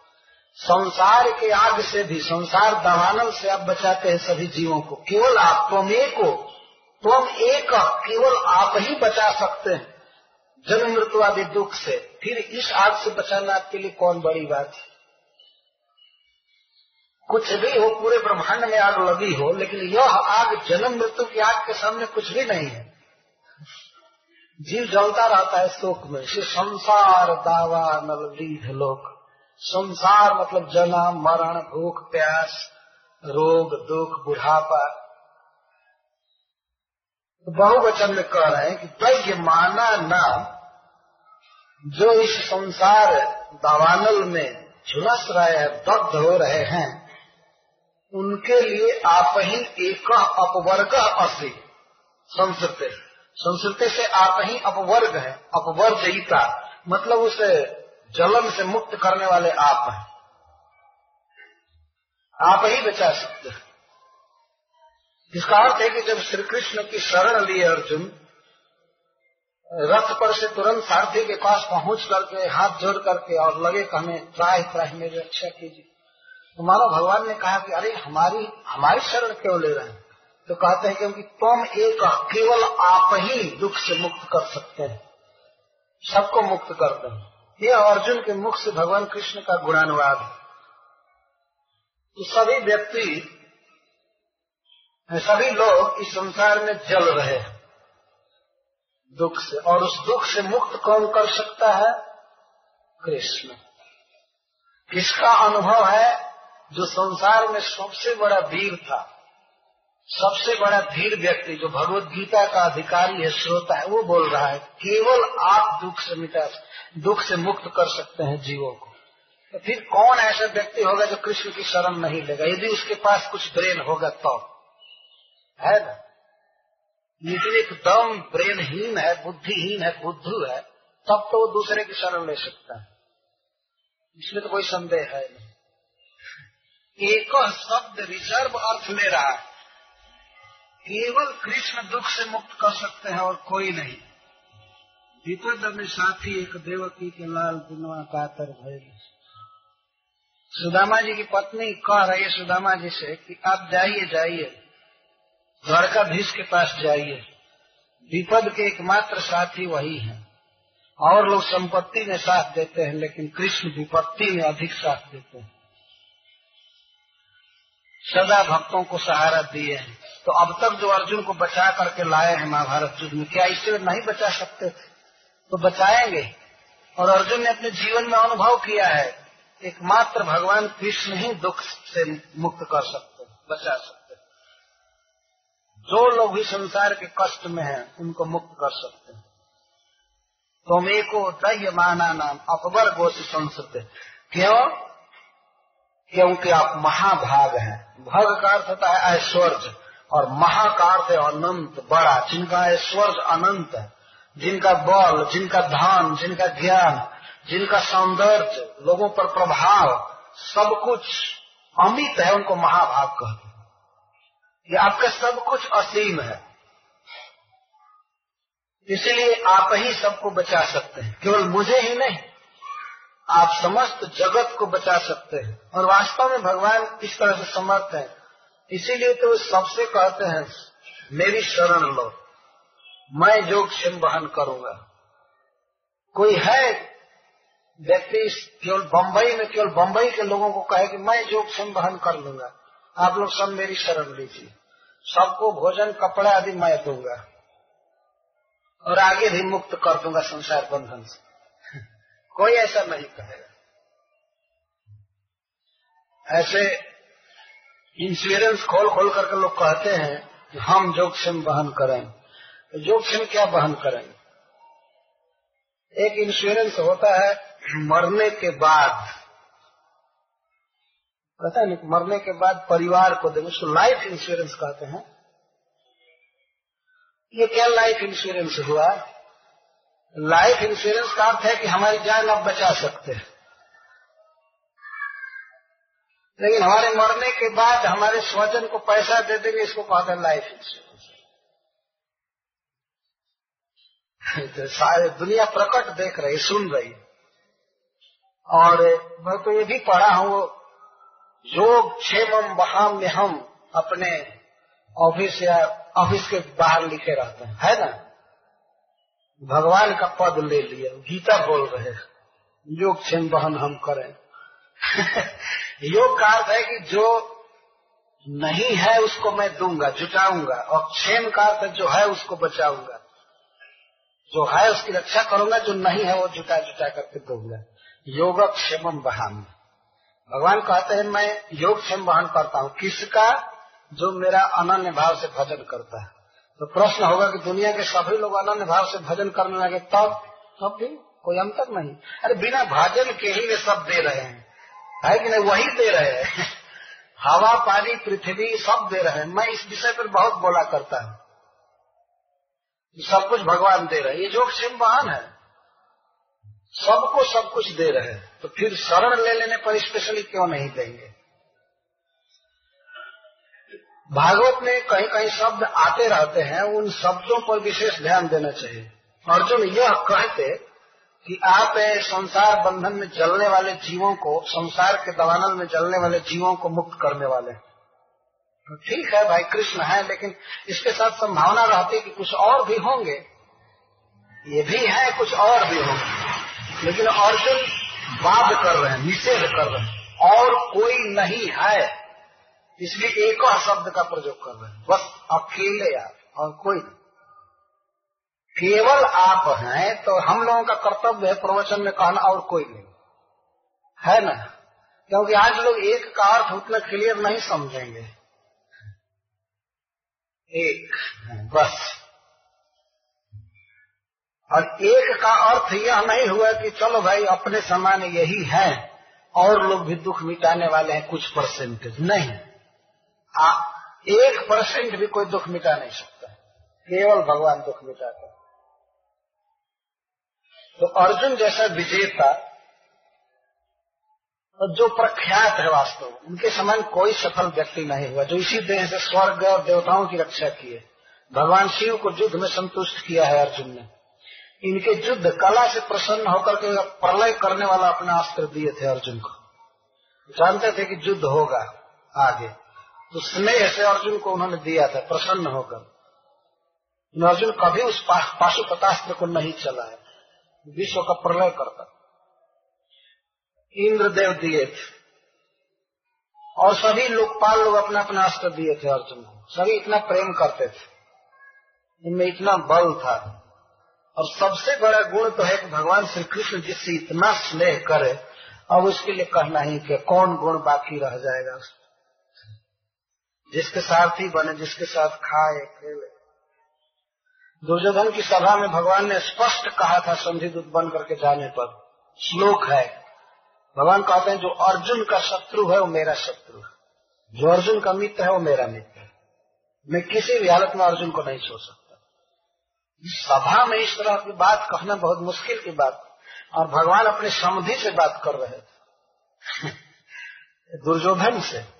संसार के आग से भी, संसार दवानल से आप बचाते हैं सभी जीवों को। केवल आप, तुम को तुम एक केवल आप ही बचा सकते हैं। जन्म मृत्यु आदि दुख से, फिर इस आग से बचाना आपके लिए कौन बड़ी बात है? कुछ भी हो, पूरे ब्रह्मांड में आग लगी हो, लेकिन यह आग जन्म मृत्यु की आग के सामने कुछ भी नहीं है। जीव जलता रहता है शोक में। से संसार दावा नलदीध लोक। संसार मतलब जन्म मरण, भूख, प्यास, रोग, दुख, बुढ़ापा। तो बहुवचन में कह रहे हैं कि तय माना नाम जो इस संसार दावानल में झुलस रहे हैं, दग्ध हो रहे हैं उनके लिए आप ही एक अपवर्ग असी। संस्कृत। संस्कृत से आप ही अपवर्ग है। अपवर्जयिता मतलब उसे जलन से मुक्त करने वाले आप हैं। आप ही बचा सकते हैं। इसका अर्थ है कि जब श्री कृष्ण की शरण लिए अर्जुन, रथ पर से तुरंत सारथी के पास पहुँच करके हाथ जोड़ करके और लगे कि हमें त्राही त्राही, मेरी रक्षा कीजिए। तो मानो भगवान ने कहा कि अरे हमारी हमारी शरण क्यों ले रहे हैं? तो कहते हैं क्योंकि तुम एक केवल आप ही दुख से मुक्त कर सकते हैं। सबको मुक्त करते हैं यह अर्जुन के मुख से भगवान कृष्ण का गुणानुवाद है। तो सभी व्यक्ति, सभी लोग इस संसार में जल रहे हैं। दुख से, और उस दुख से मुक्त कौन कर सकता है? कृष्ण। किसका अनुभव है? जो संसार में सबसे बड़ा वीर था, सबसे बड़ा धीर व्यक्ति, जो भगवत गीता का अधिकारी है, श्रोता है, वो बोल रहा है, केवल आप दुख से मिटा, दुख से मुक्त कर सकते हैं जीवों को। तो फिर कौन ऐसा व्यक्ति होगा जो कृष्ण की शरण नहीं लेगा? यदि उसके पास कुछ ब्रेन होगा तो? है ना? यदि एकदम ब्रेनहीन है, बुद्धिहीन है, बुद्धू है, तब तो वो दूसरे की शरण ले सकता है। इसमें तो कोई संदेह है नहीं। एक शब्द रिज़र्व अर्थ ले रहा है। केवल कृष्ण दुख से मुक्त कर सकते हैं और कोई नहीं। विपद में साथी एक देवकी के लाल बिनवा कातर भय सुदामा जी की पत्नी कह रही है सुदामा जी से कि आप जाइए जाइए। द्वारकाधीश के पास जाइए। विपद के एकमात्र साथी वही है। और लोग संपत्ति में साथ देते हैं, लेकिन कृष्ण विपत्ति में अधिक साथ देते हैं। सदा भक्तों को सहारा दिए हैं। तो अब तक जो अर्जुन को बचा करके लाए हैं महाभारत युद्ध में, क्या इससे नहीं बचा सकते? तो बचाएँगे। और अर्जुन ने अपने जीवन में अनुभव किया है। एकमात्र भगवान कृष्ण ही दुख से मुक्त कर सकते, बचा सकते। जो लोग भी संसार के कष्ट में हैं, उनको मुक्त कर सकते। हैं तुम एको दह्य माना नाम अकबर गोश संसद। क्यों? क्योंकि आप महाभाग हैं। भग का अर्थ होता है ऐश्वर्य, और महाकार से अनंत, बड़ा, जिनका ऐश्वर्य अनंत है। जिनका बल, जिनका धन जिनका ज्ञान, जिनका सौंदर्य, लोगों पर प्रभाव, सब कुछ अमित है, उनको महाभाग कहते हैं। ये आपका सब कुछ असीम है। इसलिए आप ही सबको बचा सकते हैं। केवल मुझे ही नहीं आप समस्त जगत को बचा सकते हैं। और वास्तव में भगवान इस तरह से समर्थ है? इसीलिए तो सबसे कहते हैं, मेरी शरण लो। मैं जोगक्षम वहन करूँगा। कोई है व्यक्ति केवल बम्बई में, केवल बम्बई के लोगों को कहे कि मैं जोगक्षम वहन कर लूँगा। आप लोग सब मेरी शरण लीजिए। सबको भोजन, कपड़ा आदि मैं दूँगा। और आगे भी मुक्त कर दूँगा संसार बंधन से। कोई ऐसा नहीं कहेगा। ऐसे इंश्योरेंस खोल खोल करके लोग कहते हैं कि हम जोगक्षम वहन करें। तो जोगक्षम क्या वहन करें? एक इंश्योरेंस होता है मरने के बाद। पता नहीं, मरने के बाद परिवार को देंगे उसको लाइफ इंश्योरेंस कहते हैं। ये क्या लाइफ इंश्योरेंस हुआ? लाइफ इंश्योरेंस का अर्थ है कि हमारी जान आप बचा सकते हैं। लेकिन हमारे मरने के बाद हमारे स्वजन को पैसा दे देंगे, इसको कहते हैं लाइफ इंश्योरेंस तो सारे दुनिया प्रकट देख रही, सुन रही। और मैं तो ये भी पढ़ा हूँ योग क्षेम बहाम में हम अपने ऑफ़िस या ऑफ़िस के बाहर लिखे रहते हैं, है ना? भगवान का पद ले लिया, गीता बोल रहे योग क्षेम बहन हम करें। योग का अर्थ है कि जो नहीं है उसको मैं दूँगा, जुटाऊँगा, और क्षेम का अर्थ जो है उसको बचाऊँगा। जो है उसकी रक्षा करूँगा, जो नहीं है वो जुटा जुटा करके दूँगा। योग क्षेम बहान भगवान कहते हैं, मैं योग क्षेम बहन करता हूँ। किसका? जो मेरा अनन्य भाव से भजन करता है। तो प्रश्न होगा कि दुनिया के सभी लोग अनन्य भाव से भजन करने लगे, तब? तब भी कोई अंतर नहीं। अरे बिना भजन के ही वे सब दे रहे हैं। है कि नहीं? वही दे रहे हैं। हवा, पानी, पृथ्वी, सब दे रहे हैं। मैं इस विषय पर बहुत बोला करता हूँ। सब कुछ भगवान दे रहे हैं। ये जो क्षेम वाहन है। सबको सब कुछ दे रहे हैं। तो फिर शरण ले लेने पर स्पेशली क्यों नहीं देंगे? भागवत में कहीं कहीं शब्द आते रहते हैं, उन शब्दों पर विशेष ध्यान देना चाहिए। अर्जुन यह कहते कि आप संसार बंधन में जलने वाले जीवों को, संसार के दवानल में जलने वाले जीवों को मुक्त करने वाले तो ठीक है भाई, कृष्ण है, लेकिन इसके साथ संभावना रहती कि कुछ और भी होंगे। ये भी है, कुछ और भी होंगे। लेकिन अर्जुन वाद कर रहे हैं, निषेध कर रहे हैं। और कोई नहीं है। इसलिए एक शब्द का प्रयोग कर रहे हैं। बस अकेले आप, और कोई नहीं। केवल आप हैं तो हम लोगों का कर्तव्य है प्रवचन में कहना, और कोई नहीं। है ना? क्योंकि आज लोग एक का अर्थ उतना क्लियर नहीं समझेंगे। एक, बस। और एक का अर्थ यह नहीं हुआ कि चलो भाई, अपने समान यही है, और लोग भी दुख मिटाने वाले हैं कुछ परसेंटेज नहीं। आ, एक परसेंट भी कोई दुख मिटा नहीं सकता। केवल भगवान दुख मिटाता तो अर्जुन जैसा विजेता जो प्रख्यात है वास्तव उनके समान कोई सफल व्यक्ति नहीं हुआ जो इसी देह से स्वर्ग और देवताओं की रक्षा किए। भगवान शिव को युद्ध में संतुष्ट किया है अर्जुन ने। इनके युद्ध कला से प्रसन्न होकर के प्रलय करने वाला अपना अस्त्र दिए थे अर्जुन को। जानते थे कि युद्ध होगा आगे। तो स्नेह से अर्जुन को उन्होंने दिया था, प्रसन्न होकर। अर्जुन कभी उस पाशुपतास्त्र को नहीं चलाया। विश्व का प्रलय करता। इंद्रदेव दिए थे। और सभी लोकपाल लोग अपना अपना अस्त्र दिए थे अर्जुन को। सभी इतना प्रेम करते थे। इनमें इतना बल था। और सबसे बड़ा गुण तो है कि भगवान श्री कृष्ण जिससे इतना स्नेह करे, अब उसके लिए कहना ही कि कौन गुण बाकी रह जाएगा जिसके साथ ही बने, जिसके साथ खाए, खेले। दुर्योधन की सभा में भगवान ने स्पष्ट कहा था, संधि दूत बन करके जाने पर, श्लोक है। भगवान कहते हैं, जो अर्जुन का शत्रु है, वो मेरा शत्रु है। जो अर्जुन का मित्र है, वो मेरा मित्र है। मैं किसी भी हालत में अर्जुन को नहीं छोड़ सकता। सभा में इस तरह की बात कहना बहुत मुश्किल की बात और भगवान अपने समधि से बात कर रहे थे। दुर्योधन से।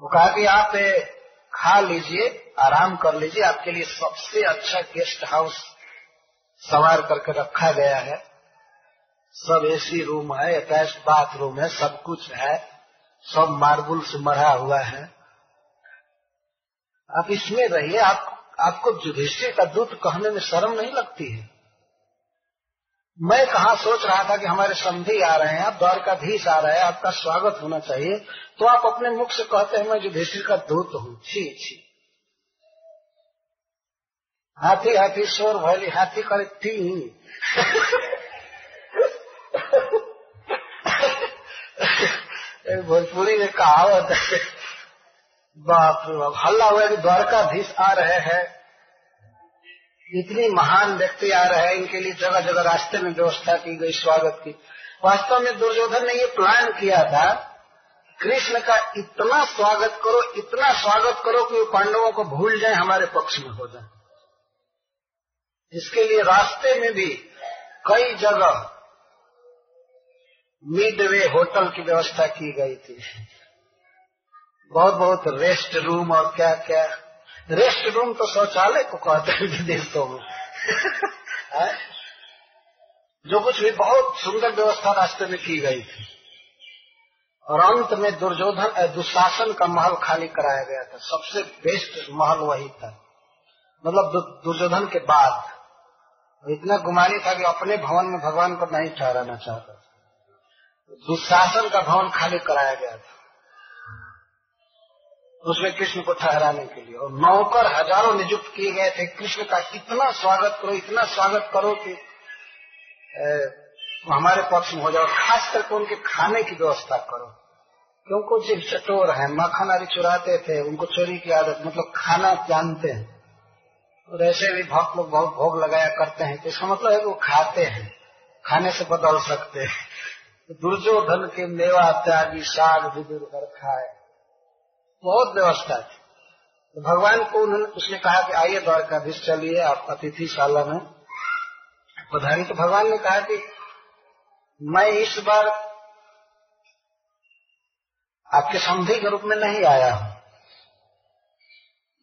वो कहा कि आप खा लीजिए, आराम कर लीजिए, आपके लिए सबसे अच्छा गेस्ट हाउस सवार करके रखा गया है। सब एसी रूम है, अटैच बाथरूम है, सब कुछ है, सब मार्बल से मरा हुआ है। आप इसमें रहिए, आप, आपको युधिष्ठिर का दूत कहने में शर्म नहीं लगती है। मैं कहा सोच रहा था कि हमारे संधि आ रहे हैं आप द्वारकाधीश आ रहे हैं, आपका स्वागत होना चाहिए। तो आप अपने मुख से कहते हैं, मैं युधिष्ठिर का दूत हूँ। छी छी। हाथी हाथी, शोर भैली, हाथी करे भोजपुरी में कहावत है, बाप बाप, हल्ला हुआ कि द्वारकाधीश आ रहे हैं। इतनी महान व्यक्ति आ रहे हैं, इनके लिए जगह जगह रास्ते में व्यवस्था की गई, स्वागत की। वास्तव में दुर्योधन ने ये प्लान किया था, कृष्ण का इतना स्वागत करो, इतना स्वागत करो कि वो पांडवों को भूल जाए, हमारे पक्ष में हो जाए। इसके लिए रास्ते में भी कई जगह मिड वे होटल की व्यवस्था की गई थी। बहुत बहुत रेस्ट रूम और क्या क्या रेस्ट रूम तो शौचालय को कहते हैं विदेशों में। जो कुछ भी बहुत सुंदर व्यवस्था रास्ते में की गई थी। और अंत में दुर्योधन दुशासन का महल खाली कराया गया था। सबसे बेस्ट महल वही था। मतलब दुर्योधन के बाद। इतना गुमानी था कि अपने भवन में भगवान को नहीं ठहराना चाहता था। दुशासन का भवन खाली कराया गया था। उसमें कृष्ण को ठहराने के लिए। और नौकर हज़ारों नियुक्त किए गए थे। कृष्ण का इतना स्वागत करो इतना स्वागत करो कि ए, हमारे पक्ष में हो जाओ। खास करके उनके खाने की व्यवस्था करो। क्योंकि जिन चटोर है मक्खन आदि चुराते थे उनको चोरी की आदत मतलब खाना जानते हैं। और ऐसे भी भक्त लोग बहुत भोग लगाया करते हैं तो इसका मतलब है वो खाते हैं खाने से बदल सकते हैं। दुर्योधन के मेवा त्यागी साग विदुर कर खाए। बहुत व्यवस्था थी। तो भगवान को उन्होंने उसने कहा कि आइए द्वारका द्वारकाधीश चलिए, आप अतिथिशाला में। पधारी तो भगवान ने कहा कि मैं इस बार आपके संधि के रूप में नहीं आया हूँ।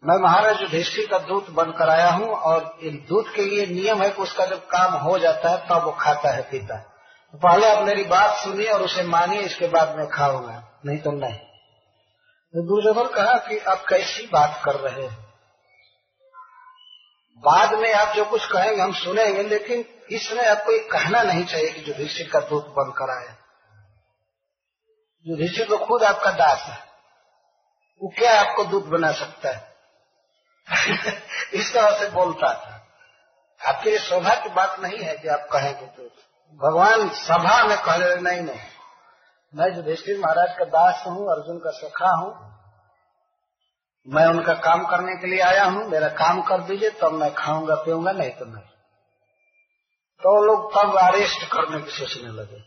मैं महाराज युधिष्ठिर का दूत बनकर आया हूँ और इन दूत के लिए नियम है कि उसका जब काम हो जाता है, तब वो खाता है, पीता है। तो पहले आप मेरी बात सुनिए और उसे मानिए, इसके बाद मैं खाऊँगा, नहीं तो नहीं। तो दुर्योधन कहा कि आप कैसी बात कर रहे हैं? बाद में आप जो कुछ कहेंगे, हम सुनेंगे, लेकिन इसमें आपको ये कहना नहीं चाहिए कि युधिष्ठिर का दूत बनकर आए युधिष्ठिर तो खुद आपका दास है। वो क्या आपको दूत बना सकता है? इस तरह से बोलता था। आपके लिए शोभा की बात नहीं है कि आप कहेंगे तो। भगवान सभा में कह रहे नहीं नहीं। मैं युधिष्ठिर महाराज का दास हूँ, अर्जुन का सखा हूँ, मैं उनका काम करने के लिए आया हूँ, मेरा काम कर दीजिए, तब मैं खाऊँगा, पीऊँगा, नहीं तो नहीं। तो लोग तब अरेस्ट करने की सोचने लगे।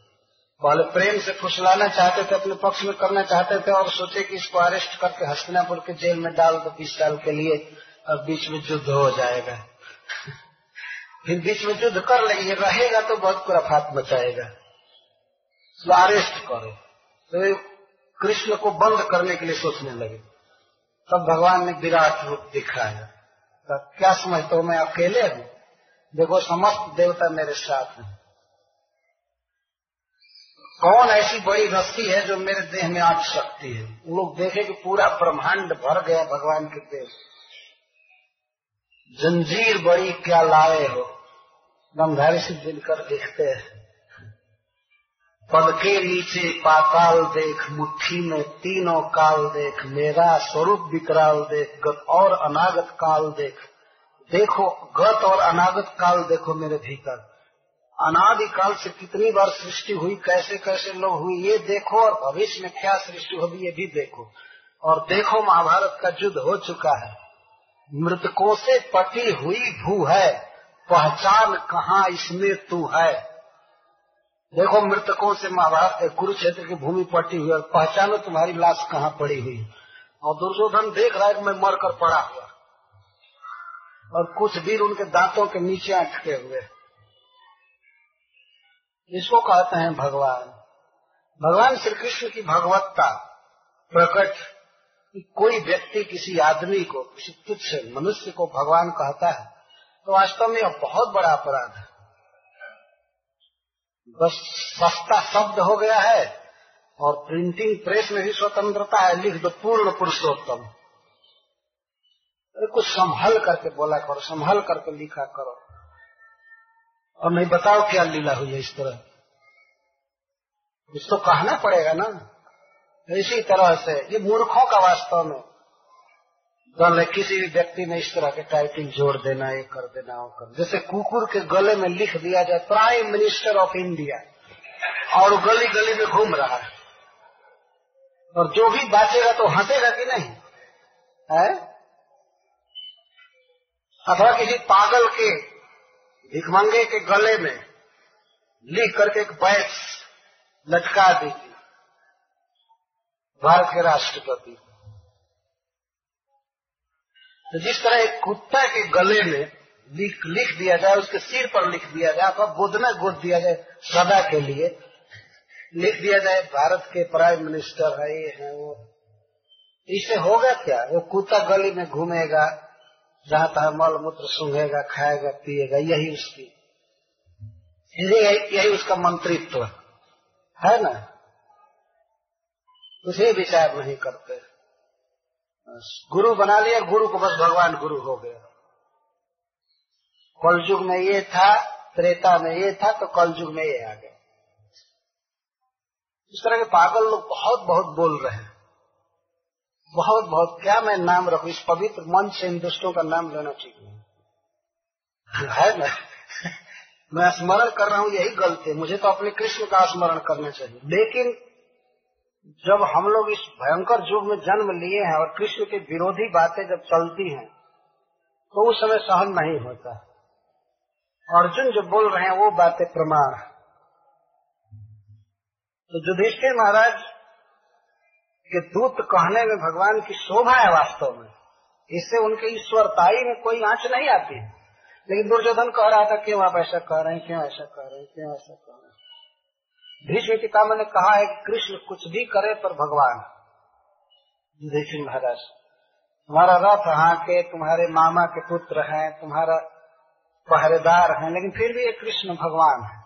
पहले प्रेम से फुसलाना चाहते थे, अपने पक्ष में करना चाहते थे, और सोचे कि इसको अरेस्ट करके हस्तिनापुर के जेल में डाल दो बीस साल के लिए, और बीच में युद्ध हो जाएगा। फिर बीच में युद्ध कर लेंगे, रहेगा तो बहुत कुराफात मचाएगा। तो अरेस्ट करो। तो कृष्ण को बंद करने के लिए सोचने लगे। तब भगवान ने विराट रूप दिखाया। तो क्या समझते हो मैं, अकेले हूँ? देखो, समस्त देवता मेरे साथ हैं। कौन ऐसी बड़ी रस्सी है जो मेरे देह में आट सकती है? लोग देखे कि पूरा ब्रह्मांड भर गया भगवान के देह जंजीर बड़ी क्या लाए हो? गंधारी से दिनकर देखते हैं। पद के नीचे पाताल देख, मुट्ठी में तीनों काल देख, मेरा स्वरूप विकराल देख, गत और अनागत काल देख। देखो, गत और अनागत काल देखो मेरे भीतर। अनादिकाल से कितनी बार सृष्टि हुई, कैसे कैसे लोग हुई, ये देखो और भविष्य में क्या सृष्टि होगी, ये भी देखो। और देखो, महाभारत का युद्ध हो चुका है। मृतकों से पटी हुई भू है, पहचान कहाँ इसमें तू है। देखो मृतकों से महाभारत कुरुक्षेत्र की भूमि पटी हुई और पहचानो तुम्हारी लाश कहाँ पड़ी हुई। और दुर्योधन देख रहा है मैं मरकर पड़ा हुआ। और कुछ वीर उनके दांतों के नीचे अटके हुए। इसको कहते हैं भगवान। भगवान श्री कृष्ण की भगवत्ता प्रकट कोई व्यक्ति किसी आदमी को, किसी तुच्छ मनुष्य को भगवान कहता है तो वास्तव में यह बहुत बड़ा अपराध है। बस सस्ता शब्द हो गया है और प्रिंटिंग प्रेस में भी स्वतंत्रता है, लिख दो, पूर्ण पुरुषोत्तम। अरे कुछ संभल करके बोला करो, संभल करके लिखा करो। और नहीं बताओ क्या लीला हुई है इस तरह। कुछ तो कहना पड़ेगा ना। इसी तरह से, ये मूर्खों का वास्तव में। है किसी भी व्यक्ति ने इस तरह के टाइटिल जोड़ देना, ये कर देना, वो कर जैसे कुकुर के गले में लिख दिया जाए प्राइम मिनिस्टर ऑफ़ इंडिया और गली गली में घूम रहा है। और जो भी बाचेगा तो हंसेगा कि नहीं? है? अथवा किसी पागल के भिकमंगे के गले में लिख करके एक बैच लटका दीजिए। भारत के राष्ट्रपति तो जिस तरह एक कुत्ता के गले में लिख लिख दिया जाए, उसके सिर पर लिख दिया जाए, अथवा गोद गोद दिया जाए, सदा के लिए लिख दिया जाए, भारत के प्राइम मिनिस्टर है, ये है वो। इससे होगा क्या? वो कुत्ता गली में घूमेगा, जहाँ तहा मल मूत्र सूंघेगा, खाएगा, पिएगा, यही उसकी। यही उसका मंत्रित्व। है ना? उसे विचार नहीं करते। गुरु बना लिया, गुरु को बस भगवान गुरु हो गया। कल युग में ये था, त्रेता में ये था तो कल युग में ये आ गया। इस तरह के पागल लोग बहुत बहुत बोल रहे हैं। बहुत बहुत क्या मैं नाम रखू? इस पवित्र मन से इन दुष्टों का नाम लेना ठीक नहीं। है ना? मैं स्मरण कर रहा हूँ, यही गलती मुझे तो अपने कृष्ण का स्मरण करना चाहिए। लेकिन जब हम लोग इस भयंकर युग में जन्म लिए हैं और कृष्ण के विरोधी बातें जब चलती हैं तो उस समय सहन नहीं होता अर्जुन जो बोल रहे हैं, वो बातें प्रमाण तो युधिष्ठिर महाराज के दूत कहने में भगवान की शोभा है वास्तव में। इससे उनके ईश्वरताई में कोई आँच नहीं आती। है लेकिन दुर्योधन कह रहा था, क्यों आप ऐसा कह रहे हैं, क्यों ऐसा कह रहे हैं, क्यों ऐसा कह रहे हैं? भीष्म पितामह ने कहा है कृष्ण कुछ भी करे पर भगवान। युधिष्ठिर महाराज, तुम्हारा रथ हाँ के तुम्हारे मामा के पुत्र हैं, तुम्हारा पहरेदार है, लेकिन फिर भी ये कृष्ण भगवान है।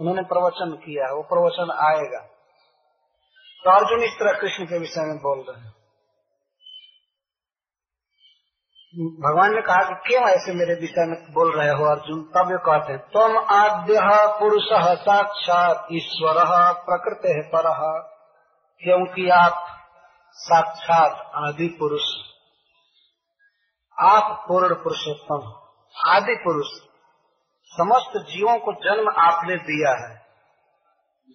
उन्होंने प्रवचन किया है, वो प्रवचन आएगा। तो अर्जुन इस तरह कृष्ण के विषय में बोल रहे हैं। भगवान ने कहा कि क्यों ऐसे मेरे विषय में बोल रहे हो अर्जुन? तब ये कहते हैं, तुम आद्य पुरुष साक्षात ईश्वर, प्रकृति है पर, क्योंकि आप साक्षात आदि पुरुष। आप पूर्ण पुरुषोत्तम, आदि पुरुष। समस्त जीवों को जन्म आपने दिया है।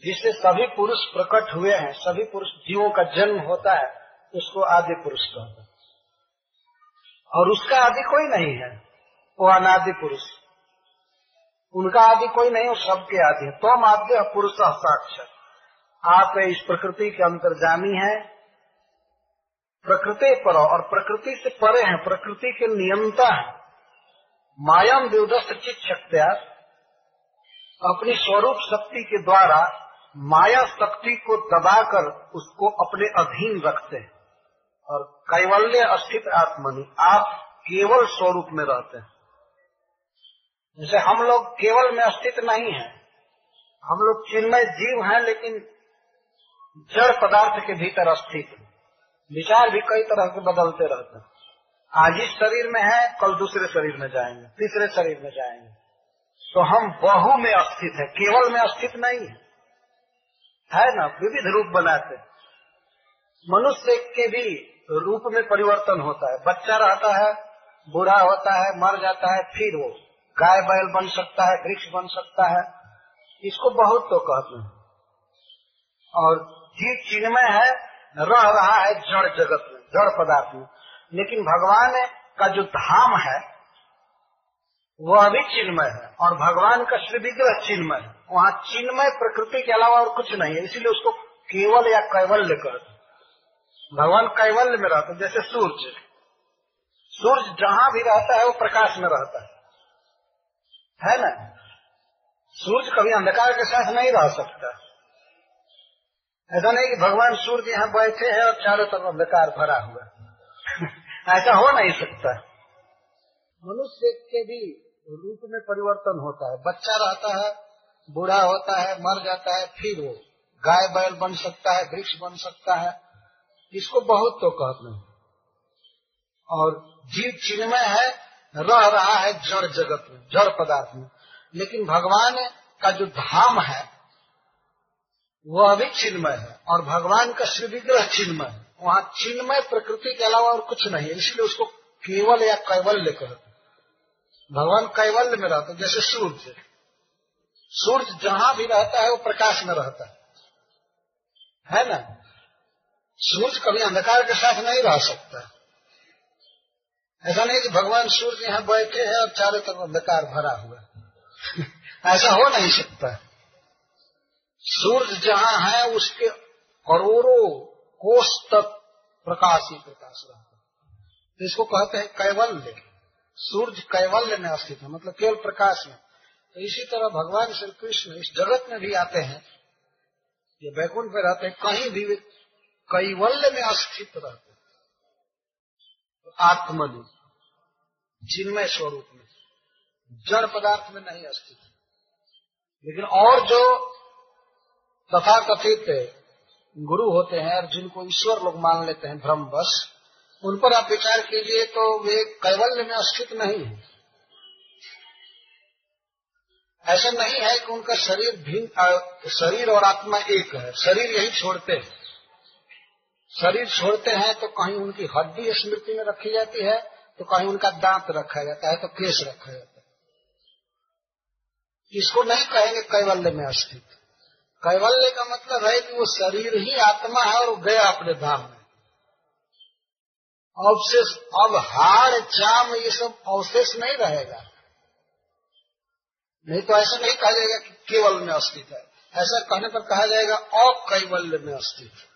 जिससे सभी पुरुष प्रकट हुए हैं, सभी पुरुष जीवों का जन्म होता है, उसको आदि पुरुष कहते हैं। और उसका आदि कोई नहीं है। वो अनादि पुरुष। उनका आदि कोई नहीं, वो सबके आदि है। तो आद्य पुरुष साक्षर। आप इस प्रकृति के अंतर्जामी है। प्रकृति पर और प्रकृति से परे हैं। प्रकृति के नियंता है। मायाम विदस्त चित शक्तिया अपनी स्वरूप शक्ति के द्वारा माया शक्ति को दबाकर उसको अपने अधीन रखते हैं। और कैवल्य अस्थित आत्मनि, आप केवल स्वरूप में रहते हैं। जैसे हम लोग केवल में अस्तित्व नहीं है। हम लोग चिन्मय जीव हैं, लेकिन जड़ पदार्थ के भीतर अस्तित्व विचार भी कई तरह के बदलते रहते हैं। आज इस शरीर में है, कल दूसरे शरीर में जाएँगे, तीसरे शरीर में जाएँगे। तो हम बहु में अस्तित्व है, केवल में अस्तित्व नहीं है। है ना? विविध रूप बनाते मनुष्य के भी रूप में परिवर्तन होता है। बच्चा रहता है, बूढ़ा होता है, मर जाता है, फिर वो गाय बैल बन सकता है, वृक्ष बन सकता है। इसको बहुत तो कहते हैं। और जीव चिन्मय है, रह रहा है जड़ जगत में, जड़ पदार्थ में। लेकिन भगवान का जो धाम है, वह भी चिन्मय है। और भगवान का श्री विग्रह चिन्मय है। वहाँ चिन्मय प्रकृति के अलावा और कुछ नहीं है। इसीलिए उसको केवल या कैवल्य कहते भगवान कैवल्य में रहते जैसे सूर्य। सूर्य जहाँ भी रहता है, वो प्रकाश में रहता है। है ना? सूर्य कभी अंधकार के साथ नहीं रह सकता। ऐसा नहीं कि भगवान सूर्य यहाँ बैठे हैं और चारों तरफ़ अंधकार भरा हुआ ऐसा हो नहीं सकता। मनुष्य के भी रूप में परिवर्तन होता है। बच्चा रहता है, बूढ़ा होता है, मर जाता है, फिर वो गाय बैल बन सकता है, वृक्ष बन सकता है। इसको बहुत तो कहते हैं। और जीव चिन्मय है, रह रहा है जड़ जगत में, जड़ पदार्थ में। लेकिन भगवान का जो धाम है, वह भी चिन्मय है। और भगवान का श्री विग्रह चिन्मय है। वहाँ चिन्मय प्रकृति के अलावा और कुछ नहीं है। इसलिए उसको केवल या कैवल्य कहते भगवान कैवल्य में रहते जैसे सूर्य। सूर्य जहाँ भी रहता है, वो प्रकाश में रहता है। है ना? सूर्य कभी अंधकार के साथ नहीं रह सकता। ऐसा नहीं कि भगवान सूर्य यहाँ बैठे हैं और चारों तरफ़ अंधकार भरा हुआ ऐसा हो नहीं सकता। सूर्य जहाँ है, उसके करोड़ों कोष तक प्रकाश ही प्रकाश रहता तो इसको कहते हैं कैवल्य। सूर्य कैवल्य में स्थित है मतलब केवल प्रकाश में। तो इसी तरह भगवान श्री कृष्ण इस जगत में भी आते हैं। ये बैकुंठ में रहते हैं, कहीं भी कैवल्य में अस्थित रहते तो आत्मनि जिनमय स्वरूप में जड़ पदार्थ में नहीं अस्थित लेकिन और जो तथा कथित गुरु होते हैं और जिनको ईश्वर लोग मान लेते हैं भ्रम बस उन पर आप विचार कीजिए तो वे कैवल्य में अस्थित नहीं है। ऐसा नहीं है कि उनका शरीर भिन्न शरीर और आत्मा एक है। शरीर यही छोड़ते हैं। शरीर छोड़ते हैं तो कहीं उनकी हड्डी स्मृति में रखी जाती है तो कहीं उनका दांत रखा जाता है तो केस रखा जाता है। इसको नहीं कहेंगे कैवल्य में अस्थित कैवल्य का मतलब है कि वो शरीर ही आत्मा है और गया अपने धाम में। अवशेष, अब हाड़, चाम, ये सब अवशेष नहीं रहेगा। नहीं तो ऐसा नहीं कहा जाएगा कि केवल में अस्तित्व है। ऐसा कहने पर कहा जाएगा अकैवल्य में अस्तित्व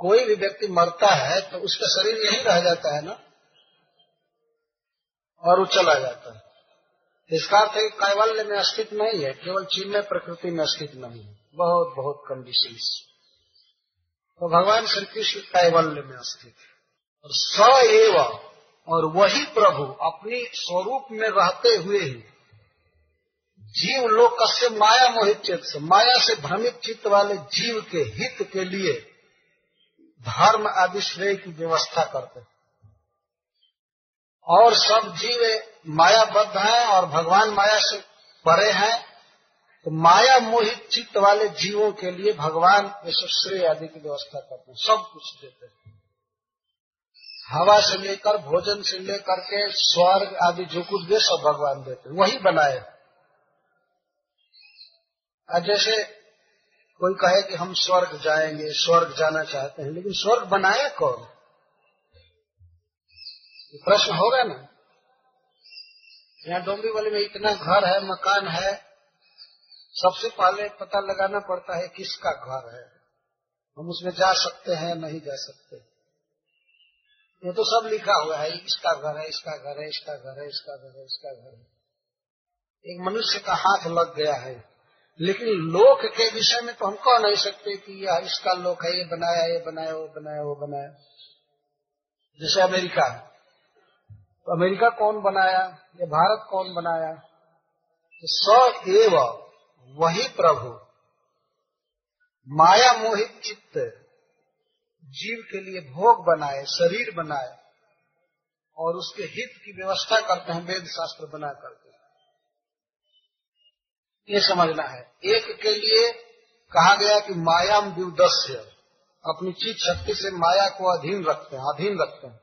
कोई भी व्यक्ति मरता है तो उसका शरीर यही रह जाता है ना? और वो चला जाता है। इसका अर्थ है कैवल्य में अस्तित्व नहीं है, केवल चिन्ह प्रकृति में अस्तित्व नहीं है। बहुत बहुत विशेष। तो भगवान श्री कृष्ण कैवल्य में अस्तित्व और स एव और वही प्रभु अपनी स्वरूप में रहते हुए ही जीव लोक से माया मोहित चित्त माया से भ्रमित चित्त वाले जीव के हित के लिए धर्म आदि श्रेय की व्यवस्था करते और सब जीव मायाबद्ध हैं और भगवान माया से परे हैं तो माया मोहित चित्त वाले जीवों के लिए भगवान ये श्रेय आदि की व्यवस्था करते हैं, सब कुछ देते हैं। हवा से लेकर, भोजन से लेकर के, स्वर्ग आदि जो कुछ दे सब भगवान देते हैं, वही बनाए जैसे कोई कहे कि हम स्वर्ग जाएँगे, स्वर्ग जाना चाहते हैं, लेकिन स्वर्ग बनाया कौन? प्रश्न होगा ना? यहाँ डोंगरी वाले में इतना घर है, मकान है, सबसे पहले पता लगाना पड़ता है किसका घर है। हम उसमें जा सकते हैं, नहीं जा सकते। ये तो सब लिखा हुआ है, इसका घर है, इसका घर है, इसका घर है, इसका घर है, इसका घर है। एक मनुष्य का हाथ लग गया है। लेकिन लोक के विषय में तो हम कह नहीं सकते कि यह इसका लोक है, ये बनाया ये बनाया, वो बनाया वो बनाया। जैसे अमेरिका। तो अमेरिका कौन बनाया? ये भारत कौन बनाया? तो स एव वही प्रभु। माया, मोहित, चित्त जीव के लिए भोग बनाए, शरीर बनाए और उसके हित की व्यवस्था करते हैं वेद शास्त्र बना करके। ये समझना है। एक के लिए कहा गया कि मायाम द्युदस्य अपनी चीज़ शक्ति से माया को अधीन रखते हैं अधीन रखते हैं।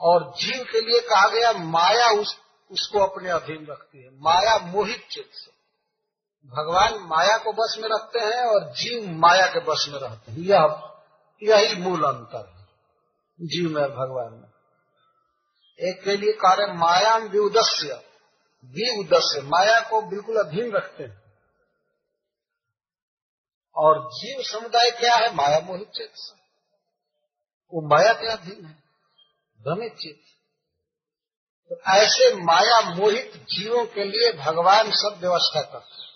और जीव के लिए कहा गया माया उस, उसको अपने अधीन रखती है। माया मोहित चित्त से। भगवान माया को बस में रखते हैं और जीव माया के बस में रहते हैं। यह यही मूल अंतर है। जीव में भगवान में। एक के लिए कार्य माया मायाम विउदस्य विउदस्य माया को बिल्कुल अधीन रखते हैं। और जीव समुदाय क्या है? माया मोहित चित्त वो माया के अधीन है। भ्रमित चित्त तो ऐसे माया मोहित जीवों के लिए भगवान सब व्यवस्था करते हैं।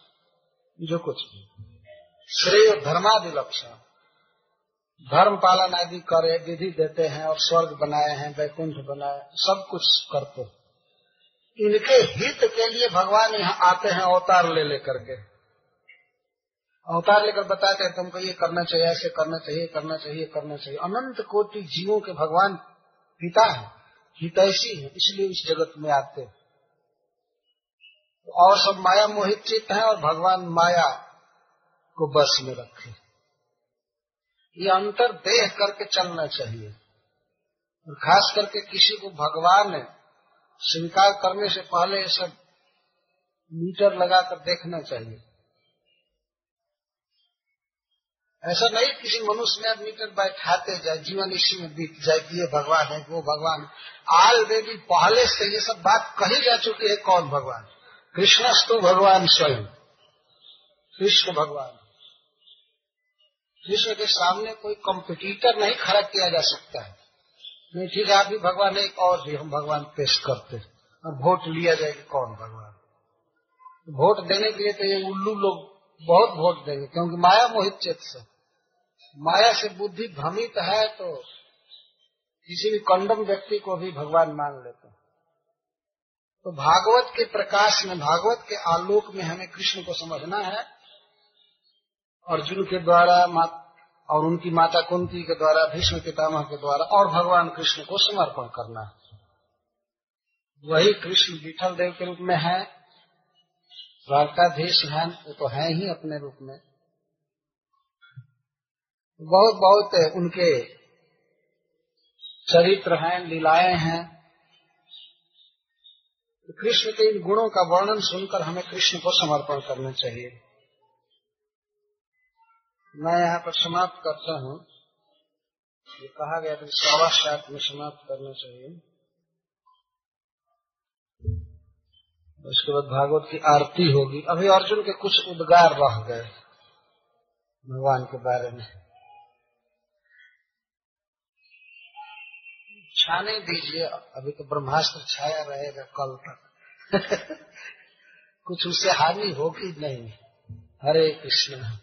जो कुछ भी। श्रेय, धर्मादि लक्षण। धर्म पालन आदि करे, विधि देते हैं और स्वर्ग बनाए हैं, वैकुंठ बनाए सब कुछ करते हैं। इनके हित के लिए भगवान यहाँ आते हैं अवतार ले लेकर के। अवतार लेकर बताते हैं, तुमको ये करना चाहिए, ऐसे करना चाहिए करना चाहिए करना चाहिए। अनंत कोटि जीवों के भगवान पिता है हितैषी है इसलिए इस जगत में आते हैं। और सब माया मोहित चित्त है और भगवान माया को बस में रखे ये अंतर देह करके चलना चाहिए। और खास करके किसी को भगवान स्वीकार करने से पहले सब मीटर लगाकर देखना चाहिए। ऐसा नहीं किसी मनुष्य में मीटर बैठाते जाए, जीवन इसी में बीत जाए कि ये भगवान है, वो भगवान ऑलरेडी पहले से ये सब बात कही जा चुकी है कौन भगवान? कृष्णस्तु भगवान स्वयं। कृष्ण भगवान। कृष्ण के सामने कोई कंपटीटर नहीं खड़ा किया जा सकता है। है आप भी भगवान, एक और भी हम भगवान पेश करते और वोट लिया जाए कि कौन भगवान? वोट देने के लिए तो ये उल्लू लोग बहुत वोट देंगे, क्योंकि माया मोहित चित्त से। माया से बुद्धि भ्रमित है तो किसी भी कंडम व्यक्ति को भी भगवान मान लेते हैं। तो भागवत के प्रकाश में, भागवत के आलोक में हमें कृष्ण को समझना है। अर्जुन के द्वारा और उनकी माता कुंती के द्वारा, भीष्म पितामह के द्वारा और भगवान कृष्ण को समर्पण करना वही कृष्ण विठल देव के रूप में है। द्वारकाधीश है, वो तो है ही अपने रूप में। बहुत बहुत उनके चरित्र हैं, लीलाएँ हैं। कृष्ण के इन गुणों का वर्णन सुनकर हमें कृष्ण को समर्पण करना चाहिए। मैं यहाँ पर समाप्त करता हूँ। ये कहा गया था सवा सात में समाप्त करना चाहिए। उसके बाद भागवत की आरती होगी। अभी अर्जुन के कुछ उद्गार रह गए भगवान के बारे में। छाने दीजिए, अभी तो ब्रह्मास्त्र छाया रहेगा कल तक। कुछ उससे हानि होगी नहीं। हरे कृष्ण।